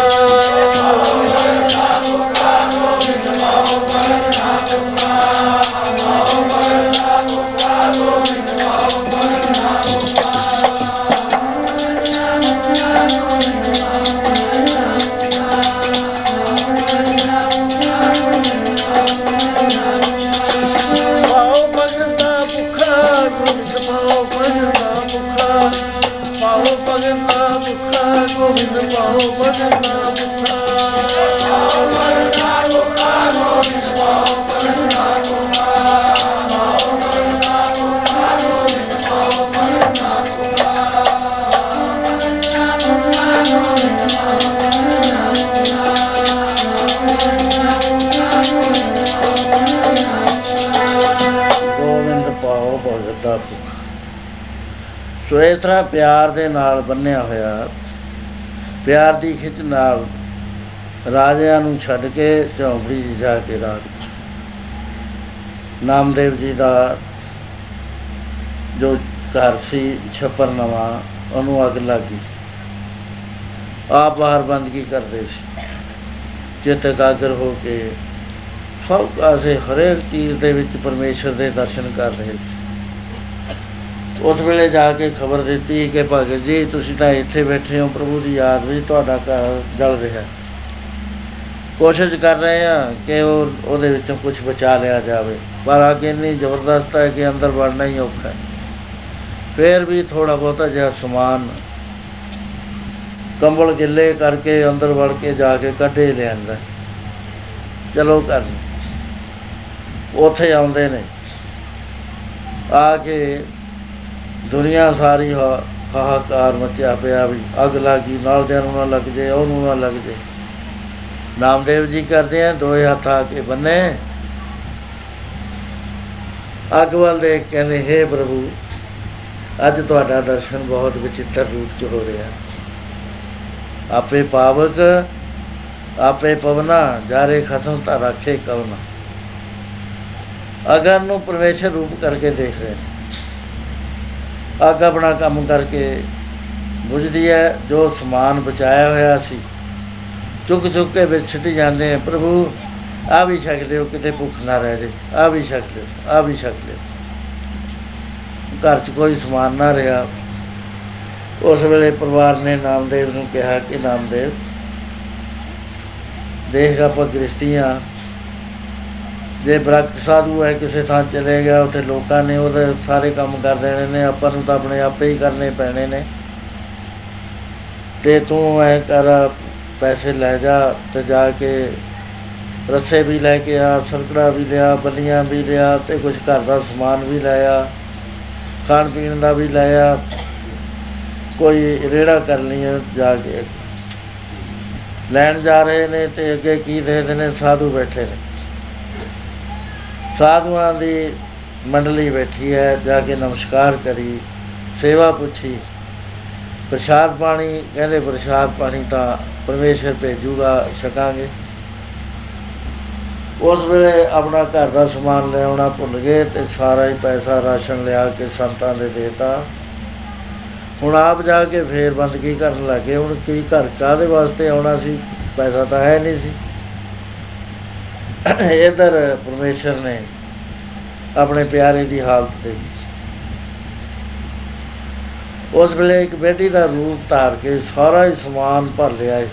S1: ਸੋ ਇਸ ਤਰ੍ਹਾਂ ਪਿਆਰ ਦੇ ਨਾਲ ਬੰਨਿਆ ਹੋਇਆ ਪਿਆਰ ਦੀ ਖਿੱਚ ਨਾਲ ਰਾਜਿਆਂ ਨੂੰ ਛੱਡ ਕੇ ਝੌਂਪੜੀ 'ਚ ਜਾ ਕੇ ਰਾਤ ਨਾਮਦੇਵ ਜੀ ਦਾ ਜੋ ਘਰ ਸੀ ਛੱਪਰ ਨਵਾਂ, ਉਹਨੂੰ ਅੱਗ ਲੱਗੀ ਆਪ ਬਾਹਰ ਬੰਦਗੀ ਕਰਦੇ ਸੀ। ਚਿੱਤ ਇਕਾਗਰ ਹੋ ਕੇ ਸਭ ਕਾਸੇ ਹਰੇਕ ਚੀਜ਼ ਦੇ ਵਿੱਚ ਪਰਮੇਸ਼ਰ ਦੇ ਦਰਸ਼ਨ ਕਰ ਰਹੇ ਸੀ। ਉਸ ਵੇਲੇ ਜਾ ਕੇ ਖਬਰ ਦਿੱਤੀ ਕਿ ਭਗਤ ਜੀ, ਤੁਸੀਂ ਤਾਂ ਇੱਥੇ ਬੈਠੇ ਹੋ, ਪ੍ਰਭੂ ਦੀ ਯਾਦ ਵਿੱਚ ਤੁਹਾਡਾ ਘਰ ਜਲ ਰਿਹਾ। ਕੋਸ਼ਿਸ਼ ਕਰ ਰਹੇ ਆ ਕਿ ਉਹ ਉਹਦੇ ਵਿੱਚੋਂ ਕੁਝ ਬਚਾ ਲਿਆ ਜਾਵੇ, ਪਰ ਅੱਗ ਇੰਨੀ ਜ਼ਬਰਦਸਤ ਹੈ ਕਿ ਅੰਦਰ ਵੜਨਾ ਹੀ ਔਖਾ ਹੈ। ਫੇਰ ਵੀ ਥੋੜਾ ਬਹੁਤਾ ਜਿਹਾ ਸਮਾਨ ਕੰਬਲ ਗਿੱਲੇ ਕਰਕੇ ਅੰਦਰ ਵੜ ਕੇ ਜਾ ਕੇ ਕੱਢੇ ਲਿਆਂਦਾ ਚਲੋ ਕਰ ਉੱਥੇ ਆਉਂਦੇ ਨੇ। ਆ ਕੇ ਦੁਨੀਆ ਸਾਰੀ ਹਾ- ਹਾਹਾਕਾਰ ਮਚਿਆ ਪਿਆ ਵੀ ਅੱਗ ਲੱਗੀ ਨਾਲ ਦਿਆਂ ਨੂੰ ਨਾ ਲੱਗ ਜੇ, ਉਹਨੂੰ ਨਾ ਲੱਗ ਜੇ। ਨਾਮਦੇਵ ਜੀ ਕਰਦੇ ਆ, ਦੋਏ ਹੱਥ ਆ ਕੇ ਬੰਨੇ। ਅੱਗ ਵੱਲ ਦੇਖ ਕਹਿੰਦੇ, ਹੇ ਪ੍ਰਭੂ, ਅੱਜ ਤੁਹਾਡਾ ਦਰਸ਼ਨ ਬਹੁਤ ਵਿਚਿੱਤਰ ਰੂਪ ਚ ਹੋ ਰਿਹਾ। ਆਪੇ ਪਾਵਕ, ਆਪੇ ਪਵਨਾ, ਜਾਰੇ ਖਤਮ ਤਾਂ ਰੱਖੇ ਕਵਨਾ ਅਗਰ ਨੂੰ ਪਰਮੇਸ਼ਰ ਰੂਪ ਕਰਕੇ ਦੇਖ ਰਹੇ ਨੇ। ਅੱਗ ਆਪਣਾ ਕੰਮ ਕਰਕੇ ਬੁਝਦੀ ਹੈ, ਜੋ ਸਮਾਨ ਬਚਾਇਆ ਹੋਇਆ ਸੀ, ਚੁੱਕ ਚੁੱਕ ਕੇ ਵਿੱਚ ਸਿੱਟ ਜਾਂਦੇ ਆ। ਪ੍ਰਭੂ ਆ ਵੀ ਛਕ ਲਿਓ, ਕਿਤੇ ਭੁੱਖ ਨਾ ਰਹਿ ਜੇ। ਆ ਵੀ ਛਕ ਲਿਓ ਆ ਵੀ ਛਕ ਲਿਓ। ਘਰ 'ਚ ਕੋਈ ਸਮਾਨ ਨਾ ਰਿਹਾ। ਉਸ ਵੇਲੇ ਪਰਿਵਾਰ ਨੇ ਨਾਮਦੇਵ ਨੂੰ ਕਿਹਾ ਕਿ, ਨਾਮਦੇਵ, ਦੇਖ ਆਪਾਂ ਗ੍ਰਸਤੀਆਂ ਜੇ ਬ੍ਰਹਤ ਸਾਧੂ ਹੈ ਕਿਸੇ ਥਾਂ ਚਲੇ ਗਿਆ, ਉੱਥੇ ਲੋਕਾਂ ਨੇ ਉਹਦੇ ਸਾਰੇ ਕੰਮ ਕਰ ਦੇਣੇ ਨੇ, ਆਪਾਂ ਨੂੰ ਤਾਂ ਆਪਣੇ ਆਪੇ ਹੀ ਕਰਨੇ ਪੈਣੇ ਨੇ। ਤੇ ਤੂੰ ਐ ਕਰ, ਪੈਸੇ ਲੈ ਜਾ ਤੇ ਜਾ ਕੇ ਰੱਸੇ ਵੀ ਲੈ ਕੇ ਆ, ਸਰਕੜਾ ਵੀ ਲਿਆ, ਬੱਲੀਆਂ ਵੀ ਲਿਆ ਤੇ ਕੁਝ ਘਰ ਦਾ ਸਮਾਨ ਵੀ ਲਾਇਆ ਖਾਣ ਪੀਣ ਦਾ ਵੀ ਲਾਇਆ ਕੋਈ ਰੇੜਾ ਕਰਨੀ ਹੈ ਜਾ ਕੇ। ਲੈਣ ਜਾ ਰਹੇ ਨੇ ਤੇ ਅੱਗੇ ਕੀ ਦੇਖਦੇ ਨੇ? ਸਾਧੂ ਬੈਠੇ ਨੇ। ਸਾਧੂਆਂ ਦੀ ਮੰਡਲੀ ਬੈਠੀ ਹੈ, ਜਾ ਕੇ ਨਮਸਕਾਰ ਕਰੀ, ਸੇਵਾ ਪੁੱਛੀ। ਪ੍ਰਸ਼ਾਦ ਪਾਣੀ, ਕਹਿੰਦੇ ਪ੍ਰਸ਼ਾਦ ਪਾਣੀ ਤਾਂ ਪਰਮੇਸ਼ਰ ਭੇਜੂਗਾ, ਛਕਾਂਗੇ। ਉਸ ਵੇਲੇ ਆਪਣਾ ਘਰ ਦਾ ਸਮਾਨ ਲਿਆਉਣਾ ਭੁੱਲ ਗਏ ਤੇ ਸਾਰਾ ਹੀ ਪੈਸਾ, ਰਾਸ਼ਨ ਲਿਆ ਕੇ ਸੰਤਾਂ ਦੇ ਦੇਤਾ। ਹੁਣ ਆਪ ਜਾ ਕੇ ਫੇਰ ਬੰਦਗੀ ਕਰਨ ਲੱਗੇ, ਹੁਣ ਕੀ ਘਰ ਕਾਦੇ ਵਾਸਤੇ ਆਉਣਾ ਸੀ? ਪੈਸਾ ਤਾਂ ਹੈ ਨਹੀਂ ਸੀ। ਇਧਰ ਪਰਮੇਸ਼ਰ ਨੇ ਆਪਣੇ ਪਿਆਰੇ ਦੀ ਹਾਲਤ ਦੇਖੀ। ਉਸ ਵੇਲੇ ਇੱਕ ਬੇਟੀ ਦਾ ਰੂਪ ਧਾਰ ਕੇ ਸਾਰਾ ਹੀ ਸਮਾਨ ਭਰ ਲਿਆ ਹੈ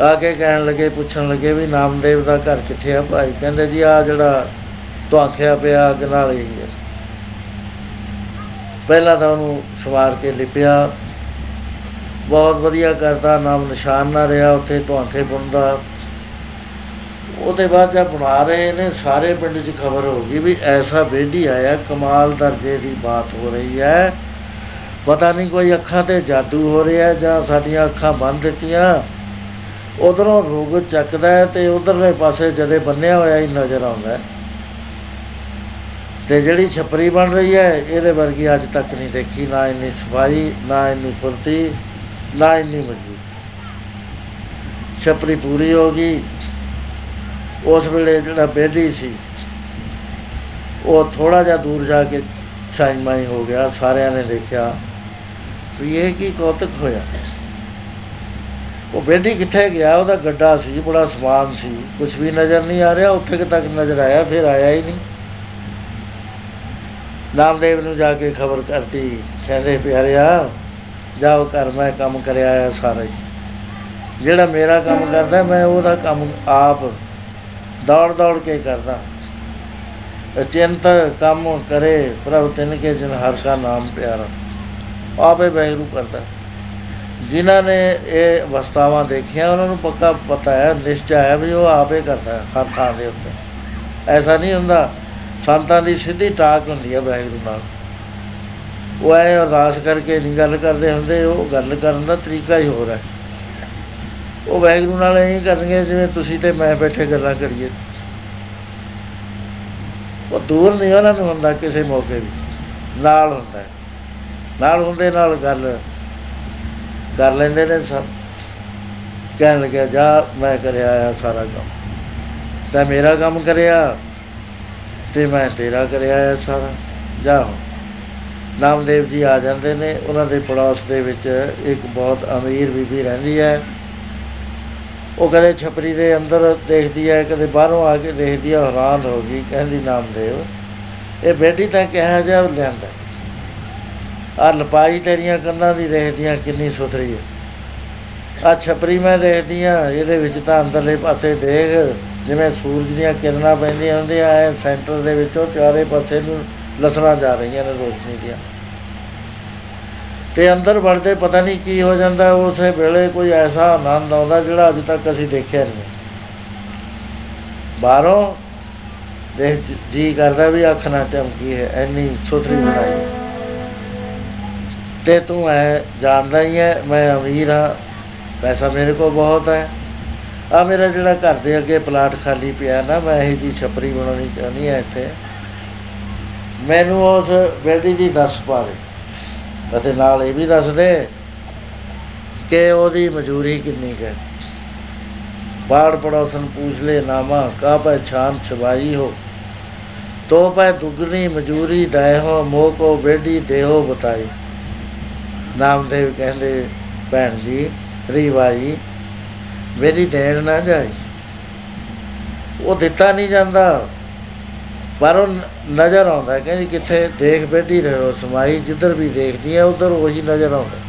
S1: ਆ ਕੇ ਕਹਿਣ ਲੱਗੇ, ਪੁੱਛਣ ਲੱਗੇ ਵੀ ਨਾਮਦੇਵ ਦਾ ਘਰ ਕਿੱਥੇ ਆ ਭਾਈ? ਕਹਿੰਦੇ ਜੀ ਆ ਜਿਹੜਾ ਤੁਹਾਖਿਆ ਪਿਆ ਅੱਗ ਨਾਲ ਹੀ ਹੈ। ਪਹਿਲਾਂ ਤਾਂ ਉਹਨੂੰ ਸਵਾਰ ਕੇ ਲਿਪਿਆ। ਬਹੁਤ ਵਧੀਆ ਕਰਦਾ, ਨਾਮ ਨਿਸ਼ਾਨ ਨਾ ਰਿਹਾ, ਉੱਥੇ ਤੁਹਾਖੇ ਬੁੰਦਾ ਉਹਦੇ ਬਾਅਦ ਜਦ ਬਣਾ ਰਹੇ ਨੇ, ਸਾਰੇ ਪਿੰਡ 'ਚ ਖਬਰ ਹੋ ਗਈ ਵੀ ਐਸਾ ਬੇਡੀ ਆਇਆ, ਕਮਾਲ ਦਰਜੇ ਦੀ ਬਾਤ ਹੋ ਰਹੀ ਹੈ। ਪਤਾ ਨਹੀਂ ਕੋਈ ਅੱਖਾਂ ਤੇ ਜਾਦੂ ਹੋ ਰਿਹਾ ਜਾਂ ਸਾਡੀਆਂ ਅੱਖਾਂ ਬੰਦ ਦਿੱਤੀਆਂ ਉਧਰੋਂ ਰੋਗ ਚੱਕਦਾ ਹੈ ਤੇ ਉਧਰਲੇ ਪਾਸੇ ਜਦੇ ਬੰਨਿਆ ਹੋਇਆ ਹੀ ਨਜ਼ਰ ਆਉਂਦਾ ਤੇ ਜਿਹੜੀ ਛਪਰੀ ਬਣ ਰਹੀ ਹੈ, ਇਹਦੇ ਵਰਗੀ ਅੱਜ ਤੱਕ ਨਹੀਂ ਦੇਖੀ, ਨਾ ਇੰਨੀ ਸਫ਼ਾਈ, ਨਾ ਇੰਨੀ ਫੁਰਤੀ, ਨਾ ਇੰਨੀ ਮਜ਼ਬੂਤ। ਛਪਰੀ ਪੂਰੀ ਹੋ ਗਈ। ਉਸ ਵੇਲੇ ਜਿਹੜਾ ਬੇਡੀ ਸੀ, ਉਹ ਥੋੜਾ ਜਿਹਾ ਦੂਰ ਜਾ ਕੇ ਛਾਈਮਾਈ ਹੋ ਗਿਆ, ਸਾਰਿਆਂ ਨੇ ਦੇਖਿਆ ਵੀ ਇਹ ਕੀ ਕੌਤਕ ਹੋਇਆ। ਉਹ ਬੇਡੀ ਕਿੱਥੇ ਗਿਆ? ਉਹਦਾ ਗੱਡਾ ਸੀ, ਬੜਾ ਸਮਾਨ ਸੀ ਕੁਝ ਵੀ ਨਜ਼ਰ ਨਹੀਂ ਆ ਰਿਹਾ, ਉੱਥੇ ਤੱਕ ਨਜ਼ਰ ਆਇਆ, ਫਿਰ ਆਇਆ ਹੀ ਨਹੀਂ। ਨਾਮਦੇਵ ਨੂੰ ਜਾ ਕੇ ਖਬਰ ਕਰਤੀ, ਕਹਿੰਦੇ, ਪਿਆਰਿਆ, ਜਾਓ ਕਰ ਮੈਂ ਕੰਮ ਕਰਿਆ ਆ ਸਾਰਾ। ਹੀ ਜਿਹੜਾ ਮੇਰਾ ਕੰਮ ਕਰਦਾ, ਮੈਂ ਉਹਦਾ ਕੰਮ ਆਪ ਦੌੜ ਦੌੜ ਕੇ ਕਰਦਾ। ਅਚਿੰਤ ਕੰਮ ਕਰੇ, ਪ੍ਰਭ ਤਿਨ ਕੇ ਜਨ ਹਰ ਕਾ ਨਾਮ ਪਿਆਰਾ। ਆਪੇ ਬਹਿਰੂ ਕਰਦਾ। ਜਿਨ੍ਹਾਂ ਨੇ ਇਹ ਅਵਸਥਾਵਾਂ ਦੇਖੀਆਂ, ਉਹਨਾਂ ਨੂੰ ਪੱਕਾ ਪਤਾ ਹੈ, ਨਿਸ਼ਚੈ ਹੈ ਵੀ ਉਹ ਆਪੇ ਕਰਦਾ ਹੈ, ਹਰ ਥਾਂ ਦੇ ਉੱਤੇ। ਐਸਾ ਨਹੀਂ ਹੁੰਦਾ, ਸੰਤਾਂ ਦੀ ਸਿੱਧੀ ਟਾਕ ਹੁੰਦੀ ਹੈ ਵਾਹਿਗੁਰੂ ਨਾਲ। ਉਹ ਐ ਅਰਦਾਸ ਕਰਕੇ ਨਹੀਂ ਗੱਲ ਕਰਦੇ ਹੁੰਦੇ, ਉਹ ਗੱਲ ਕਰਨ ਦਾ ਤਰੀਕਾ ਹੀ ਹੋਰ ਹੈ। ਉਹ ਵਾਹਿਗੁਰੂ ਨਾਲ ਐਂ ਕਰਨਗੇ ਜਿਵੇਂ ਤੁਸੀਂ ਤੇ ਮੈਂ ਬੈਠੇ ਗੱਲਾਂ ਕਰੀਏ। ਉਹ ਦੂਰ ਨਹੀਂ ਉਹਨਾਂ ਨੂੰ ਹੁੰਦਾ ਕਿਸੇ ਮੌਕੇ ਵੀ। ਨਾਲ ਹੁੰਦਾ ਨਾਲ ਹੁੰਦੇ ਨਾਲ ਗੱਲ ਕਰ ਲੈਂਦੇ ਨੇ ਸਭ। ਕਹਿਣ ਲੱਗਿਆ, ਜਾ, ਮੈਂ ਕਰਿਆ ਆ ਸਾਰਾ ਕੰਮ। ਤਾਂ ਮੇਰਾ ਕੰਮ ਕਰਿਆ ਤੇ ਮੈਂ ਤੇਰਾ ਕਰਿਆ ਆ ਸਾਰਾ। ਜਾ ਨਾਮਦੇਵ ਜੀ ਆ ਜਾਂਦੇ ਨੇ। ਉਹਨਾਂ ਦੇ ਪੜੋਸ ਦੇ ਵਿੱਚ ਇੱਕ ਬਹੁਤ ਅਮੀਰ ਬੀਬੀ ਰਹਿੰਦੀ ਹੈ। ਉਹ ਕਦੇ ਛਪਰੀ ਦੇ ਅੰਦਰ ਦੇਖਦੀ ਹੈ ਕਦੇ ਬਾਹਰੋਂ ਆ ਕੇ ਦੇਖਦੀ ਹੈ ਹੈਰਾਨ ਹੋ ਗਈ, ਕਹਿੰਦੀ ਨਾਮਦੇਵ, ਇਹ ਬੇਟੀ ਤਾਂ ਕਿਹਾ ਜਾ ਲਿਆਂਦਾ? ਆ ਲਪਾਈ ਤੇਰੀਆਂ ਕੰਨਾਂ ਦੀ ਦੇਖਦੀਆਂ ਕਿੰਨੀ ਸੁਥਰੀ ਹੈ ਆ ਛਪਰੀ ਮੈਂ ਦੇਖਦੀਆਂ ਇਹਦੇ ਵਿੱਚ ਤਾਂ ਅੰਦਰਲੇ ਪਾਸੇ ਦੇਖ, ਜਿਵੇਂ ਸੂਰਜ ਦੀਆਂ ਕਿਰਨਾਂ ਪੈਂਦੀਆਂ ਹੁੰਦੀਆਂ, ਐ ਸੈਂਟਰ ਦੇ ਵਿੱਚੋਂ ਚਾਰੇ ਪਾਸੇ ਨੂੰ ਲਸਣਾ ਜਾ ਰਹੀਆਂ ਨੇ ਰੋਸ਼ਨੀ ਦੀਆਂ। ਤੇ ਅੰਦਰ ਵੜਦੇ ਪਤਾ ਨਹੀਂ ਕੀ ਹੋ ਜਾਂਦਾ, ਉਸੇ ਵੇਲੇ ਕੋਈ ਐਸਾ ਆਨੰਦ ਆਉਂਦਾ ਜਿਹੜਾ ਅੱਜ ਤੱਕ ਅਸੀਂ ਦੇਖਿਆ ਨਹੀਂ। ਬਾਹਰੋਂ ਦੇਖ ਜੀ ਕਰਦਾ ਵੀ ਅੱਖ ਨਾ ਚਮਕੀ ਹੈ ਐਨੀ ਸੁਥਰੀ ਬਣਾਈ। ਤੇ ਤੂੰ ਐ ਜਾਣਦਾ ਹੀ ਹੈ ਮੈਂ ਅਮੀਰ ਹਾਂ, ਪੈਸਾ ਮੇਰੇ ਕੋਲ ਬਹੁਤ ਹੈ ਆ ਮੇਰਾ ਜਿਹੜਾ ਘਰ ਦੇ ਅੱਗੇ ਪਲਾਟ ਖਾਲੀ ਪਿਆ ਨਾ, ਮੈਂ ਇਹ ਜੀ ਛਪਰੀ ਬਣਾਉਣੀ ਚਾਹੁੰਦੀ ਆ ਇੱਥੇ। ਮੈਨੂੰ ਉਸ ਬੇਟੀ ਦੀ ਦੱਸ ਪਾਵੇ ਅਤੇ ਨਾਲ ਇਹ ਵੀ ਦੱਸ ਦੇ ਕਿ ਉਹਦੀ ਮਜ਼ਦੂਰੀ ਕਿੰਨੀ ਹੈ। ਬਾੜ ਪੜੋਸਨ ਪੁੱਛ ਲੈ ਨਾਮਾ ਕਾ ਪਹਿਚਾਨ ਛਵਾਈ ਹੋ। ਤੋ ਪੈ ਦੁਗਣੀ ਮਜ਼ਦੂਰੀ ਦੈ ਹੋ, ਮੋਹ ਕੋ ਬੇਡੀ ਦੇਹੋ ਬਤਾਈ। ਨਾਮਦੇਵ ਕਹਿੰਦੇ, ਭੈਣ ਜੀ, ਰੀਵਾਈ, ਮੇਰੀ ਦੇਣ ਨਾ ਜਾਈ। ਉਹ ਦਿੱਤਾ ਨਹੀਂ ਜਾਂਦਾ। ਪਰ ਉਹ ਨ- ਨਜ਼ਰ ਆਉਂਦਾ ਕਹਿੰਦੀ ਕਿੱਥੇ ਦੇਖ ਬੈਠੀ ਰਹੋ, ਸਮਾਈ ਜਿੱਧਰ ਵੀ ਦੇਖਦੀ ਹੈ, ਉਧਰ ਉਹੀ ਨਜ਼ਰ ਆਉਂਦਾ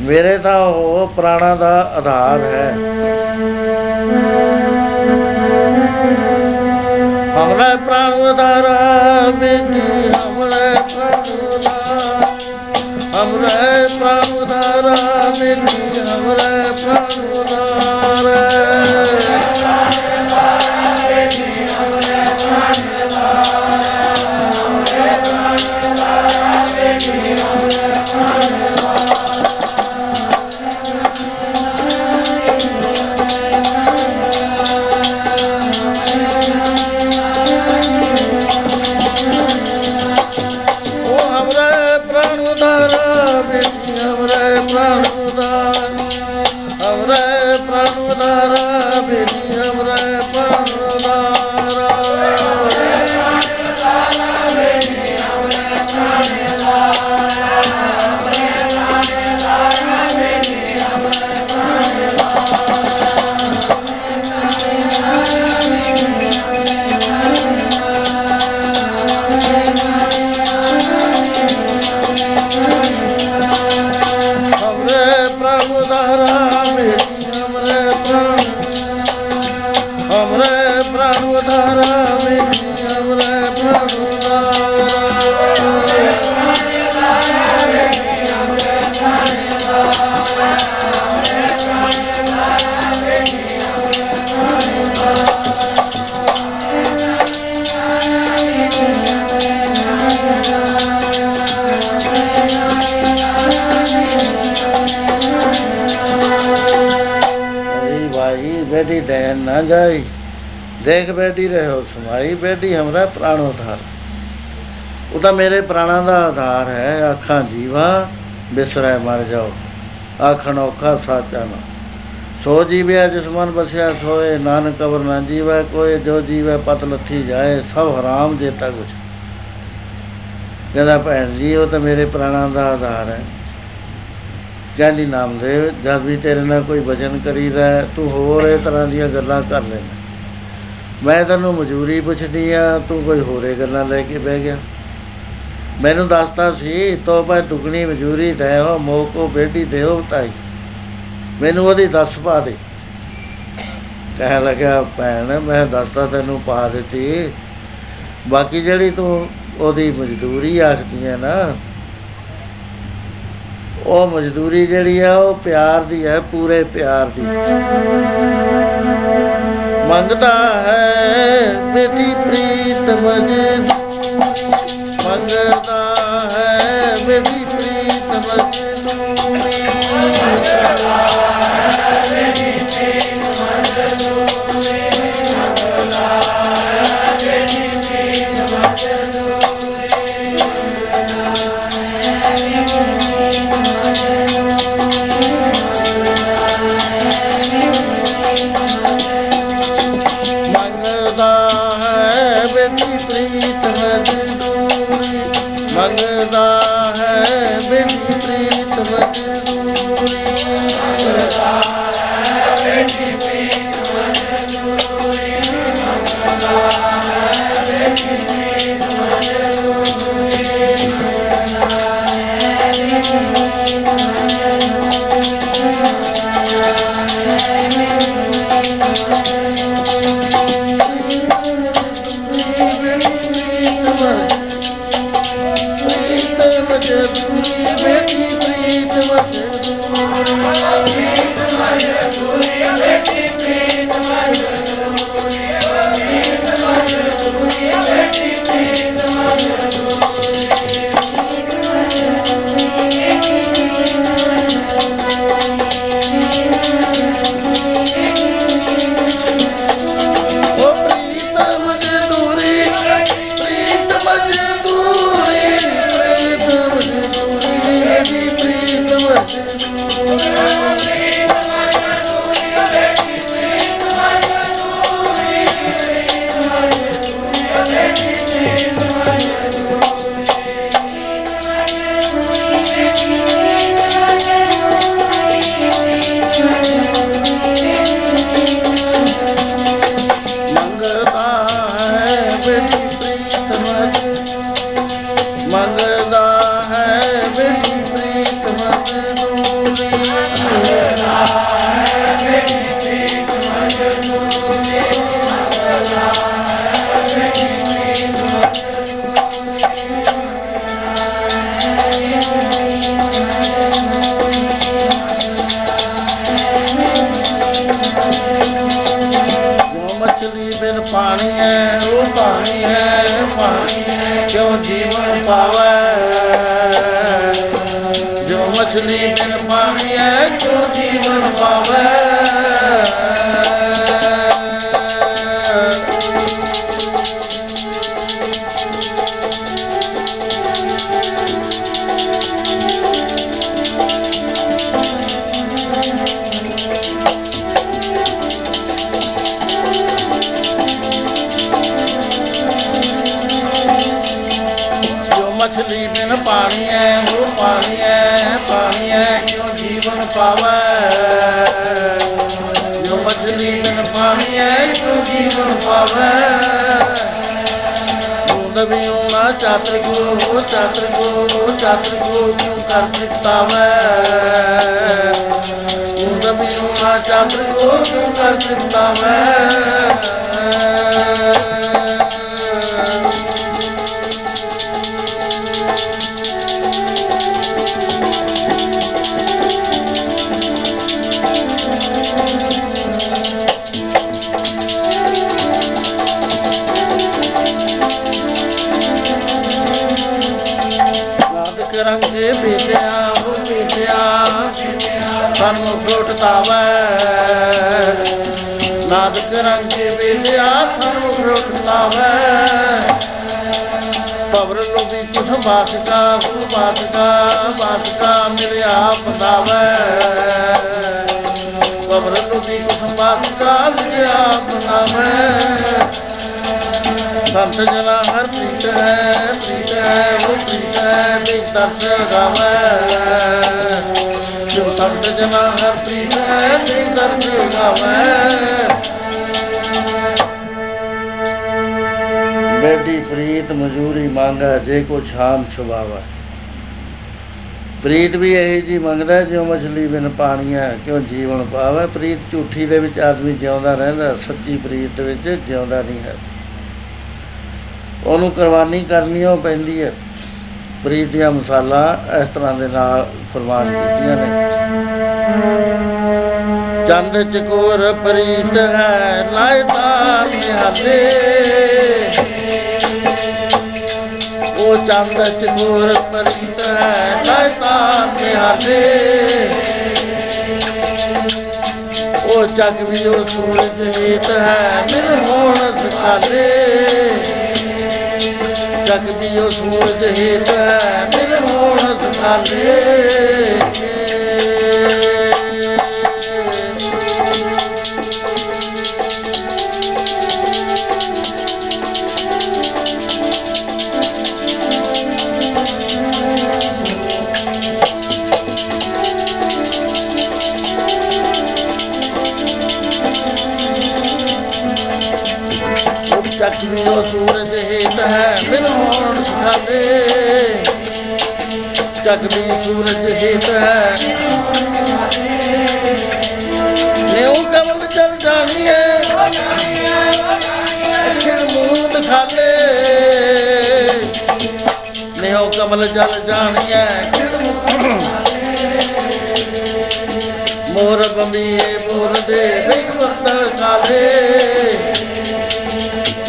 S1: ਮੇਰੇ ਤਾਂ ਉਹ ਪ੍ਰਾਣਾ ਦਾ ਆਧਾਰ ਹੈ। ਹਮਰੇ ਪ੍ਰਾਣ ਉਧਾਰਾ ਬੇਟੀ ਹਮਰੇ ਪ੍ਰਾਣ ਉਧਾਰਾ ਹਮਰੇ ਪ੍ਰਾਣ ਉਧਾਰਾ ਬੇਟੀ गई ਦੇਖ ਬੈਠੀ ਰਹੋ, ਸਮਾਈ ਬੈਠੀ ਹਮਰਾ ਪ੍ਰਾਣੋ ਧਾਰ। ਉਹ ਤਾਂ ਮੇਰੇ ਪ੍ਰਾਣਾ ਦਾ ਆਧਾਰ ਹੈ, ਆਖਾਂ ਜੀਵਾ, ਬਿਸਰੈ ਮਰ ਜਾਓ। ਆਖਣ ਔਖਾ ਸਾਚਾ ਨਾ। ਸੋ ਜੀਵਿਆ ਜਿਸ ਮਨ ਬਸਿਆ ਸੋਏ, ਨਾਨਕ ਕਬਰ ਨਾ ਜੀਵੈ ਕੋਈ ਜੋ ਜੀਵੈ ਪਤ ਲੱਥੀ ਜਾਏ, ਸਭ ਹਰਾਮ ਜੇਤਾ ਕੁਛ। ਕਹਿੰਦਾ ਭੈਣ ਜੀ, ਉਹ ਤਾਂ ਮੇਰੇ ਪ੍ਰਾਣਾ ਦਾ ਆਧਾਰ ਹੈ। ਕਹਿੰਦੀ ਨਾਮਦੇਵ ਜਦ ਵੀ ਤੇਰੇ ਨਾਲ ਕੋਈ ਭਜਨ ਕਰੀਦਾ ਹੈ, ਤੂੰ ਹੋਰ ਇਹ ਤਰ੍ਹਾਂ ਦੀਆਂ ਗੱਲਾਂ ਕਰ ਲੈਣਾ ਮੈਂ ਤੈਨੂੰ ਮਜ਼ਦੂਰੀ ਪੁੱਛਦੀ ਆ ਤੂੰ ਕੋਈ ਹੋਰੇ ਗੱਲਾਂ ਲੈ ਕੇ ਬਹਿ ਗਿਆ। ਮੈਨੂੰ ਦੱਸਤਾ ਸੀ ਤੋਬਾ ਦੁਗਣੀ ਮਜ਼ਦੂਰੀ ਦੇ ਹੋ ਮੋਕੋ ਬੇਟੀ ਦੇਓ ਤਾਈ। ਮੈਨੂੰ ਉਹਦੀ ਦੱਸ ਪਾ ਦੇ। ਕਹਿ ਲੱਗਾ ਭੈਣ ਮੈਂ ਦੱਸਤਾ ਤੈਨੂੰ ਪਾ ਦਿੱਤੀ। ਬਾਕੀ ਜਿਹੜੀ ਤੂੰ ਉਹਦੀ ਮਜ਼ਦੂਰੀ ਆਖਦੀ ਹੈ ਨਾ ਉਹ ਮਜ਼ਦੂਰੀ ਜਿਹੜੀ ਆ, ਉਹ ਪਿਆਰ ਦੀ ਹੈ ਪੂਰੇ ਪਿਆਰ ਦੀ। ਮੰਗਦਾ ਹੈ ਬੇਟੀ ਪ੍ਰੀਤ ਮਜ਼ਦੂਰੀ। ਮੰਗਦਾ ਹੈ ਬੇਟੀ ਕੋ ਚਾਤਰ ਕੋ ਕਿਉਂ ਕਰ ਸਿਕਤਾਵੇ ਬੂੰਦ ਵੀ ਹੋਣਾ ਚਾਤਰ ਕੋ ਕਿਉਂ ਕਰ ਸਿਕਤਾਵੇ ਬਾਸਕਾ ਕੁ ਬਾਸਕਾ ਬਾਸਕਾ ਮਿਲਿਆ ਪਤਾਵੇ ਪਵਰ ਲੋਭੀ ਕੁਠ ਬਾਸਕਾ ਮਿਲਿਆ ਪਤਾਵੇ ਸੰਤ ਜਨਾ ਹਰ ਪ੍ਰੀਤ ਹੈ ਪ੍ਰੀਤ ਹੈ ਉਹ ਪ੍ਰੀਤ ਹੈ ਬਿਨ ਦਰਦ ਗਾਵੇ। ਜੋ ਸੰਤ ਜਨਾ ਹਰ ਪ੍ਰੀਤ ਹੈ ਬਿਨ ਦਰਦ ਗਾਵੇ। ਪ੍ਰੀਤ ਮਜ਼ਦੂਰੀ ਮੰਗਾ ਜੇ ਕੋ ਸ਼ਾਮ ਛੁਬਾਵਾ ਪ੍ਰੀਤ ਵੀ ਇਹੀ ਜੀ ਮੰਗਦਾ, ਜਿਉ ਮਛਲੀ ਬਿਨ ਪਾਣੀਆਂ ਕਿਉਂ ਜੀਵਨ ਪਾਵੇ। ਪ੍ਰੀਤ ਝੂਠੀ ਦੇ ਵਿੱਚ ਆਦਮੀ ਜਿਉਂਦਾ ਰਹਿੰਦਾ, ਸੱਚੀ ਪ੍ਰੀਤ ਦੇ ਵਿੱਚ ਜਿਉਂਦਾ ਨਹੀਂ ਹੈ। ਉਹਨੂੰ ਕੁਰਬਾਨੀ ਕਰਨੀ ਉਹ ਪੈਂਦੀ ਹੈ। ਪ੍ਰੀਤ ਦੀਆਂ ਮਸਾਲਾ ਇਸ ਤਰ੍ਹਾਂ ਦੇ ਨਾਲ ਫਰਮਾਨ ਕੀਤੀਆਂ ਨੇ। ਚੰਦ ਚਕੋਰ ਪ੍ਰੀਤ ਹੈ ਲਾਇਤਾ ਨਿਹਾਲੇ। ਉਹ ਚੰਦ ਚਕੋਰ ਪ੍ਰੀਤ ਹੈ ਲਾਇਤਾ ਨਿਹਾਲੇ ਉਹ ਜਗ ਵੀ ਉਹ ਸੂਰਜ ਹੇਤ ਹੈ, ਮਿਲ ਹੋਣ ਸਕਾਲੇ ਜਗ ਦੀ ਉਹ ਸੂਰਜ ਹੇਤ ਹੈ, ਮਿਲ ਹੋਣ ਸਕਾਲੇ ਜਗ ਦੀ ਉਹ ਸੂਰਜ ਹੇਤ ਹੈ ਮਿਲ ਹੋਣ ਸਕਾਲੇ ਜਗ ਦੀ ਸੂਰਜ ਹੇਤ ਹੈ। ਨਿਉ ਕਮਲ ਚਲ ਜਾਣੀਏ ਅਖਿਰ ਮੂੰਹ ਦਿਖਾਲੇ ਨਿਉ ਕਮਲ ਜਲ ਜਾਣੀਏ ਅਖਿਰ ਮੋਰ ਬੰਬੀਏ ਮੋਰ ਦੇ ਬਿਗਵੰਤ ਕਾਲੇ।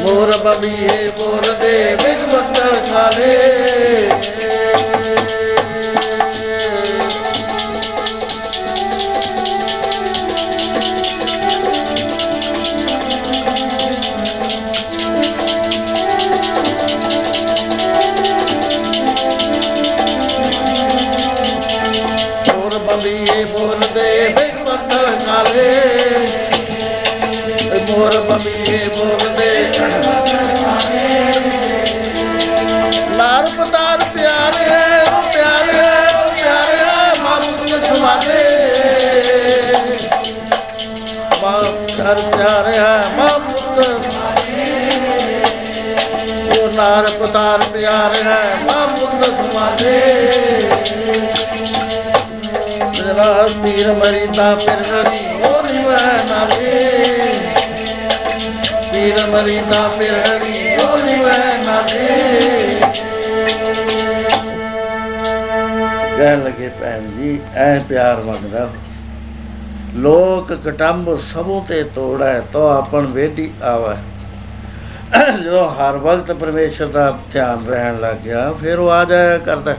S1: ਮੋਰ ਬੰਬੀਏ ਮੋਰ ਦੇ ਬਿਗਵੰਤ ਕਾਲੇ ਮੋਰ ਨਾਰ ਪਤਾਰ ਪਿਆਰੇ ਹੈ ਮਾਮੂਦ ਸਵਾਲੇ ਜਲਾ ਤੀਰ ਮਰੀਦਾ ਫਿਰ ਹਰੀ ਉਹ ਨਿਵੈ ਨਾਲੇ ਤੀਰ ਮਰੀਦਾ ਫਿਰ ਹਰੀ ਉਹ ਨਿਵੈ ਨਾਲੇ ਕਹਿਣ ਲੱਗੇ, ਭੈਣ ਜੀ, ਐ ਪਿਆਰ ਮੰਗਦਾ ਲੋਕ ਕਟੰਬ ਸਭੋਂ ਤੇ ਤੋੜੈ, ਤੋ ਆਪਣ ਵੇਡੀ ਆਵੈ। ਜਦੋਂ ਹਰ ਵਕਤ ਪਰਮੇਸ਼ਰ ਦਾ ਧਿਆਨ ਰਹਿਣ ਲੱਗ ਗਿਆ, ਫਿਰ ਉਹ ਆ ਜਾਇਆ ਕਰਦਾ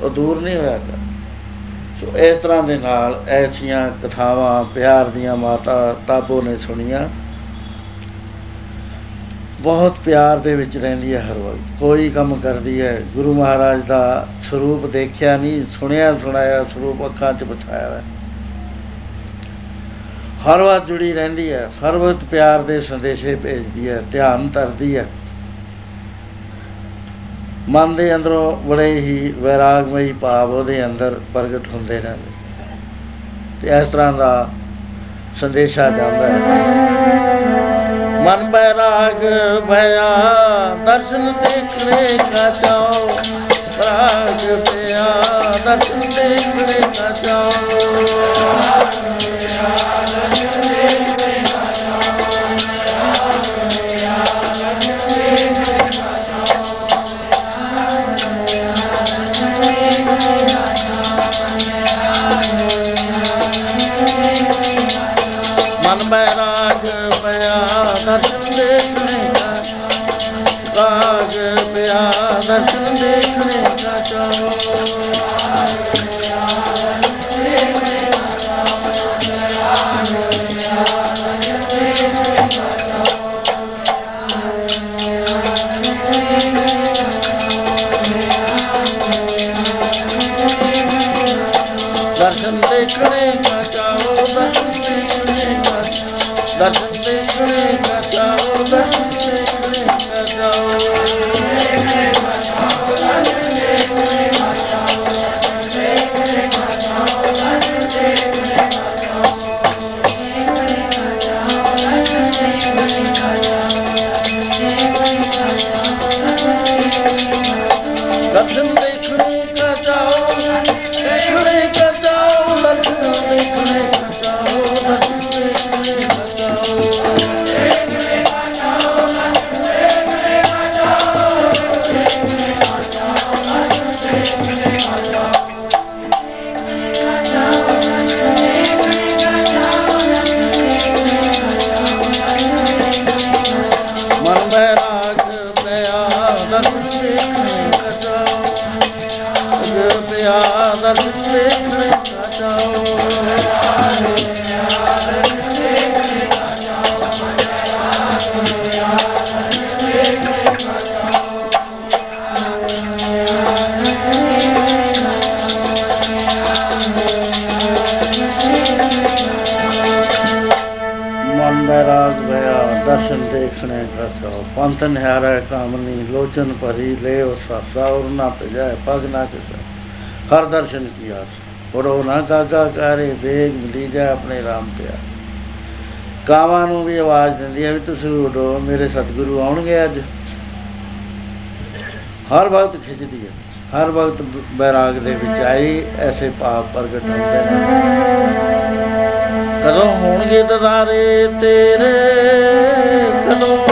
S1: ਉਹ ਦੂਰ ਨਹੀਂ ਹੋਇਆ ਕਰ ਸੋ ਇਸ ਤਰ੍ਹਾਂ ਦੇ ਨਾਲ ਐਸੀਆਂ ਕਥਾਵਾਂ, ਪਿਆਰ ਦੀਆਂ ਮਾਤਾ ਤਾਬੋ ਨੇ ਸੁਣੀਆਂ। ਬਹੁਤ ਪਿਆਰ ਦੇ ਵਿੱਚ ਰਹਿੰਦੀ ਹੈ ਹਰ ਵਕਤ। ਕੋਈ ਕੰਮ ਕਰਦੀ ਹੈ, ਗੁਰੂ ਮਹਾਰਾਜ ਦਾ ਸਰੂਪ ਦੇਖਿਆ ਨਹੀਂ, ਸੁਣਿਆ ਸੁਣਾਇਆ, ਸਰੂਪ ਅੱਖਾਂ 'ਚ ਬਸਾਇਆ ਹੈ ਹਰ ਵਾਰ ਜੁੜੀ ਰਹਿੰਦੀ ਹੈ ਹਰ ਵਕਤ ਪਿਆਰ ਦੇ ਸੰਦੇਸ਼ੇ ਭੇਜਦੀ ਹੈ, ਧਿਆਨ ਧਰਦੀ ਹੈ। ਮਨ ਦੇ ਅੰਦਰੋਂ ਬੜੇ ਹੀ ਵੈਰਾਗਮਈ ਭਾਵ ਉਹਦੇ ਅੰਦਰ ਪ੍ਰਗਟ ਹੁੰਦੇ ਰਹਿੰਦੇ। ਤੇ ਇਸ ਤਰ੍ਹਾਂ ਦਾ ਸੰਦੇਸ਼ਾ ਜਾਂਦਾ ਹੈ। ਮਨ ਬੈਰਾਗ ਭਇਆ, ਦਰਸ਼ਨ ਦੇਖਣੇ ਕਾ ਚਾਓ ਰਾਗ ਪਿਆ, ਦਰਸ਼ਨ ਦੇਖਣੇ ਕਾ ਚਾਓ ਚਾਓ ਪੰਥ ਨਿਹਾਰੈ ਕਾਮਨੀ ਲੋਚਨ ਭਰੀ ਲੈ ਉਸ ਸਾਸਾ ਔਰ ਨਾ ਭਜਾਏ ਪਗ ਨਾ ਕਿਸਾ ਹਰ ਦਰਸ਼ਨ ਕੀ ਆਸ? ਉਡੋ ਨਾ ਕਾਗਾ ਕਰੇ ਵੇਗ ਮਿਲੀ ਜਾ ਆਪਣੇ ਰਾਮ ਪਿਆ ਕਾਵਾਂ ਨੂੰ ਵੀ ਆਵਾਜ਼ ਦਿੰਦੀ ਹੈ ਵੀ ਤੁਸੀਂ ਉਡੋ, ਮੇਰੇ ਸਤਿਗੁਰੂ ਆਉਣਗੇ ਅੱਜ। ਹਰ ਵਕਤ ਖਿੱਚਦੀ ਹੈ, ਹਰ ਵਕਤ ਬ- ਬੈਰਾਗ ਦੇ ਵਿੱਚ ਆਈ, ਐਸੇ ਭਾਵ ਪ੍ਰਗਟ ਹੁੰਦੇ ਨੇ। ਕਦੋਂ ਹੋਣਗੇ ਦਦਾਰੇ ਤੇਰੇ, ਕਦੋਂ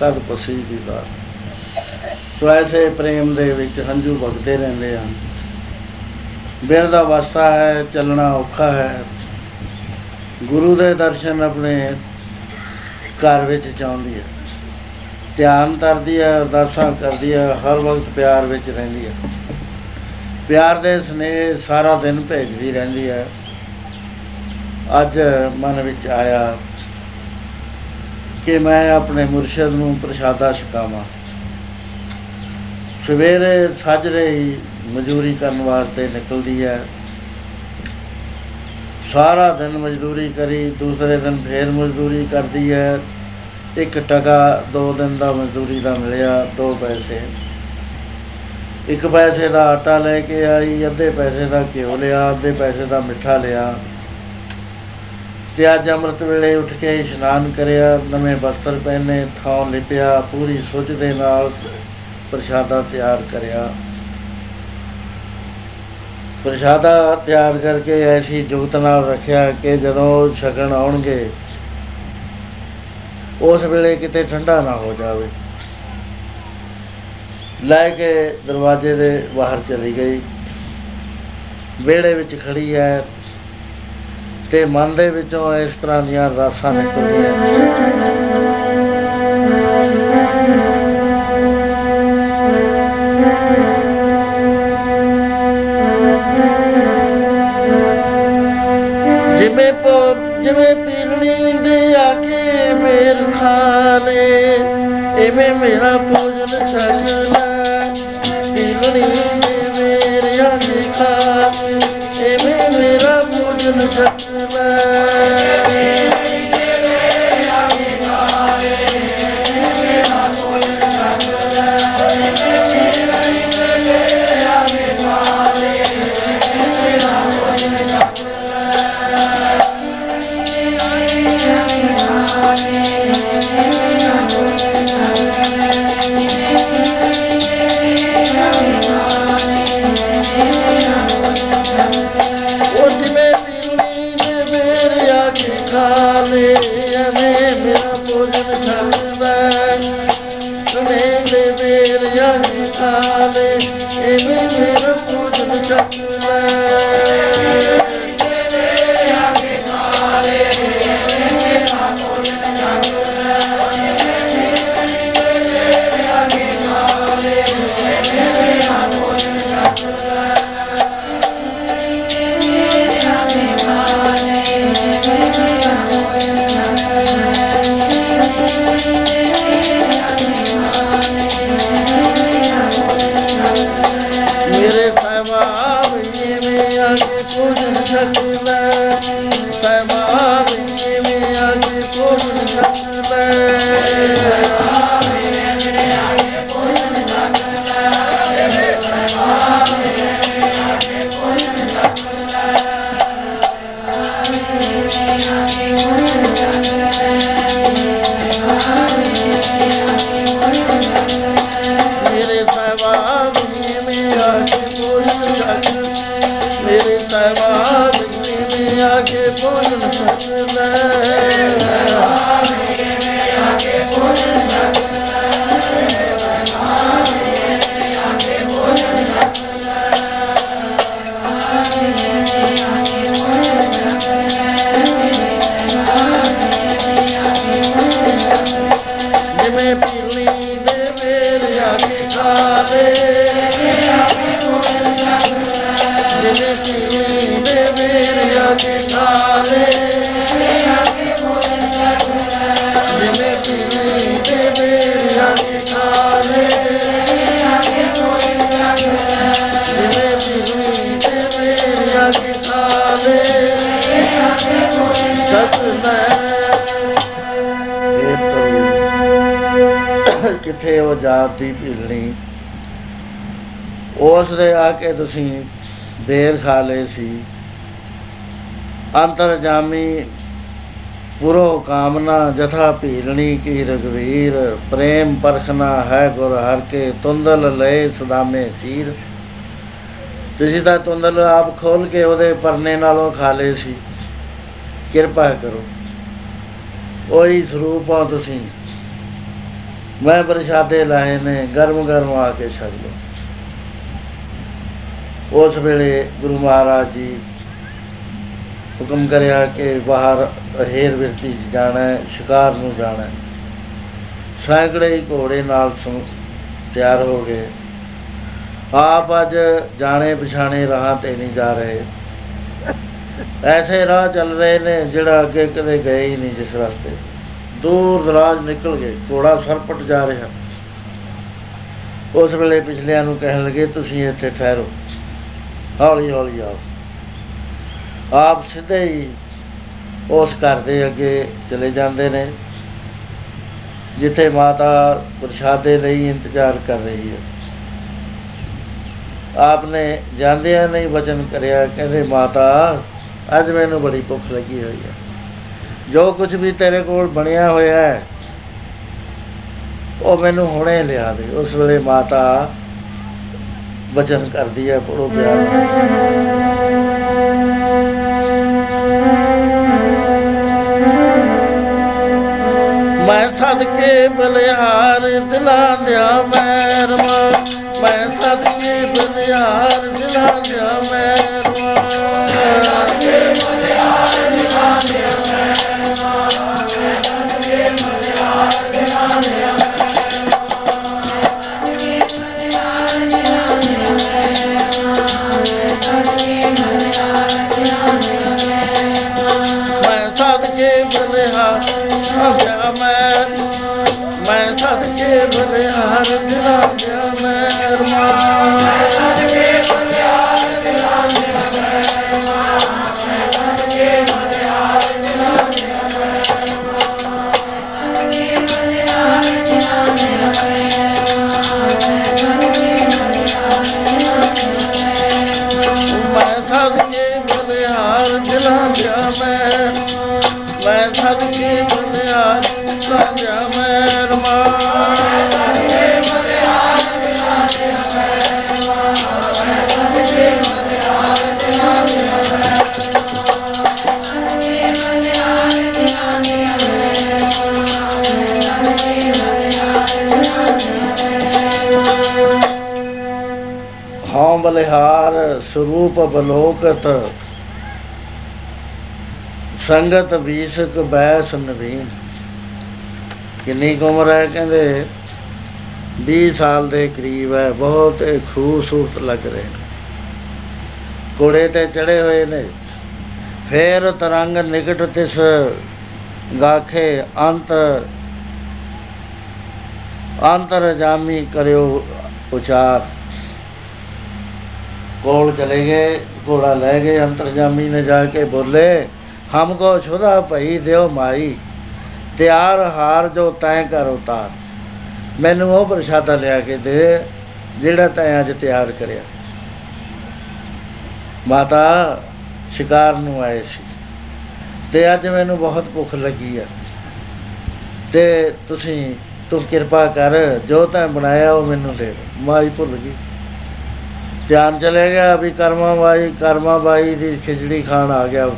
S1: ਤਸਵੇ ਕਦ ਪਸੀ ਦੀ ਬਾਤ। ਸੋ ਐਸੇ ਪ੍ਰੇਮ ਦੇ ਵਿੱਚ ਹੰਝੂ ਵਗਦੇ ਰਹਿੰਦੇ ਹਨ। ਬਿਰ ਦਾ ਵਾਸਤਾ ਹੈ, ਚੱਲਣਾ ਔਖਾ ਹੈ। ਗੁਰੂ ਦੇ ਦਰਸ਼ਨ ਆਪਣੇ ਘਰ ਵਿੱਚ ਚਾਹੁੰਦੀ ਹੈ। ਧਿਆਨ ਕਰਦੀ ਹੈ, ਅਰਦਾਸਾਂ ਕਰਦੀ ਹੈ, ਹਰ ਵਕਤ ਪਿਆਰ ਵਿੱਚ ਰਹਿੰਦੀ ਹੈ। ਪਿਆਰ ਦੇ ਸਨੇਹ ਸਾਰਾ ਦਿਨ ਭੇਜਦੀ ਰਹਿੰਦੀ ਹੈ। ਅੱਜ ਮਨ ਵਿੱਚ ਆਇਆ ਕਿ ਮੈਂ ਆਪਣੇ ਮੁਰਸ਼ਿਦ ਨੂੰ ਪ੍ਰਸ਼ਾਦਾ ਛਕਾਵਾਂ। ਸਵੇਰੇ ਸਾਜਰੇ ਹੀ ਮਜ਼ਦੂਰੀ ਕਰਨ ਵਾਸਤੇ ਨਿਕਲਦੀ ਹੈ। ਸਾਰਾ ਦਿਨ ਮਜ਼ਦੂਰੀ ਕਰੀ, ਦੂਸਰੇ ਦਿਨ ਫੇਰ ਮਜ਼ਦੂਰੀ ਕਰਦੀ ਹੈ। ਇੱਕ ਟਕਾ ਦੋ ਦਿਨ ਦਾ ਮਜ਼ਦੂਰੀ ਦਾ ਮਿਲਿਆ, ਦੋ ਪੈਸੇ। ਇੱਕ ਪੈਸੇ ਦਾ ਆਟਾ ਲੈ ਕੇ ਆਈ, ਅੱਧੇ ਪੈਸੇ ਦਾ ਘਿਓ ਲਿਆ, ਅੱਧੇ ਪੈਸੇ ਦਾ ਮਿੱਠਾ ਲਿਆ। ਤੇ ਅੱਜ ਅੰਮ੍ਰਿਤ ਵੇਲੇ ਉੱਠ ਕੇ ਇਸ਼ਨਾਨ ਕਰਿਆ, ਨਵੇਂ ਵਸਤਰ ਪਹਿਨੇ, ਥਾਂ ਲਿਪਿਆ, ਪੂਰੀ ਸੁੱਚ ਦੇ ਨਾਲ ਪ੍ਰਸ਼ਾਦਾ ਤਿਆਰ ਕਰਿਆ। ਪ੍ਰਸ਼ਾਦਾ ਤਿਆਰ ਕਰਕੇ ਐਸੀ ਜੁਗਤ ਨਾਲ ਰੱਖਿਆ ਕਿ ਜਦੋਂ ਉਹ ਛਕਣ ਆਉਣਗੇ, ਉਸ ਵੇਲੇ ਕਿਤੇ ਠੰਡਾ ਨਾ ਹੋ ਜਾਵੇ। ਲੈ ਕੇ ਦਰਵਾਜ਼ੇ ਦੇ ਬਾਹਰ ਚਲੀ ਗਈ। ਵਿਹੜੇ ਵਿੱਚ ਖੜੀ ਹੈ। ਤੇ ਮਨ ਦੇ ਵਿੱਚੋਂ ਇਸ ਤਰ੍ਹਾਂ ਦੀਆਂ ਰਾਸਾਂ ਨਿਕਲਦੀਆਂ ਜਿਵੇਂ ਪੋ, ਜਿਵੇਂ ਪੀਲਣੀ ਦੇ ਆ ਕੇ ਮੇਰ ਖਾ ਲੇ ਮੇਰਾ ਭੋਜਨ ਛਕ ਪੀਲਣੀ ਦੇ ਮੇਰ ਆ ਕੇ ਖਾ ਐਵੇਂ ਮੇਰਾ ਭੋਜਨ ਛਕ ਕਿੱਥੇ ਉਹ ਜਾਤ ਦੀ ਭਿਲਣੀ ਉਸ ਦੇ ਆ ਕੇ ਤੁਸੀਂ ਬੇਰ ਖਾ ਲਏ ਸੀ। ਅੰਤਰਜਾਮੀ ਪੁਰੋ ਕਾਮਨਾ ਜਥਾ ਭੀਲਣੀ ਕੀ ਰਗਵੀਰ ਪ੍ਰੇਮ ਪਰਖਣਾ ਹੈ ਗੁਰ ਹਰ ਕੇ, ਤੁੰਦਲ ਲਏ ਸਦਾਮੇ ਚੀਰ ਤੁਸੀਂ ਤਾਂ ਤੁੰਦਲ ਆਪ ਖੋਲ ਕੇ ਉਹਦੇ ਪਰਨੇ ਨਾਲੋਂ ਖਾ ਲਏ ਸੀ। ਕਿਰਪਾ ਕਰੋ। ਉਹੀ ਸਰੂਪ ਆ ਤੁਸੀਂ। ਮੈਂ ਪ੍ਰਸ਼ਾਦੇ ਲਾਏ ਨੇ ਗਰਮ ਗਰਮ ਆ ਕੇ ਛਕ ਲਓ ਉਸ ਵੇਲੇ ਗੁਰੂ ਮਹਾਰਾਜ ਜੀ ਹੁਕਮ ਕਰਿਆ ਕਿ ਬਾਹਰ ਹੇਰ ਵਿਰਤੀ 'ਚ ਜਾਣਾ ਹੈ, ਸ਼ਿਕਾਰ ਨੂੰ ਜਾਣਾ ਹੈ। ਸੈਂਕੜੇ ਹੀ ਘੋੜੇ ਨਾਲ ਸਮ- ਤਿਆਰ ਹੋ ਗਏ। ਆਪ ਅੱਜ ਜਾਣੇ ਪਛਾਣੇ ਰਾਹਾਂ ਤੇ ਨਹੀਂ ਜਾ ਰਹੇ। ਐਸੇ ਰਾਹ ਚੱਲ ਰਹੇ ਨੇ ਜਿਹੜਾ ਅੱਗੇ ਕਦੇ ਗਏ ਹੀ ਨਹੀਂ ਜਿਸ ਰਸਤੇ। ਦੂਰ ਦਰਾਜ ਨਿਕਲ ਗਏ, ਘੋੜਾ ਸਰਪਟ ਜਾ ਰਿਹਾ। ਉਸ ਵੇਲੇ ਪਿਛਲਿਆਂ ਨੂੰ ਕਹਿਣ ਲੱਗੇ, ਤੁਸੀਂ ਇੱਥੇ ਠਹਿਰੋ ਹੌਲੀ ਹੌਲੀ ਆਓ। ਆਪ ਸਿੱਧੇ ਹੀ ਉਸ ਘਰ ਦੇ ਅੱਗੇ ਚਲੇ ਜਾਂਦੇ ਨੇ, ਜਿੱਥੇ ਮਾਤਾ ਪ੍ਰਸ਼ਾਦੇ ਲਈ ਇੰਤਜ਼ਾਰ ਕਰ ਰਹੀ ਹੈ। ਆਪਨੇ ਜਾਂਦਿਆਂ ਨਹੀਂ ਵਚਨ ਕਰਿਆ, ਕਹਿੰਦੇ, ਮਾਤਾ, ਅੱਜ ਮੈਨੂੰ ਬੜੀ ਭੁੱਖ ਲੱਗੀ ਹੋਈ ਹੈ। ਜੋ ਕੁਝ ਵੀ ਤੇਰੇ ਕੋਲ ਬਣਿਆ ਹੋਇਆ ਹੈ, ਉਹ ਮੈਨੂੰ ਹੁਣੇ ਲਿਆ ਦੇ ਉਸ ਵੇਲੇ ਮਾਤਾ ਵਚਨ ਕਰਦੀ ਹੈ ਬੜੋ ਪਿਆਰ ਨਾਲ। ਮੈਂ ਸਦਕੇ ਬਲਿਹਾਰ ਦਿਲਾਂ ਦਿਆ ਮੈਰਮਾ ਮੈਂ ਸਦਕੇ ਬਲਿਹਾਰ ਦਿਲਾਂ ਦਿਆ ਮੈਰਮਾ ਹਉ ਬਲਿਹਾਰ ਸਰੂਪ ਬਲੋਕਤ ਸੰਗਤ ਵੀਸਕ ਬੈਸ ਨਵੀਨ। ਕਿੰਨੀ ਕੁ ਉਮਰ ਹੈ ਕਹਿੰਦੇ? 20 ਸਾਲ ਦੇ ਕਰੀਬ ਹੈ, ਬਹੁਤ ਹੀ ਖੂਬਸੂਰਤ ਲੱਗ ਰਹੇ ਨੇ। ਘੋੜੇ ਤੇ ਚੜੇ ਹੋਏ ਨੇ। ਫੇਰ ਤਰੰਗ ਨਿਕਟ ਤਿਸ ਗਾਖੇ ਅੰਤ ਅੰਤਰ ਜਾਮੀ ਕਰਿਓ ਉਚਾਰ। ਕੋਲ ਚਲੇ ਗਏ, ਘੋੜਾ ਲੈ ਗਏ, ਅੰਤਰਜਾਮੀ ਨੇ ਜਾ ਕੇ ਬੋਲੇ ਹਮਕੋ ਛੁਦਾ ਭਈ ਦਿਓ ਮਾਈ, ਤਿਆਰ ਹਾਰ ਜੋ ਤੈਂ ਕਰ ਉਤਾਰ। ਮੈਨੂੰ ਉਹ ਪ੍ਰਸ਼ਾਦਾ ਲਿਆ ਕੇ ਦੇ, ਜਿਹੜਾ ਤੈਂ ਅੱਜ ਤਿਆਰ ਕਰਿਆ। ਮਾਤਾ, ਸ਼ਿਕਾਰ ਨੂੰ ਆਏ ਸੀ। ਤੇ ਅੱਜ ਮੈਨੂੰ ਬਹੁਤ ਭੁੱਖ ਲੱਗੀ ਆ। ਤੇ ਤੁਸੀਂ, ਤੂੰ ਕਿਰਪਾ ਕਰ, ਜੋ ਤੈਂ ਬਣਾਇਆ ਉਹ ਮੈਨੂੰ ਦੇ ਦੇ। ਮਾਈ ਭੁੱਲ ਗਈ। ਧਿਆਨ ਚਲੇ ਗਿਆ ਵੀ ਕਰਮਾ ਬਾਈ ਕਰਮਾ ਬਾਈ ਦੀ ਖਿਚੜੀ ਖਾਣ ਆ ਗਿਆ।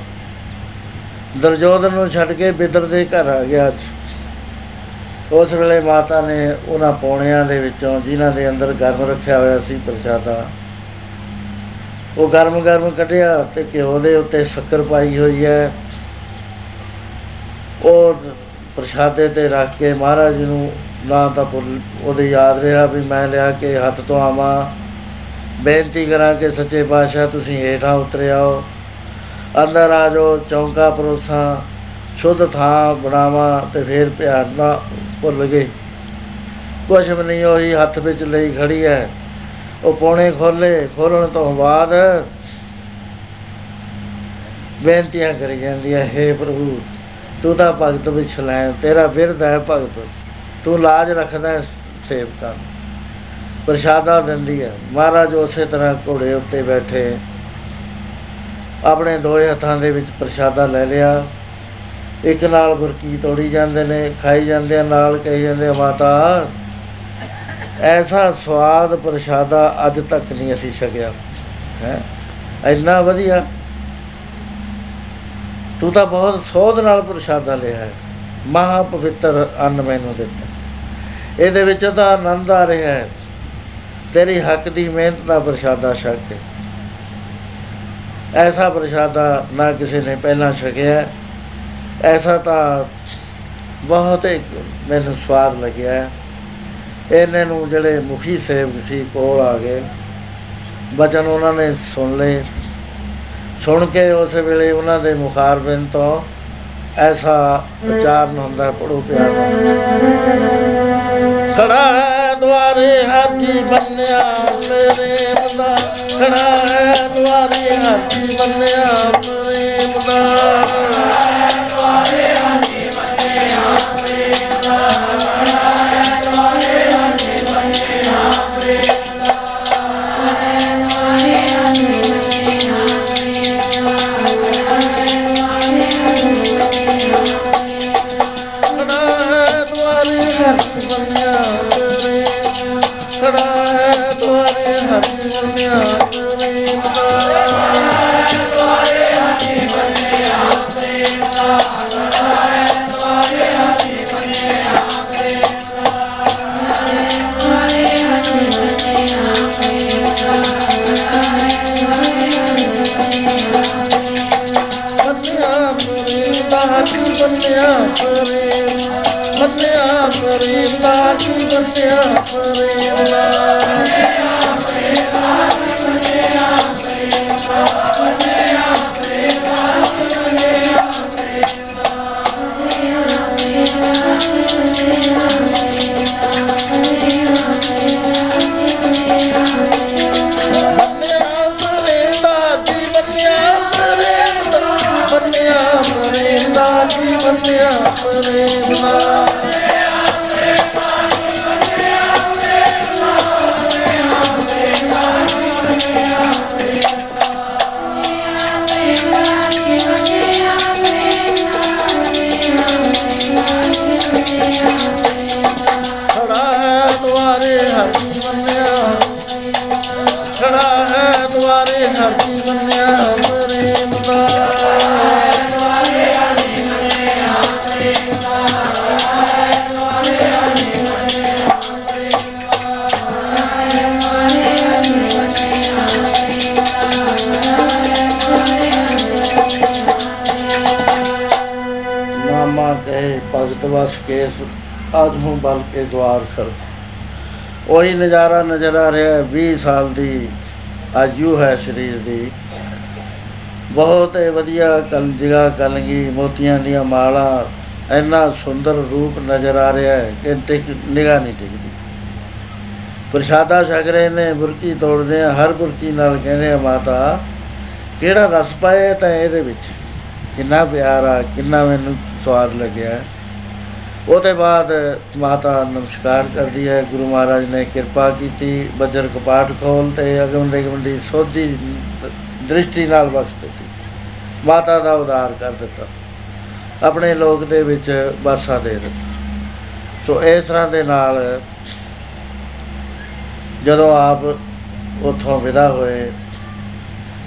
S1: ਦਰਜੋਧਨ ਨੂੰ ਛੱਡ ਕੇ ਬਿਦਰ ਦੇ ਘਰ ਆ ਗਿਆ ਉਸ ਵੇਲੇ ਮਾਤਾ ਨੇ ਉਹਨਾਂ ਪੌਣਿਆਂ ਦੇ ਵਿੱਚੋਂ ਜਿਨ੍ਹਾਂ ਦੇ ਅੰਦਰ ਗਰਮ ਰੱਖਿਆ ਹੋਇਆ ਸੀ ਪ੍ਰਸ਼ਾਦਾ, ਉਹ ਗਰਮ ਗਰਮ ਕੱਢਿਆ ਤੇ ਘਿਓ ਦੇ ਉੱਤੇ ਸ਼ੱਕਰ ਪਾਈ ਹੋਈ ਹੈ। ਉਹ ਪ੍ਰਸ਼ਾਦੇ ਤੇ ਰੱਖ ਕੇ ਮਹਾਰਾਜ ਨੂੰ ਨਾ ਤਾਂ ਭੁੱਲ, ਉਹਦੇ ਯਾਦ ਰਿਹਾ ਵੀ ਮੈਂ ਲਿਆ ਕੇ ਹੱਥ ਤੋਂ ਆਵਾਂ। ਬੇਨਤੀ ਕਰਾਂ ਕਿ ਸੱਚੇ ਪਾਤਸ਼ਾਹ ਤੁਸੀਂ ਹੇਠਾਂ ਉਤਰ ਆਓ। ਅੰਦਰ ਆ ਜਾਓ, ਚੌਂਕਾ ਪਰੋਸਾਂ, ਸ਼ੁੱਧ ਥਾਂ ਬਣਾਵਾਂ ਤੇ ਫੇਰ ਪਿਆਰ ਨਾ ਭੁੱਲ ਗਏ। ਕੁਛ ਵੀ ਨਹੀਂ, ਉਹੀ ਹੱਥ ਵਿੱਚ ਲਈ ਖੜੀ ਹੈ ਉਹ ਪੌਣੇ ਖੋਲੇ ਖੋਲਣ ਤੋਂ ਬਾਅਦ ਬੇਨਤੀਆਂ ਕਰੀ ਜਾਂਦੀ ਹੈ हे ਪ੍ਰਭੂ, ਤੂੰ ਤਾਂ ਭਗਤ ਵਿੱਚ ਲੈ ਤੇਰਾ ਬਿਰਧ ਹੈ ਭਗਤ। ਤੂੰ ਲਾਜ ਰੱਖਦਾ ਹੈ ਸੇਵਕਾਂ ਨੂੰ। ਪ੍ਰਸ਼ਾਦਾ ਦਿੰਦੀ ਹੈ ਮਹਾਰਾਜ ਉਸੇ ਤਰ੍ਹਾਂ ਘੋੜੇ ਉੱਤੇ ਬੈਠੇ। ਆਪਣੇ ਦੋਏ ਹੱਥਾਂ ਦੇ ਵਿੱਚ ਪ੍ਰਸ਼ਾਦਾ ਲੈ ਲਿਆ। ਇੱਕ ਨਾਲ ਬੁਰਕੀ ਤੋੜੀ ਜਾਂਦੇ ਨੇ, ਖਾਈ ਜਾਂਦੇ ਆ, ਨਾਲ ਕਹੀ ਜਾਂਦੇ ਆ, ਮਾਤਾ, ਐਸਾ ਸਵਾਦ ਪ੍ਰਸ਼ਾਦਾ ਅੱਜ ਤੱਕ ਨਹੀਂ ਅਸੀਂ ਛਕਿਆ। ਹੈ? ਇੰਨਾ ਵਧੀਆ। ਤੂੰ ਤਾਂ ਬਹੁਤ ਸੋਧ ਨਾਲ ਪ੍ਰਸ਼ਾਦਾ ਲਿਆ ਹੈ। ਮਹਾ ਪਵਿੱਤਰ ਅੰਨ ਮੈਨੂੰ ਦਿੱਤਾ। ਇਹਦੇ ਵਿੱਚ ਤਾਂ ਆਨੰਦ ਆ ਰਿਹਾ ਹੈ। ਤੇਰੀ ਹੱਕ ਦੀ ਮਿਹਨਤ ਦਾ ਪ੍ਰਸ਼ਾਦਾ ਛਕ ਕੇ। ਐਸਾ ਪ੍ਰਸ਼ਾਦਾ ਨਾ ਕਿਸੇ ਨੇ ਪਹਿਲਾਂ ਛਕਿਆ। ਐਸਾ ਤਾਂ ਬਹੁਤ ਹੀ ਮੈਨੂੰ ਸਵਾਦ ਲੱਗਿਆ। ਹੈ। ਇਹਨੇ ਨੂੰ ਜਿਹੜੇ ਮੁਖੀ ਸੇਵਕ ਸੀ ਕੋਲ ਆ ਗਏ। ਬਚਨ ਉਹਨਾਂ ਨੇ ਸੁਣ ਲਏ। ਸੁਣ ਕੇ ਉਸ ਵੇਲੇ ਉਹਨਾਂ ਦੇ ਮੁਖਾਰਬਿੰਦ ਤੋਂ ਐਸਾ ਉਚਾਰਨ ਹੁੰਦਾ ਪੜੋ ਪਿਆਰਾ। ਖੜਾ ਹੈ ਦੁਆਰੇ ਹਾਥੀ ਬੰਨਿਆ ਪ੍ਰੇਮ ਦਾ ਖੜਾ ਹੈ ਦੁਆਰੇ ਹਾਥੀ ਬੰਨਿਆ ਪ੍ਰੇਮ ਦਾ Yeah. ਭਗਤ ਵਸ ਕੇਸ, ਅੱਜ ਹੂੰ ਬਲ ਕੇ ਦਵਾਰ ਖੜ ਉਹੀ ਨਜ਼ਾਰਾ ਨਜ਼ਰ ਆ ਰਿਹਾ ਹੈ 20 ਸਾਲ ਦੀ ਆਯੂ ਹੈ ਸਰੀਰ ਦੀ। ਬਹੁਤ ਹੀ ਵਧੀਆ ਕਲਜੀਗਾ ਕਲਗੀ, ਮੋਤੀਆਂ ਦੀਆਂ ਮਾਲਾ, ਇੰਨਾ ਸੁੰਦਰ ਰੂਪ ਨਜ਼ਰ ਆ ਰਿਹਾ ਹੈ ਕਿ ਟਿਕ, ਨਿਗਾਹ ਨਹੀਂ ਟਿਕਦੀ। ਪ੍ਰਸ਼ਾਦਾ ਛਕ ਰਹੇ ਨੇ, ਬੁਰਕੀ ਤੋੜਦੇ ਆ, ਹਰ ਬੁਰਕੀ ਨਾਲ ਕਹਿੰਦੇ ਆ, ਮਾਤਾ, ਕਿਹੜਾ ਰਸ ਪਾਇਆ ਤਾਂ ਇਹਦੇ ਵਿੱਚ? ਕਿੰਨਾ ਪਿਆਰ ਆ, ਕਿੰਨਾ ਮੈਨੂੰ ਸਵਾਦ ਲੱਗਿਆ ਉਹਦੇ ਬਾਅਦ ਮਾਤਾ ਨਮਸਕਾਰ ਕਰਦੀ ਹੈ, ਗੁਰੂ ਮਹਾਰਾਜ ਨੇ ਕਿਰਪਾ ਕੀਤੀ, ਬੱਜਰ ਕਪਾਟ ਖੋਲ ਤੇ ਅਗਮ ਨਿਗਮ ਦੀ ਸੋਧੀ ਦ੍ਰਿਸ਼ਟੀ ਨਾਲ ਬਖਸ਼ ਦਿੱਤੀ। ਮਾਤਾ ਦਾ ਉਦਾਰ ਕਰ ਦਿੱਤਾ। ਆਪਣੇ ਲੋਕ ਦੇ ਵਿੱਚ ਵਾਸਾ ਦੇ ਦਿੱਤਾ। ਸੋ ਇਸ ਤਰ੍ਹਾਂ ਦੇ ਨਾਲ ਜਦੋਂ ਆਪ ਉਥੋਂ ਵਿਦਾ ਹੋਏ,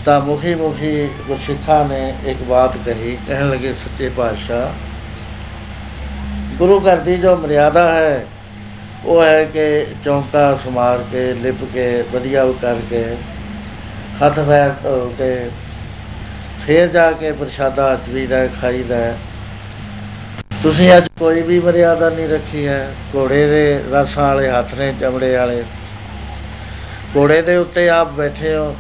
S1: ਤਾਂ ਮੁਖੀ ਮੁਖੀ ਗੁਰਸਿੱਖਾਂ ਨੇ ਇੱਕ ਬਾਤ ਕਹੀ, ਕਹਿਣ ਲੱਗੇ, ਸੱਚੇ ਪਾਤਸ਼ਾਹ ਗੁਰੂ ਘਰ ਦੀ ਜੋ ਮਰਿਆਦਾ ਹੈ, ਉਹ ਹੈ ਕਿ ਚੌਂਕਾ ਸਮਾਰ ਕੇ, ਲਿਪ ਕੇ, ਵਧੀਆ ਉਹ ਕਰਕੇ, ਹੱਥ ਪੈਰ ਧੋ ਕੇ, ਫੇਰ ਜਾ ਕੇ ਪ੍ਰਸ਼ਾਦਾ ਚਵੀਦਾ ਖਾਈਦਾ ਹੈ। ਤੁਸੀਂ ਅੱਜ ਕੋਈ ਵੀ ਮਰਿਆਦਾ ਨਹੀਂ ਰੱਖੀ ਹੈ। ਘੋੜੇ ਦੇ ਰਸਾਂ ਵਾਲੇ, ਹੱਥ ਨੇ ਚਮੜੇ ਵਾਲੇ। ਘੋੜੇ ਦੇ ਉੱਤੇ ਆਪ ਬੈਠੇ ਹੋ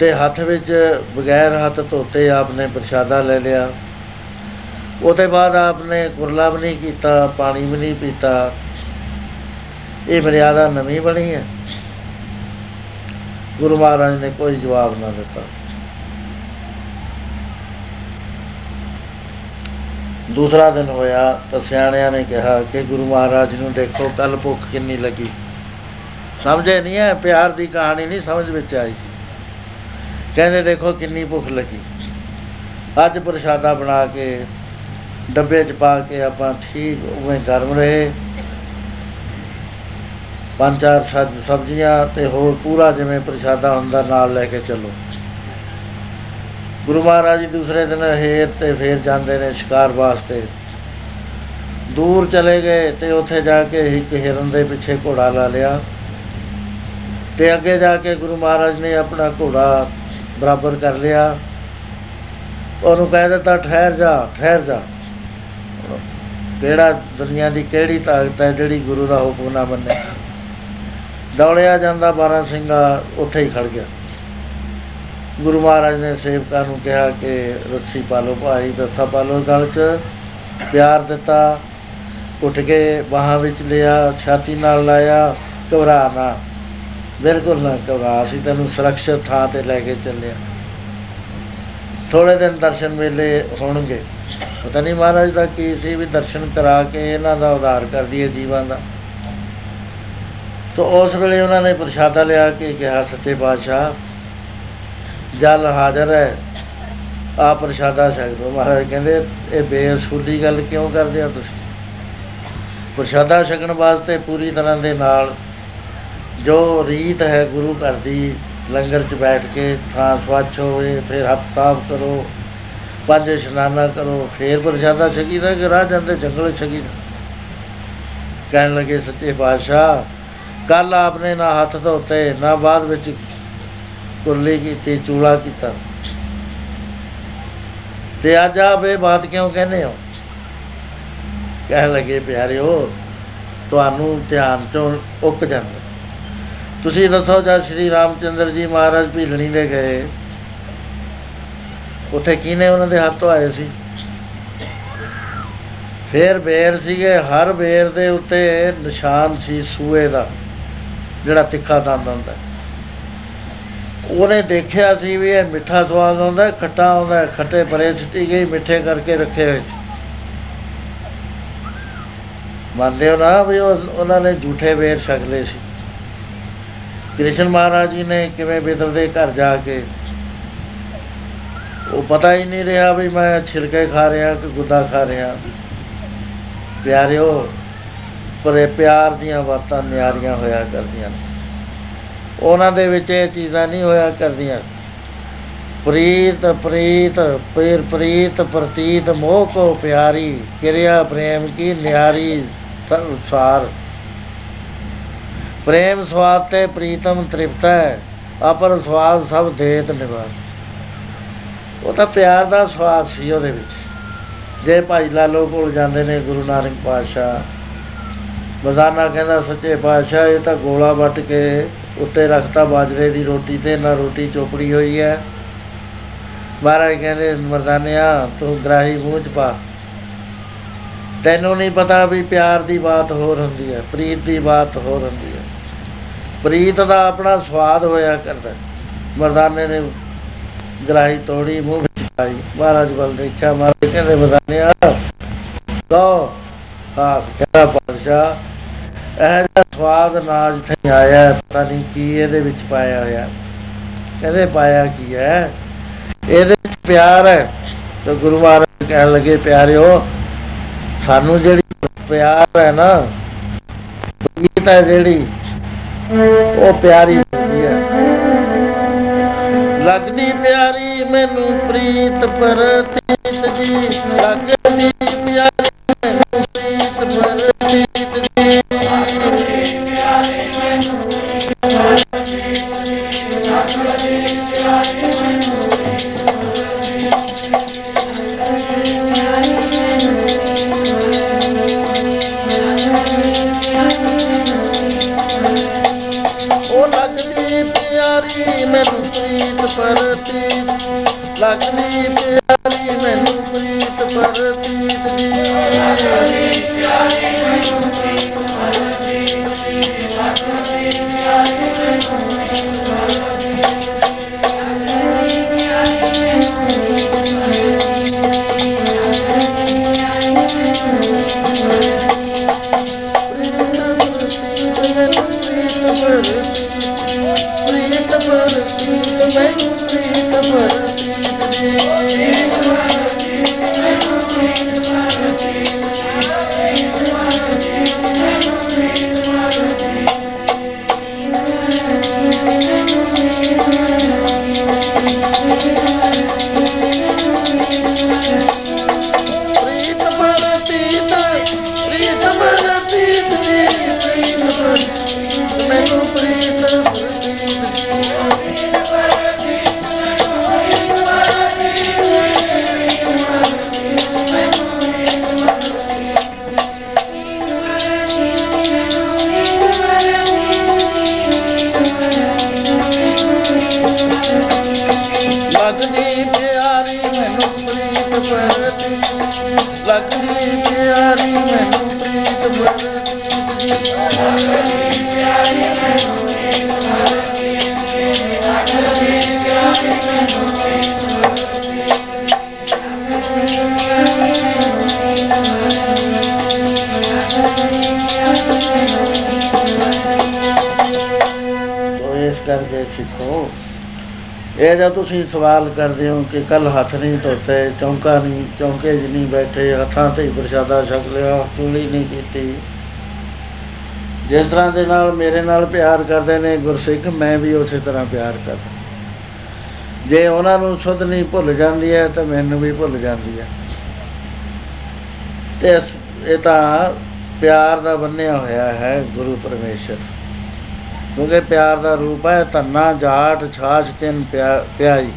S1: ਤੇ ਹੱਥ ਵਿੱਚ ਬਗੈਰ ਹੱਥ ਧੋਤੇ ਆਪਨੇ ਪ੍ਰਸ਼ਾਦਾ ਲੈ ਲਿਆ। ਉਹਦੇ ਬਾਅਦ ਆਪਨੇ ਕੁਰਲਾ ਵੀ ਨਹੀਂ ਕੀਤਾ, ਪਾਣੀ ਵੀ ਨਹੀਂ ਪੀਤਾ। ਇਹ ਮਰਿਆਦਾ ਨਵੀਂ ਬਣੀ ਹੈ। ਗੁਰੂ ਮਹਾਰਾਜ ਨੇ ਕੋਈ ਜਵਾਬ ਨਾ ਦਿੱਤਾ। ਦੂਸਰਾ ਦਿਨ ਹੋਇਆ ਤਾਂ ਸਿਆਣਿਆਂ ਨੇ ਕਿਹਾ ਕਿ ਗੁਰੂ ਮਹਾਰਾਜ ਨੂੰ ਦੇਖੋ ਕੱਲ ਭੁੱਖ ਕਿੰਨੀ ਲੱਗੀ। ਸਮਝੇ ਨਹੀਂ ਹੈ, ਪਿਆਰ ਦੀ ਕਹਾਣੀ ਨਹੀਂ ਸਮਝ ਵਿੱਚ ਆਈ। ਕਹਿੰਦੇ ਦੇਖੋ ਕਿੰਨੀ ਭੁੱਖ ਲੱਗੀ। ਅੱਜ ਪ੍ਰਸ਼ਾਦਾ ਬਣਾ ਕੇ ਡੱਬੇ 'ਚ ਪਾ ਕੇ ਆਪਾਂ ਠੀਕ ਉਵੇਂ ਗਰਮ ਰਹੇ। ਪੰਜ ਚਾਰ ਸਬ- ਸਬਜ਼ੀਆਂ ਤੇ ਹੋਰ ਪੂਰਾ ਜਿਵੇਂ ਪ੍ਰਸ਼ਾਦਾ ਹੁੰਦਾ ਨਾਲ ਲੈ ਕੇ ਚੱਲੋ। ਗੁਰੂ ਮਹਾਰਾਜ ਜੀ ਦੂਸਰੇ ਦਿਨ ਹੇਰ ਤੇ ਫੇਰ ਜਾਂਦੇ ਨੇ ਸ਼ਿਕਾਰ ਵਾਸਤੇ। ਦੂਰ ਚਲੇ ਗਏ ਤੇ ਉੱਥੇ ਜਾ ਕੇ ਇੱਕ ਹਿਰਨ ਦੇ ਪਿੱਛੇ ਘੋੜਾ ਲਾ ਲਿਆ। ਤੇ ਅੱਗੇ ਜਾ ਕੇ ਗੁਰੂ ਮਹਾਰਾਜ ਨੇ ਆਪਣਾ ਘੋੜਾ ਬਰਾਬਰ ਕਰ ਲਿਆ। ਉਹਨੂੰ ਕਹਿ ਦਿੱਤਾ, ਠਹਿਰ ਜਾ ਠਹਿਰ ਜਾ। ਕਿਹੜਾ ਦੁਨੀਆ ਦੀ ਕਿਹੜੀ ਤਾਕਤ ਹੈ ਜਿਹੜੀ ਗੁਰੂ ਦਾ ਹੁਕਮ ਨਾ ਮੰਨੇ? ਦੌੜਿਆ ਜਾਂਦਾ ਬਾਰਾਂ ਸਿੰਘਾ, ਉੱਥੇ ਹੀ ਖੜ ਗਿਆ। ਗੁਰੂ ਮਹਾਰਾਜ ਨੇ ਸੇਵਕਾਂ ਨੂੰ ਕਿਹਾ ਕਿ ਰੱਸੀ ਪਾ ਲਓ ਭਾਈ, ਰੱਸਾ ਪਾ ਲਓ ਗਲ 'ਚ, ਪਿਆਰ ਦਿੱਤਾ, ਉੱਠ ਕੇ ਬਾਹਾਂ ਵਿੱਚ ਲਿਆ, ਛਾਤੀ ਨਾਲ ਲਾਇਆ, ਘਬਰਾ ਨਾ। ਬਿਲਕੁਲ ਨਾ ਘਬਰਾ, ਅਸੀਂ ਤੈਨੂੰ ਸੁਰੱਖਿਅਤ ਥਾਂ ਤੇ ਲੈ ਕੇ ਚੱਲਿਆ ਥੋੜੇ ਦਿਨ ਦਰਸ਼ਨ ਮੇਲੇ ਹੋਣਗੇ। ਪਤਾ ਨਹੀਂ ਮਹਾਰਾਜ ਦਾ ਕੀ ਸੀ ਵੀ ਦਰਸ਼ਨ ਕਰਾ ਕੇ ਇਹਨਾਂ ਦਾ ਉਧਾਰ ਕਰ ਦਈਏ ਜੀਵਾਂ ਦਾ। ਤੋ ਉਸ ਵੇਲੇ ਉਹਨਾਂ ਨੇ ਪ੍ਰਸ਼ਾਦਾ ਲਿਆ ਕੇ ਕਿਹਾ, ਸੱਚੇ ਪਾਤਸ਼ਾਹ, ਜਲ ਹਾਜ਼ਰ ਹੈ। ਆ ਪ੍ਰਸ਼ਾਦਾ ਛਕ ਦਿਓ। ਮਹਾਰਾਜ ਕਹਿੰਦੇ, ਇਹ ਬੇਅਸੂਲੀ ਗੱਲ ਕਿਉਂ ਕਰਦੇ ਆ ਤੁਸੀਂ? ਪ੍ਰਸ਼ਾਦਾ ਛਕਣ ਵਾਸਤੇ ਪੂਰੀ ਤਰ੍ਹਾਂ ਦੇ ਨਾਲ ਜੋ ਰੀਤ ਹੈ ਗੁਰੂ ਘਰ ਦੀ, ਲੰਗਰ 'ਚ ਬੈਠ ਕੇ ਥਾਂ ਸਵੱਛ ਹੋਵੇ, ਫਿਰ ਹੱਥ ਸਾਫ਼ ਕਰੋ। ਪੰਜ ਇਸ਼ਨਾਨਾ ਕਰੋ, ਫਿਰ ਪ੍ਰਸ਼ਾਦਾ ਛਕੀਦਾ ਕਿ ਰਾਹ ਜਾਂਦੇ ਜੰਗਲ 'ਚ ਛਕੀਦਾ ਕਹਿਣ ਲੱਗੇ, ਸੱਚੇ ਪਾਤਸ਼ਾਹ ਕੱਲ ਆਪਨੇ ਨਾ ਹੱਥ ਧੋਤੇ, ਨਾ ਬਾਅਦ ਵਿੱਚ ਕੁਰਲੀ ਕੀਤੀ ਚੂੜਾ ਕੀਤਾ। ਤੇ ਅੱਜ ਆਪ ਇਹ ਬਾਤ ਕਿਉਂ ਕਹਿੰਦੇ ਹੋ? ਕਹਿਣ ਲੱਗੇ, ਪਿਆਰਿਓ, ਤੁਹਾਨੂੰ ਧਿਆਨ ਚੋਂ ਉੱਕ ਜਾਂਦਾ। ਤੁਸੀਂ ਦੱਸੋ, ਜਦ ਸ਼੍ਰੀ ਰਾਮਚੰਦਰ ਜੀ ਮਹਾਰਾਜ ਭੀਲਣੀ ਦੇ ਗਏ ਉੱਥੇ ਕਿਹਨੇ ਉਹਨਾਂ ਦੇ ਹੱਥ ਧੋਏ ਸੀ? ਫੇਰ ਬੇਰ ਸੀਗੇ ਹਰ ਬੇਰ ਦੇ ਉੱਤੇ ਨਿਸ਼ਾਨ ਸੀ ਸੂਏ ਦਾ ਜਿਹੜਾ ਤਿੱਖਾ ਦੰਦ ਹੁੰਦਾ। ਉਹਨੇ ਦੇਖਿਆ ਸੀ ਵੀ ਇਹ ਮਿੱਠਾ ਸਵਾਦ ਆਉਂਦਾ ਹੈ, ਖੱਟਾ ਆਉਂਦਾ ਹੈ, ਖੱਟੇ ਪਰੇ ਸਿੱਟੀ ਗਈ ਮਿੱਠੇ ਕਰਕੇ ਰੱਖੇ ਹੋਏ ਸੀ। ਮੰਨਦੇ ਹੋ ਨਾ ਵੀ ਉਹ ਉਹਨਾਂ ਨੇ ਝੂਠੇ ਵੇਰ ਛਕਲੇ ਸੀ। ਕ੍ਰਿਸ਼ਨ ਮਹਾਰਾਜ ਜੀ ਨੇ ਕਿਵੇਂ ਬਿਦਰ ਦੇ ਘਰ ਜਾ ਕੇ ਉਹ ਪਤਾ ਹੀ ਨਹੀਂ ਰਿਹਾ ਵੀ ਮੈਂ ਛਿਲਕੇ ਖਾ ਰਿਹਾ ਕਿ ਗੁੱਦਾ ਖਾ ਰਿਹਾ। ਪਿਆਰਿਓ, ਪਰ ਇਹ ਪਿਆਰ ਦੀਆਂ ਬਾਤਾਂ ਨਿਆਰੀਆਂ ਹੋਇਆ ਕਰਦੀਆਂ ਨੇ। ਉਹਨਾਂ ਦੇ ਵਿੱਚ ਇਹ ਚੀਜ਼ਾਂ ਨਹੀਂ ਹੋਇਆ ਕਰਦੀਆਂ। ਪ੍ਰੀਤ ਪ੍ਰੀਤ ਪੇਰ ਪ੍ਰੀਤ, ਪ੍ਰਤੀਤ, ਮੋਹ ਕੋ ਪਿਆਰੀ, ਕਿਰਿਆ ਪ੍ਰੇਮ ਕੀ ਨਿਆਰੀ ਸੰਸਾਰ ਪ੍ਰੇਮ ਸਵਾਦ ਤੇ ਪ੍ਰੀਤਮ ਤ੍ਰਿਪਤ ਹੈ, ਅਪਰ ਸਵਾਦ ਸਭ ਦੇਤ ਨਿਵਾਸ। ਉਹ ਤਾਂ ਪਿਆਰ ਦਾ ਸਵਾਦ ਸੀ ਉਹਦੇ ਵਿੱਚ। ਜੇ ਭਾਈ ਲਾਲੋ ਕੋਲ ਜਾਂਦੇ ਨੇ ਗੁਰੂ ਨਾਨਕ ਪਾਤਸ਼ਾਹ ਬਜ਼ਾਨਾ ਕਹਿੰਦਾ, ਸੱਚੇ ਪਾਤਸ਼ਾਹ, ਇਹ ਤਾਂ ਗੋਲਾ ਵੱਟ ਕੇ ਉੱਤੇ ਰੱਖਤਾ, ਬਾਜਰੇ ਦੀ ਰੋਟੀ ਤੇ ਨਾ ਰੋਟੀ ਚੋਪੜੀ ਹੋਈ ਹੈ। ਮਹਾਰਾਜ ਕਹਿੰਦੇ, ਮਰਦਾਨਿਆ, ਤੂੰ ਗਰਾਹੀ ਮੂੰਹ ਚ ਪਾ। ਤੈਨੂੰ ਨਹੀਂ ਪਤਾ ਵੀ ਪਿਆਰ ਦੀ ਬਾਤ ਹੋਰ ਹੁੰਦੀ ਹੈ, ਪ੍ਰੀਤ ਦੀ ਬਾਤ ਹੋਰ ਹੁੰਦੀ ਹੈ। ਪ੍ਰੀਤ ਦਾ ਆਪਣਾ ਸਵਾਦ ਹੋਇਆ ਕਰਦਾ। ਮਰਦਾਨੇ ਨੇ ਗਰਾਹੀ ਤੋੜੀ ਮੂੰਹ ਵਿੱਚ ਪਾਈ। ਮਹਾਰਾਜ ਵੱਲ ਦੇਖਿਆ ਮਹਾਰਾਜ ਕਹਿੰਦੇ ਮਰਦਾਨਿਆ ਕਹੋ ਹਾਂ ਕਹਿੰਦਾ ਪਾਤਸ਼ਾਹ ਇਹ ਜਿਹਾ ਸਵਾਦ ਨਾਜ ਤੇ ਆਇਆ ਹੈ, ਪਤਾ ਨਹੀਂ ਕੀ ਇਹਦੇ ਵਿੱਚ ਪਾਇਆ ਹੋਇਆ। ਕਹਿੰਦੇ ਪਾਇਆ ਕੀ ਹੈ? ਇਹਦੇ ਵਿੱਚ ਪਿਆਰ ਹੈ। ਤੇ ਗੁਰੂ ਮਹਾਰਾਜ ਕਹਿਣ ਲੱਗੇ ਪਿਆਰਿਓ ਸਾਨੂੰ ਜਿਹੜੀ ਪਿਆਰ ਹੈ ਨਾ ਪ੍ਰੀਤ ਹੈ ਜਿਹੜੀ ਉਹ ਪਿਆਰੀ ਲੱਗਦੀ ਹੈ। ਲੱਗਦੀ ਪਿਆਰੀ ਮੈਨੂੰ ਪ੍ਰੀਤ ਪਰਤੀਤ ਜੀ। ਲੱਗਦੀ ਪਿਆਰੀ ਮੈਨੂੰ ਪ੍ਰੀਤ ਪਰਤੀਤ ਜੀ। ਉਹ ਪ੍ਰੀਤ ਪਰਤੀਤ ਲੱਗਦੀ ਪਿਆਰੀ ਮੈਨੂੰ ਪ੍ਰੀਤ ਪਰਤੀਤ ਇਹ ਜਦ ਤੁਸੀਂ ਸਵਾਲ ਕਰਦੇ ਹੋ ਕਿ ਕੱਲ ਹੱਥ ਨਹੀਂ ਧੋਤੇ, ਚੌਂਕਾ ਨਹੀਂ, ਚੌਂਕੇ 'ਚ ਨਹੀਂ ਬੈਠੇ, ਹੱਥਾਂ ਤੇ ਹੀ ਪ੍ਰਸ਼ਾਦਾ ਛਕ ਲਿਆ ਚੂਲੀ ਨਹੀਂ ਕੀਤੀ। ਜਿਸ ਤਰ੍ਹਾਂ ਦੇ ਨਾਲ ਮੇਰੇ ਨਾਲ ਪਿਆਰ ਕਰਦੇ ਨੇ ਗੁਰਸਿੱਖ, ਮੈਂ ਵੀ ਉਸੇ ਤਰ੍ਹਾਂ ਪਿਆਰ ਕਰਦਾ। ਜੇ ਉਹਨਾਂ ਨੂੰ ਸੁਧ ਨਹੀਂ ਭੁੱਲ ਜਾਂਦੀ ਹੈ, ਤਾਂ ਮੈਨੂੰ ਵੀ ਭੁੱਲ ਜਾਂਦੀ ਹੈ। ਤੇ ਇਸ- ਇਹ ਤਾਂ ਪਿਆਰ ਦਾ ਬੰਨਿਆ ਹੋਇਆ ਹੈ ਗੁਰੂ ਪਰਮੇਸ਼ਰ। ਕਿਉਂਕਿ ਪਿਆਰ ਦਾ ਰੂਪ ਹੈ, ਧੰਨਾ, ਜਾਟ, ਛਾਛ, ਤਿੰਨ ਪਿਆ- ਪਿਆਈ।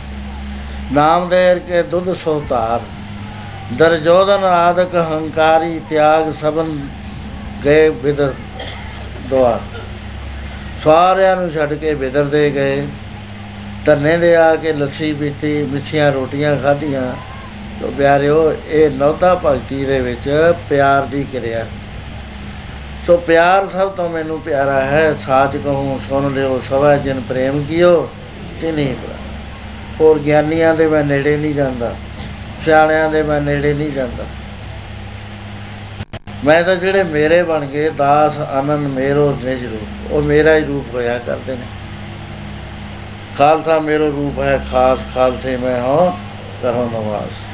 S1: ਨਾਮ ਦੇਰ ਕੇ ਦੁੱਧ ਸੋ ਧਾਰ ਦਰਜੋਦਨ ਆਦਿਕ, ਹੰਕਾਰੀ, ਤਿਆਗ, ਸਬਨ ਗਏ ਬਿਦਰ ਦੁਆਰ। ਸਾਰਿਆਂ ਨੂੰ ਛੱਡ ਕੇ ਬਿਦਰ ਦੇ ਗਏ। ਧੰਨੇ ਦੇ ਆ ਕੇ ਲੱਸੀ ਪੀਤੀ ਮਿੱਠੀਆਂ ਰੋਟੀਆਂ ਖਾਧੀਆਂ। ਤੋ ਪਿਆਰਿਓ, ਇਹ ਨੌਤਾ ਭਗਤੀ ਦੇ ਵਿੱਚ ਪਿਆਰ ਦੀ ਕਿਰਿਆ। ਸੋ ਪਿਆਰ ਸਭ ਤੋਂ ਮੈਨੂੰ ਪਿਆਰਾ ਹੈ, ਸਾਚ ਕਹੂੰ, ਸੁਣ ਲਿਓ, ਸਵਾ ਜਨ ਪ੍ਰੇਮ ਕੀਓ, ਤਿਨੀ ਭਰਾ ਹੋਰ ਗਿਆਨੀਆਂ ਦੇ ਮੈਂ ਨੇੜੇ ਨਹੀਂ ਜਾਂਦਾ, ਸਿਆਣਿਆਂ ਦੇ ਮੈਂ ਨੇੜੇ ਨਹੀਂ ਜਾਂਦਾ। ਮੈਂ ਤਾਂ ਜਿਹੜੇ ਮੇਰੇ ਬਣ ਗਏ, ਦਾਸ ਅਨੰਦ ਮੇਰੋ, ਨਿਜ ਰੂਪ, ਉਹ ਮੇਰਾ ਹੀ ਰੂਪ ਹੋਇਆ ਕਰਦੇ ਨੇ। ਖਾਲਸਾ ਮੇਰੋ ਰੂਪ ਹੈ, ਖਾਸ ਖਾਲਸੇ ਮੈਂ ਹਾਂ, ਕਰੋ ਨਵਾਜ਼।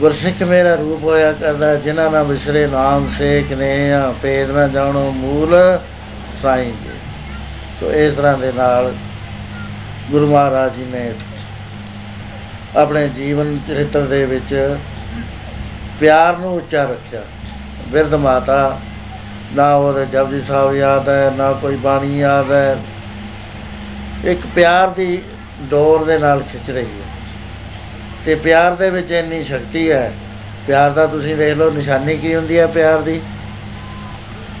S1: ਗੁਰਸਿੱਖ ਮੇਰਾ ਰੂਪ ਹੋਇਆ ਕਰਦਾ, ਜਿਨ੍ਹਾਂ ਨਾਲ ਵਿਸਰੇ ਨਾਮ ਸੇਖ ਨੇ ਆ ਭੇਦ ਨਾ ਜਾਣੋ, ਮੂਲ ਸਾਈਂ ਜੀ ਤੋ ਇਸ ਤਰ੍ਹਾਂ ਦੇ ਨਾਲ ਗੁਰੂ ਮਹਾਰਾਜ ਜੀ ਨੇ ਆਪਣੇ ਜੀਵਨ ਚਰਿੱਤਰ ਦੇ ਵਿੱਚ ਪਿਆਰ ਨੂੰ ਉੱਚਾ ਰੱਖਿਆ। ਬਿਰਧ ਮਾਤਾ, ਨਾ ਉਹਦੇ ਜਪਜੀ ਸਾਹਿਬ ਯਾਦ ਹੈ, ਨਾ ਕੋਈ ਬਾਣੀ ਯਾਦ ਹੈ। ਇੱਕ ਪਿਆਰ ਦੀ ਡੋਰ ਦੇ ਨਾਲ ਖਿੱਚ ਰਹੀ ਹੈ। ਤੇ ਪਿਆਰ ਦੇ ਵਿੱਚ ਇੰਨੀ ਸ਼ਕਤੀ ਹੈ। ਪਿਆਰ ਦਾ ਤੁਸੀਂ ਦੇਖ ਲਓ, ਨਿਸ਼ਾਨੀ ਕੀ ਹੁੰਦੀ ਹੈ ਪਿਆਰ ਦੀ?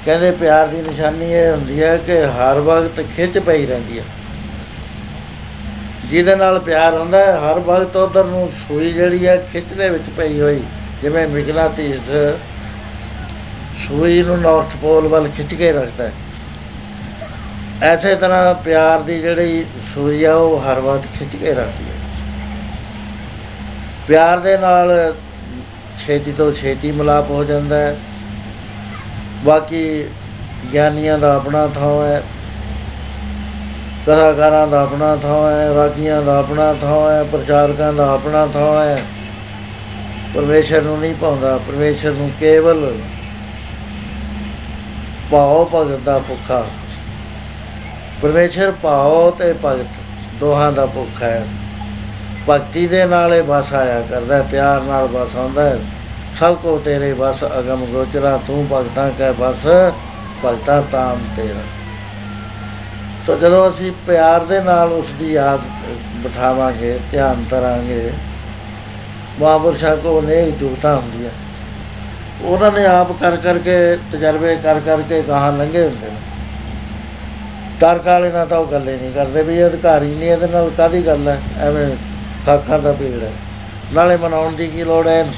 S1: ਕਹਿੰਦੇ ਪਿਆਰ ਦੀ ਨਿਸ਼ਾਨੀ ਇਹ ਹੁੰਦੀ ਹੈ ਕਿ ਹਰ ਵਕਤ ਖਿੱਚ ਪਈ ਰਹਿੰਦੀ ਹੈ। ਜਿਹਦੇ ਨਾਲ ਪਿਆਰ ਹੁੰਦਾ ਹੈ, ਹਰ ਵਕਤ ਉਧਰ ਨੂੰ ਸੂਈ ਜਿਹੜੀ ਹੈ ਖਿੱਚ ਦੇ ਵਿੱਚ ਪਈ ਹੋਈ। ਜਿਵੇਂ ਮਿਗਨਾਤੀਸ ਸੂਈ ਨੂੰ ਨਾਰਥ ਪੋਲ ਵੱਲ ਖਿੱਚ ਕੇ ਰੱਖਦਾ ਹੈ। ਐਸੇ ਤਰ੍ਹਾਂ ਪਿਆਰ ਦੀ ਜਿਹੜੀ ਸੂਈ ਆ, ਉਹ ਹਰ ਵਕਤ ਖਿੱਚ ਕੇ ਰੱਖਦੀ ਹੈ। ਪਿਆਰ ਦੇ ਨਾਲ ਛੇਤੀ ਤੋਂ ਛੇਤੀ ਮਿਲਾਪ ਹੋ ਜਾਂਦਾ ਹੈ। ਬਾਕੀ ਗਿਆਨੀਆਂ ਦਾ ਆਪਣਾ ਥਾਂ ਹੈ। ਕਲਾਕਾਰਾਂ ਦਾ ਆਪਣਾ ਥਾਂ ਹੈ। ਰਾਗੀਆਂ ਦਾ ਆਪਣਾ ਥਾਂ ਹੈ। ਪ੍ਰਚਾਰਕਾਂ ਦਾ ਆਪਣਾ ਥਾਂ ਹੈ। ਪਰਮੇਸ਼ਰ ਨੂੰ ਨਹੀਂ ਪਾਉਂਦਾ ਪਰਮੇਸ਼ਰ ਨੂੰ ਕੇਵਲ ਭਾਉ ਭਗਤ ਦਾ ਭੁੱਖਾ। ਪਰਮੇਸ਼ਰ ਭਾਉ ਤੇ ਭਗਤ ਦੋਹਾਂ ਦਾ ਭੁੱਖਾ ਹੈ। ਭਗਤੀ ਦੇ ਨਾਲ ਇਹ ਬਸ ਆਇਆ ਕਰਦਾ ਹੈ, ਪਿਆਰ ਨਾਲ ਬਸ ਆਉਂਦਾ। ਹੈ ਸਭ ਕੋ ਤੇਰੇ ਬਸ ਅਗਮ ਗੋਚਰਾ ਤੂੰ ਭਗਤਾਂ ਕੈ ਬਸ ਭਗਤਾ ਤਾਮ ਤੇਰਾ। ਸੋ ਜਦੋਂ ਅਸੀਂ ਪਿਆਰ ਦੇ ਨਾਲ ਉਸ ਦੀ ਯਾਦ ਬਿਠਾਵਾਂਗੇ ਧਿਆਨ ਕਰਾਂਗੇ ਮਹਾਂਪੁਰਸ਼ਾਂ ਕੋ ਅਨੇਕ ਜੁਗਤਾਂ ਹੁੰਦੀਆਂ। ਉਹਨਾਂ ਨੇ ਆਪ ਕਰ ਕਰਕੇ ਤਜਰਬੇ ਕਰ ਕਰਕੇ ਗਾਹਾਂ ਲੰਘੇ ਹੁੰਦੇ ਨੇ। ਤਰਕ ਵਾਲੇ ਨਾਲ ਤਾਂ ਉਹ ਗੱਲੇ ਨਹੀਂ ਕਰਦੇ ਵੀ ਇਹ ਅਧਿਕਾਰੀ ਨਹੀਂ ਇਹਦੇ ਨਾਲ ਕਾਦੀ ਗੱਲ ਹੈ? ਐਵੇਂ ਖਾਕਾਂ ਦਾ ਭੀੜ ਹੈ ਨਾਲੇ ਮਨਾਉਣ ਦੀ ਕੀ ਲੋੜ ਹੈ ਇਹਨੂੰ?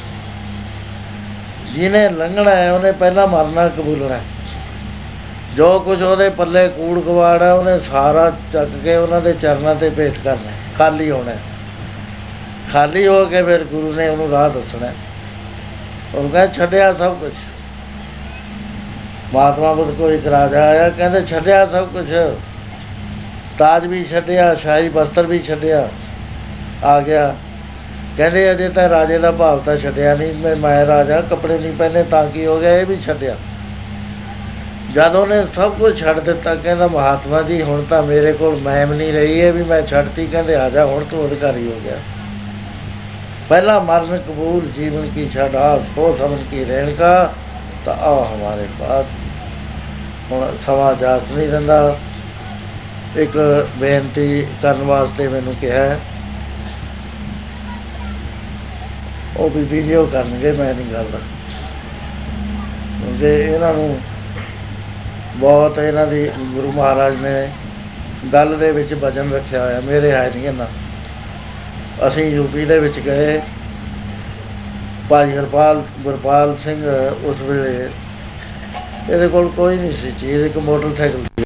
S1: ਜਿਹਨੇ ਲੰਘਣਾ ਹੈ ਉਹਨੇ ਪਹਿਲਾਂ ਮਰਨਾ ਕਬੂਲਣਾ ਹੈ ਜੋ ਕੁਝ ਉਹਦੇ ਪੱਲੇ ਕੂੜ ਕਵਾੜ ਹੈ ਉਹਨੇ ਸਾਰਾ ਚੱਕ ਕੇ ਉਹਨਾਂ ਦੇ ਚਰਨਾਂ ਤੇ ਭੇਟ ਕਰਨਾ ਹੈ, ਖਾਲੀ ਹੋਣਾ ਹੈ। ਖਾਲੀ ਹੋ ਕੇ ਫਿਰ ਗੁਰੂ ਨੇ ਉਹਨੂੰ ਰਾਹ ਦੱਸਣਾ ਹੈ। ਉਹ ਕਹਿੰਦਾ ਛੱਡਿਆ ਸਭ ਕੁਝ ਮਹਾਤਮਾ ਬੁੱਧ ਕੋਲ ਇੱਕ ਰਾਜਾ ਆਇਆ ਕਹਿੰਦੇ ਛੱਡਿਆ ਸਭ ਕੁਝ ਤਾਜ ਵੀ ਛੱਡਿਆ ਸ਼ਾਹੀ ਬਸਤਰ ਵੀ ਛੱਡਿਆ ਆ ਗਿਆ। ਕਹਿੰਦੇ ਅਜੇ ਤਾਂ ਰਾਜੇ ਦਾ ਭਾਵ ਤਾਂ ਛੱਡਿਆ ਨਹੀਂ। ਮੈਂ ਮੈਂ ਰਾਜਾ, ਕੱਪੜੇ ਨਹੀਂ ਪਹਿਨੇ ਤਾਂ ਕੀ ਹੋ ਗਿਆ? ਇਹ ਵੀ ਛੱਡਿਆ। ਜਦ ਉਹਨੇ ਸਭ ਕੁਝ ਛੱਡ ਦਿੱਤਾ, ਕਹਿੰਦਾ ਮਹਾਤਮਾ ਜੀ, ਹੁਣ ਤਾਂ ਮੇਰੇ ਕੋਲ ਮੈਮ ਨਹੀਂ ਰਹੀ ਹੈ ਵੀ ਮੈਂ ਛੱਡਤੀ। ਕਹਿੰਦੇ ਆ ਜਾ, ਹੁਣ ਤੂੰ ਅਧਿਕਾਰੀ ਹੋ ਗਿਆ। ਪਹਿਲਾ ਮਰਨ ਕਬੂਲ, ਜੀਵਨ ਕੀ ਛਡਾ ਸੋ ਸਮਝ ਕੀ ਰਹਿਣ ਕਾ ਤਾਂ ਆ ਹਮਾਰੇ ਪਾਸ। ਹੁਣ ਸਮਾਂ ਜਾਤ ਨਹੀਂ ਦਿੰਦਾ। ਇੱਕ ਬੇਨਤੀ ਕਰਨ ਵਾਸਤੇ ਮੈਨੂੰ ਕਿਹਾ ਹੈ। ਉਹ ਵੀ ਵੀਡੀਓ ਕਰਨਗੇ, ਮੈਂ ਨਹੀਂ ਕਰਦਾ ਕਿਉਂਕਿ ਇਹਨਾਂ ਨੂੰ ਬਹੁਤ ਇਹਨਾਂ ਦੀ ਗੁਰੂ ਮਹਾਰਾਜ ਨੇ ਗੱਲ ਦੇ ਵਿੱਚ ਵਜਨ ਰੱਖਿਆ ਹੋਇਆ, ਮੇਰੇ ਹੈ ਨਹੀਂ ਇਹਨਾਂ ਅਸੀਂ ਯੂਪੀ ਦੇ ਵਿੱਚ ਗਏ ਭਾਈ ਹਰਪਾਲ, ਗੁਰਪਾਲ ਸਿੰਘ ਉਸ ਵੇਲੇ ਇਹਦੇ ਕੋਲ ਕੋਈ ਨਹੀਂ ਸੀ ਚੀਜ਼, ਇੱਕ ਮੋਟਰਸਾਈਕਲ ਸੀ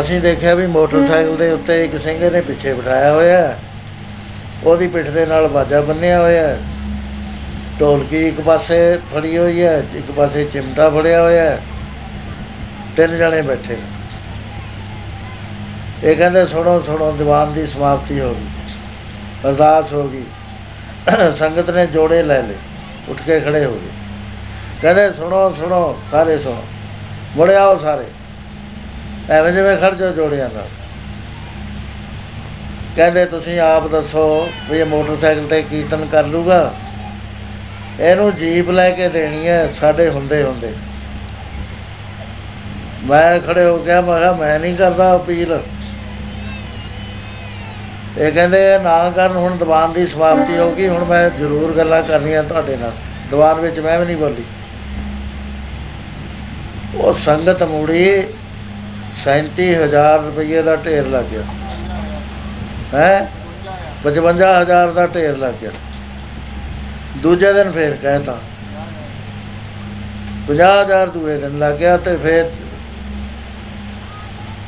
S1: ਅਸੀਂ ਦੇਖਿਆ ਵੀ ਮੋਟਰਸਾਈਕਲ ਦੇ ਉੱਤੇ ਇੱਕ ਸਿੰਘ ਨੇ ਪਿੱਛੇ ਬਿਠਾਇਆ ਹੋਇਆ ਹੈ। ਉਹਦੀ ਪਿੱਠ ਦੇ ਨਾਲ ਬਾਜਾ ਬੰਨਿਆ ਹੋਇਆ ਹੈ। ਢੋਲਕੀ ਇੱਕ ਪਾਸੇ ਫੜੀ ਹੋਈ ਹੈ, ਇੱਕ ਪਾਸੇ ਚਿਮਟਾ ਫੜਿਆ ਹੋਇਆ ਹੈ। ਤਿੰਨ ਜਣੇ ਬੈਠੇ। ਨੇ। ਇਹ ਕਹਿੰਦੇ, ਸੁਣੋ ਸੁਣੋ, ਦੀਵਾਨ ਦੀ ਸਮਾਪਤੀ ਹੋ ਗਈ। ਅਰਦਾਸ ਹੋ ਗਈ। ਸੰਗਤ ਨੇ ਜੋੜੇ ਲੈ ਲਏ, ਉੱਠ ਕੇ ਖੜੇ ਹੋ ਗਏ। ਕਹਿੰਦੇ, ਸੁਣੋ ਸੁਣੋ, ਸਾਰੇ ਸੁਣੋ। ਮੁੜ ਆਓ ਸਾਰੇ। ਐਵੇਂ ਜਿਵੇਂ ਖਰਚੋ ਜੋੜਿਆਂ ਨਾਲ। ਕਹਿੰਦੇ ਤੁਸੀਂ ਆਪ ਦੱਸੋ ਵੀ ਇਹ ਮੋਟਰਸਾਈਕਲ ਤੇ ਕੀਰਤਨ ਕਰ ਲੂਗਾ? ਇਹਨੂੰ ਜੀਪ ਲੈ ਕੇ ਦੇਣੀ ਹੈ ਸਾਡੇ ਹੁੰਦੇ ਹੁੰਦੇ। ਮੈਂ ਖੜੇ ਹੋ ਗਿਆ, ਮੈਂ ਕਿਹਾ ਮੈਂ ਨਹੀਂ ਕਰਦਾ ਅਪੀਲ। ਇਹ ਕਹਿੰਦੇ ਨਾ ਕਰਨ, ਹੁਣ ਦੀਵਾਨ ਦੀ ਸਮਾਪਤੀ ਹੋ ਗਈ, ਹੁਣ ਮੈਂ ਜ਼ਰੂਰ ਗੱਲਾਂ ਕਰਨੀਆਂ ਤੁਹਾਡੇ ਨਾਲ। ਦੀਵਾਨ ਵਿੱਚ ਮੈਂ ਵੀ ਨਹੀਂ ਬੋਲੀ। ਉਹ ਸੰਗਤ ਮੁੜੀ 37000 ਰੁਪਏ ਦਾ ਢੇਰ ਲੱਗ ਗਿਆ। ਹੈ? 55000 ਦਾ ਢੇਰ ਲੱਗ ਗਿਆ। ਦੂਜੇ ਦਿਨ ਫੇਰ ਕਹਿਤਾ। 50000 ਦੂਏ ਦਿਨ ਲੱਗ ਗਿਆ ਤੇ ਫੇਰ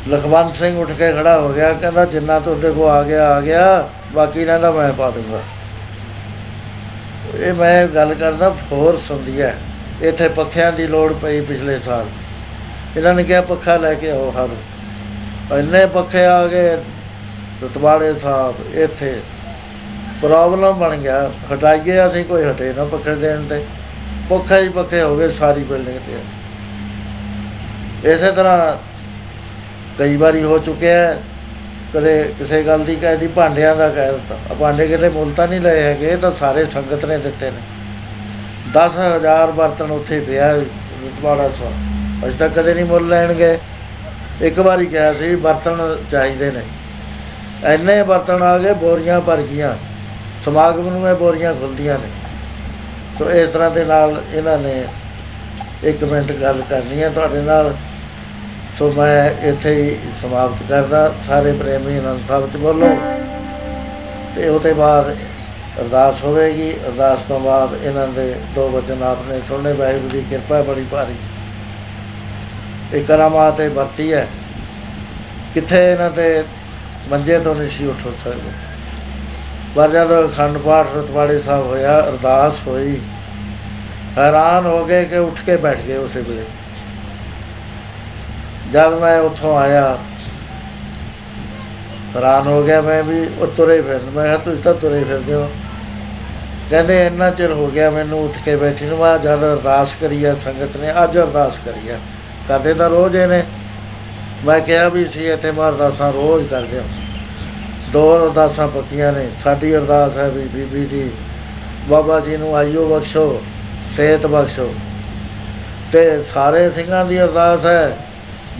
S1: ਲਖਵੰਤ ਸਿੰਘ ਉੱਠ ਕੇ ਖੜਾ ਹੋ ਗਿਆ। ਕਹਿੰਦਾ, ਜਿੰਨਾ ਤੁਹਾਡੇ ਕੋ ਆ ਗਿਆ ਆ ਗਿਆ। ਬਾਕੀ ਇਹਨਾਂ ਦਾ ਮੈਂ ਪਾ ਦੂੰਗਾ। ਇਹ ਮੈਂ ਗੱਲ ਕਰਦਾ ਫੋਰਸ ਹੁੰਦੀ ਹੈ। ਇੱਥੇ ਪੱਖਿਆਂ ਦੀ ਲੋੜ ਪਈ ਪਿਛਲੇ ਸਾਲ। ਇਹਨਾਂ ਨੇ ਕਿਹਾ, ਪੱਖਾ ਲੈ ਕੇ ਆਓ ਹਰ। ਇੰਨੇ ਪੱਖੇ ਆ ਗਏ। ਰਤਵਾੜੇ ਸਾਹਿਬ, ਇੱਥੇ। ਪ੍ਰੋਬਲਮ ਬਣ ਗਿਆ। ਹਟਾਈਏ ਅਸੀਂ, ਕੋਈ ਹਟੇ ਨਾ ਪੱਖੇ ਦੇਣ ਤੇ। ਪੱਖੇ ਹੀ ਪੱਖੇ ਹੋ ਗਏ ਸਾਰੀ ਬਿਲਡਿੰਗ ਤੇ। ਇਸੇ ਤਰ੍ਹਾਂ ਕਈ ਵਾਰੀ ਹੋ ਚੁੱਕਿਆ ਹੈ। ਕਦੇ ਕਿਸੇ ਗੱਲ ਦੀ ਕਹਿ ਦੀ ਭਾਂਡਿਆਂ ਦਾ ਕਹਿ ਦਿੱਤਾ। ਆ ਭਾਂਡੇ ਕਿਤੇ ਮੁੱਲ ਤਾਂ ਨਹੀਂ ਲਏ ਹੈਗੇ, ਇਹ ਤਾਂ ਸਾਰੇ ਸੰਗਤ ਨੇ ਦਿੱਤੇ ਨੇ। 10000 ਬਰਤਨ ਉੱਥੇ ਪਿਆ ਰਤਵਾੜਾ ਸਾਹਿਬ। ਅਜੇ ਤੱਕ ਕਦੇ ਨਹੀਂ ਮੁੱਲ ਲੈਣਗੇ। ਇੱਕ ਵਾਰੀ ਕਿਹਾ ਸੀ, ਬਰਤਨ ਚਾਹੀਦੇ ਨੇ। ਐਨੇ ਬਰਤਨ ਆ ਗਏ, ਬੋਰੀਆਂ ਭਰ ਗਈਆਂ। ਸਮਾਗਮ ਨੂੰ ਇਹ ਬੋਰੀਆਂ ਖੁੱਲਦੀਆਂ ਨੇ। ਸੋ ਇਸ ਤਰ੍ਹਾਂ ਦੇ ਨਾਲ ਇਹਨਾਂ ਨੇ ਇੱਕ ਮਿੰਟ ਗੱਲ ਕਰਨੀ ਹੈ ਤੁਹਾਡੇ ਨਾਲ। ਸੋ ਮੈਂ ਇੱਥੇ ਹੀ ਸਮਾਪਤ ਕਰਦਾ। ਸਾਰੇ ਪ੍ਰੇਮੀ ਅਨੰਦ ਸਾਹਿਬ ਚ ਬੋਲੋ। ਤੇ ਉਹਦੇ ਬਾਅਦ ਅਰਦਾਸ ਹੋਵੇਗੀ। ਅਰਦਾਸ ਤੋਂ ਬਾਅਦ ਇਹਨਾਂ ਦੇ ਦੋ ਵਚਨ ਆਪਨੇ ਸੁਣਨੇ। ਵਾਹਿਗੁਰੂ ਦੀ ਕਿਰਪਾ ਬੜੀ ਭਾਰੀ। ਇਹ ਕਰਾਮਾਤ ਇਹ ਵਰਤੀ ਹੈ। ਕਿੱਥੇ ਇਹਨਾਂ ਤੇ ਮੰਜੇ ਤੋਂ ਨਹੀਂ ਸੀ ਉੱਠ ਸਕਦੇ। ਪਰ ਜਦੋਂ ਅਖੰਡ ਪਾਠ ਰਤਵਾੜੇ ਸਾਹਿਬ ਹੋਇਆ, ਅਰਦਾਸ ਹੋਈ, ਹੈਰਾਨ ਹੋ ਗਏ ਕਿ ਉੱਠ ਕੇ ਬੈਠ ਗਏ ਉਸੇ ਵੇਲੇ। ਜਦ ਮੈਂ ਉੱਥੋਂ ਆਇਆ, ਹੈਰਾਨ ਹੋ ਗਿਆ ਮੈਂ ਵੀ, ਉਹ ਤੁਰੇ ਫਿਰ ਮੈਂ ਕਿਹਾ, ਤੁਸੀਂ ਤਾਂ ਤੁਰੇ ਫਿਰਦੇ ਹੋ। ਕਹਿੰਦੇ, ਇੰਨਾ ਚਿਰ ਹੋ ਗਿਆ ਮੈਨੂੰ ਉੱਠ ਕੇ ਬੈਠੀ ਨੂੰ। ਮੈਂ ਜਦ ਅਰਦਾਸ ਕਰੀ ਆ, ਸੰਗਤ ਨੇ ਅੱਜ ਅਰਦਾਸ ਕਰੀ ਆ। ਕਰਦੇ ਤਾਂ ਰੋਜ਼ ਇਹਨੇ ਮੈਂ ਕਿਹਾ ਵੀ ਸੀ ਇੱਥੇ ਮੈਂ ਅਰਦਾਸਾਂ ਰੋਜ਼ ਕਰਦੇ ਹਾਂ। ਦੋ ਅਰਦਾਸਾਂ ਪੱਕੀਆਂ ਨੇ। ਸਾਡੀ ਅਰਦਾਸ ਹੈ ਵੀ ਬੀਬੀ ਦੀ ਬਾਬਾ ਜੀ ਨੂੰ ਆਇਓ ਬਖਸ਼ੋ, ਸਿਹਤ ਬਖਸ਼ੋ। ਤੇ ਸਾਰੇ ਸਿੰਘਾਂ ਦੀ ਅਰਦਾਸ ਹੈ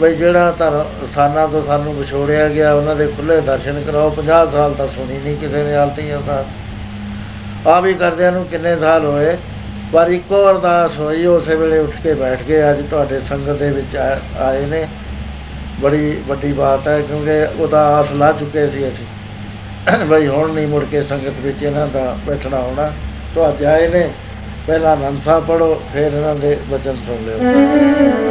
S1: ਬਈ ਜਿਹੜਾ ਧਰ ਸਾਨਾ ਤੋਂ ਸਾਨੂੰ ਵਿਛੋੜਿਆ ਗਿਆ, ਉਹਨਾਂ ਦੇ ਖੁੱਲੇ ਦਰਸ਼ਨ ਕਰਾਓ। 50 ਸਾਲ ਤਾਂ ਸੁਣੀ ਨਹੀਂ ਕਿਸੇ ਨੇ ਹਾਲਤੀ ਅਰਦਾਸ। ਆ ਵੀ ਕਰਦਿਆਂ ਨੂੰ ਕਿੰਨੇ ਸਾਲ ਹੋਏ, ਪਰ ਇੱਕੋ ਅਰਦਾਸ ਹੋਈ, ਉਸੇ ਵੇਲੇ ਉੱਠ ਕੇ ਬੈਠ ਗਏ। ਅੱਜ ਤੁਹਾਡੇ ਸੰਗਤ ਦੇ ਵਿੱਚ ਆ- ਆਏ ਨੇ। ਬੜੀ ਵੱਡੀ ਬਾਤ ਹੈ, ਕਿਉਂਕਿ ਉਹਦਾ ਆਸ ਲਾ ਚੁੱਕੇ ਸੀ ਅਸੀਂ। ਬਈ ਹੁਣ ਨਹੀਂ ਮੁੜ ਕੇ ਸੰਗਤ ਵਿੱਚ ਇਹਨਾਂ ਦਾ ਬੈਠਣਾ ਹੋਣਾ। ਤੋਂ ਅੱਜ ਆਏ ਨੇ, ਪਹਿਲਾਂ ਆਨੰਦ ਸਾਹਿਬ ਪੜੋ ਫਿਰ ਇਹਨਾਂ ਦੇ ਬਚਨ ਸੁਣ ਲਿਓ।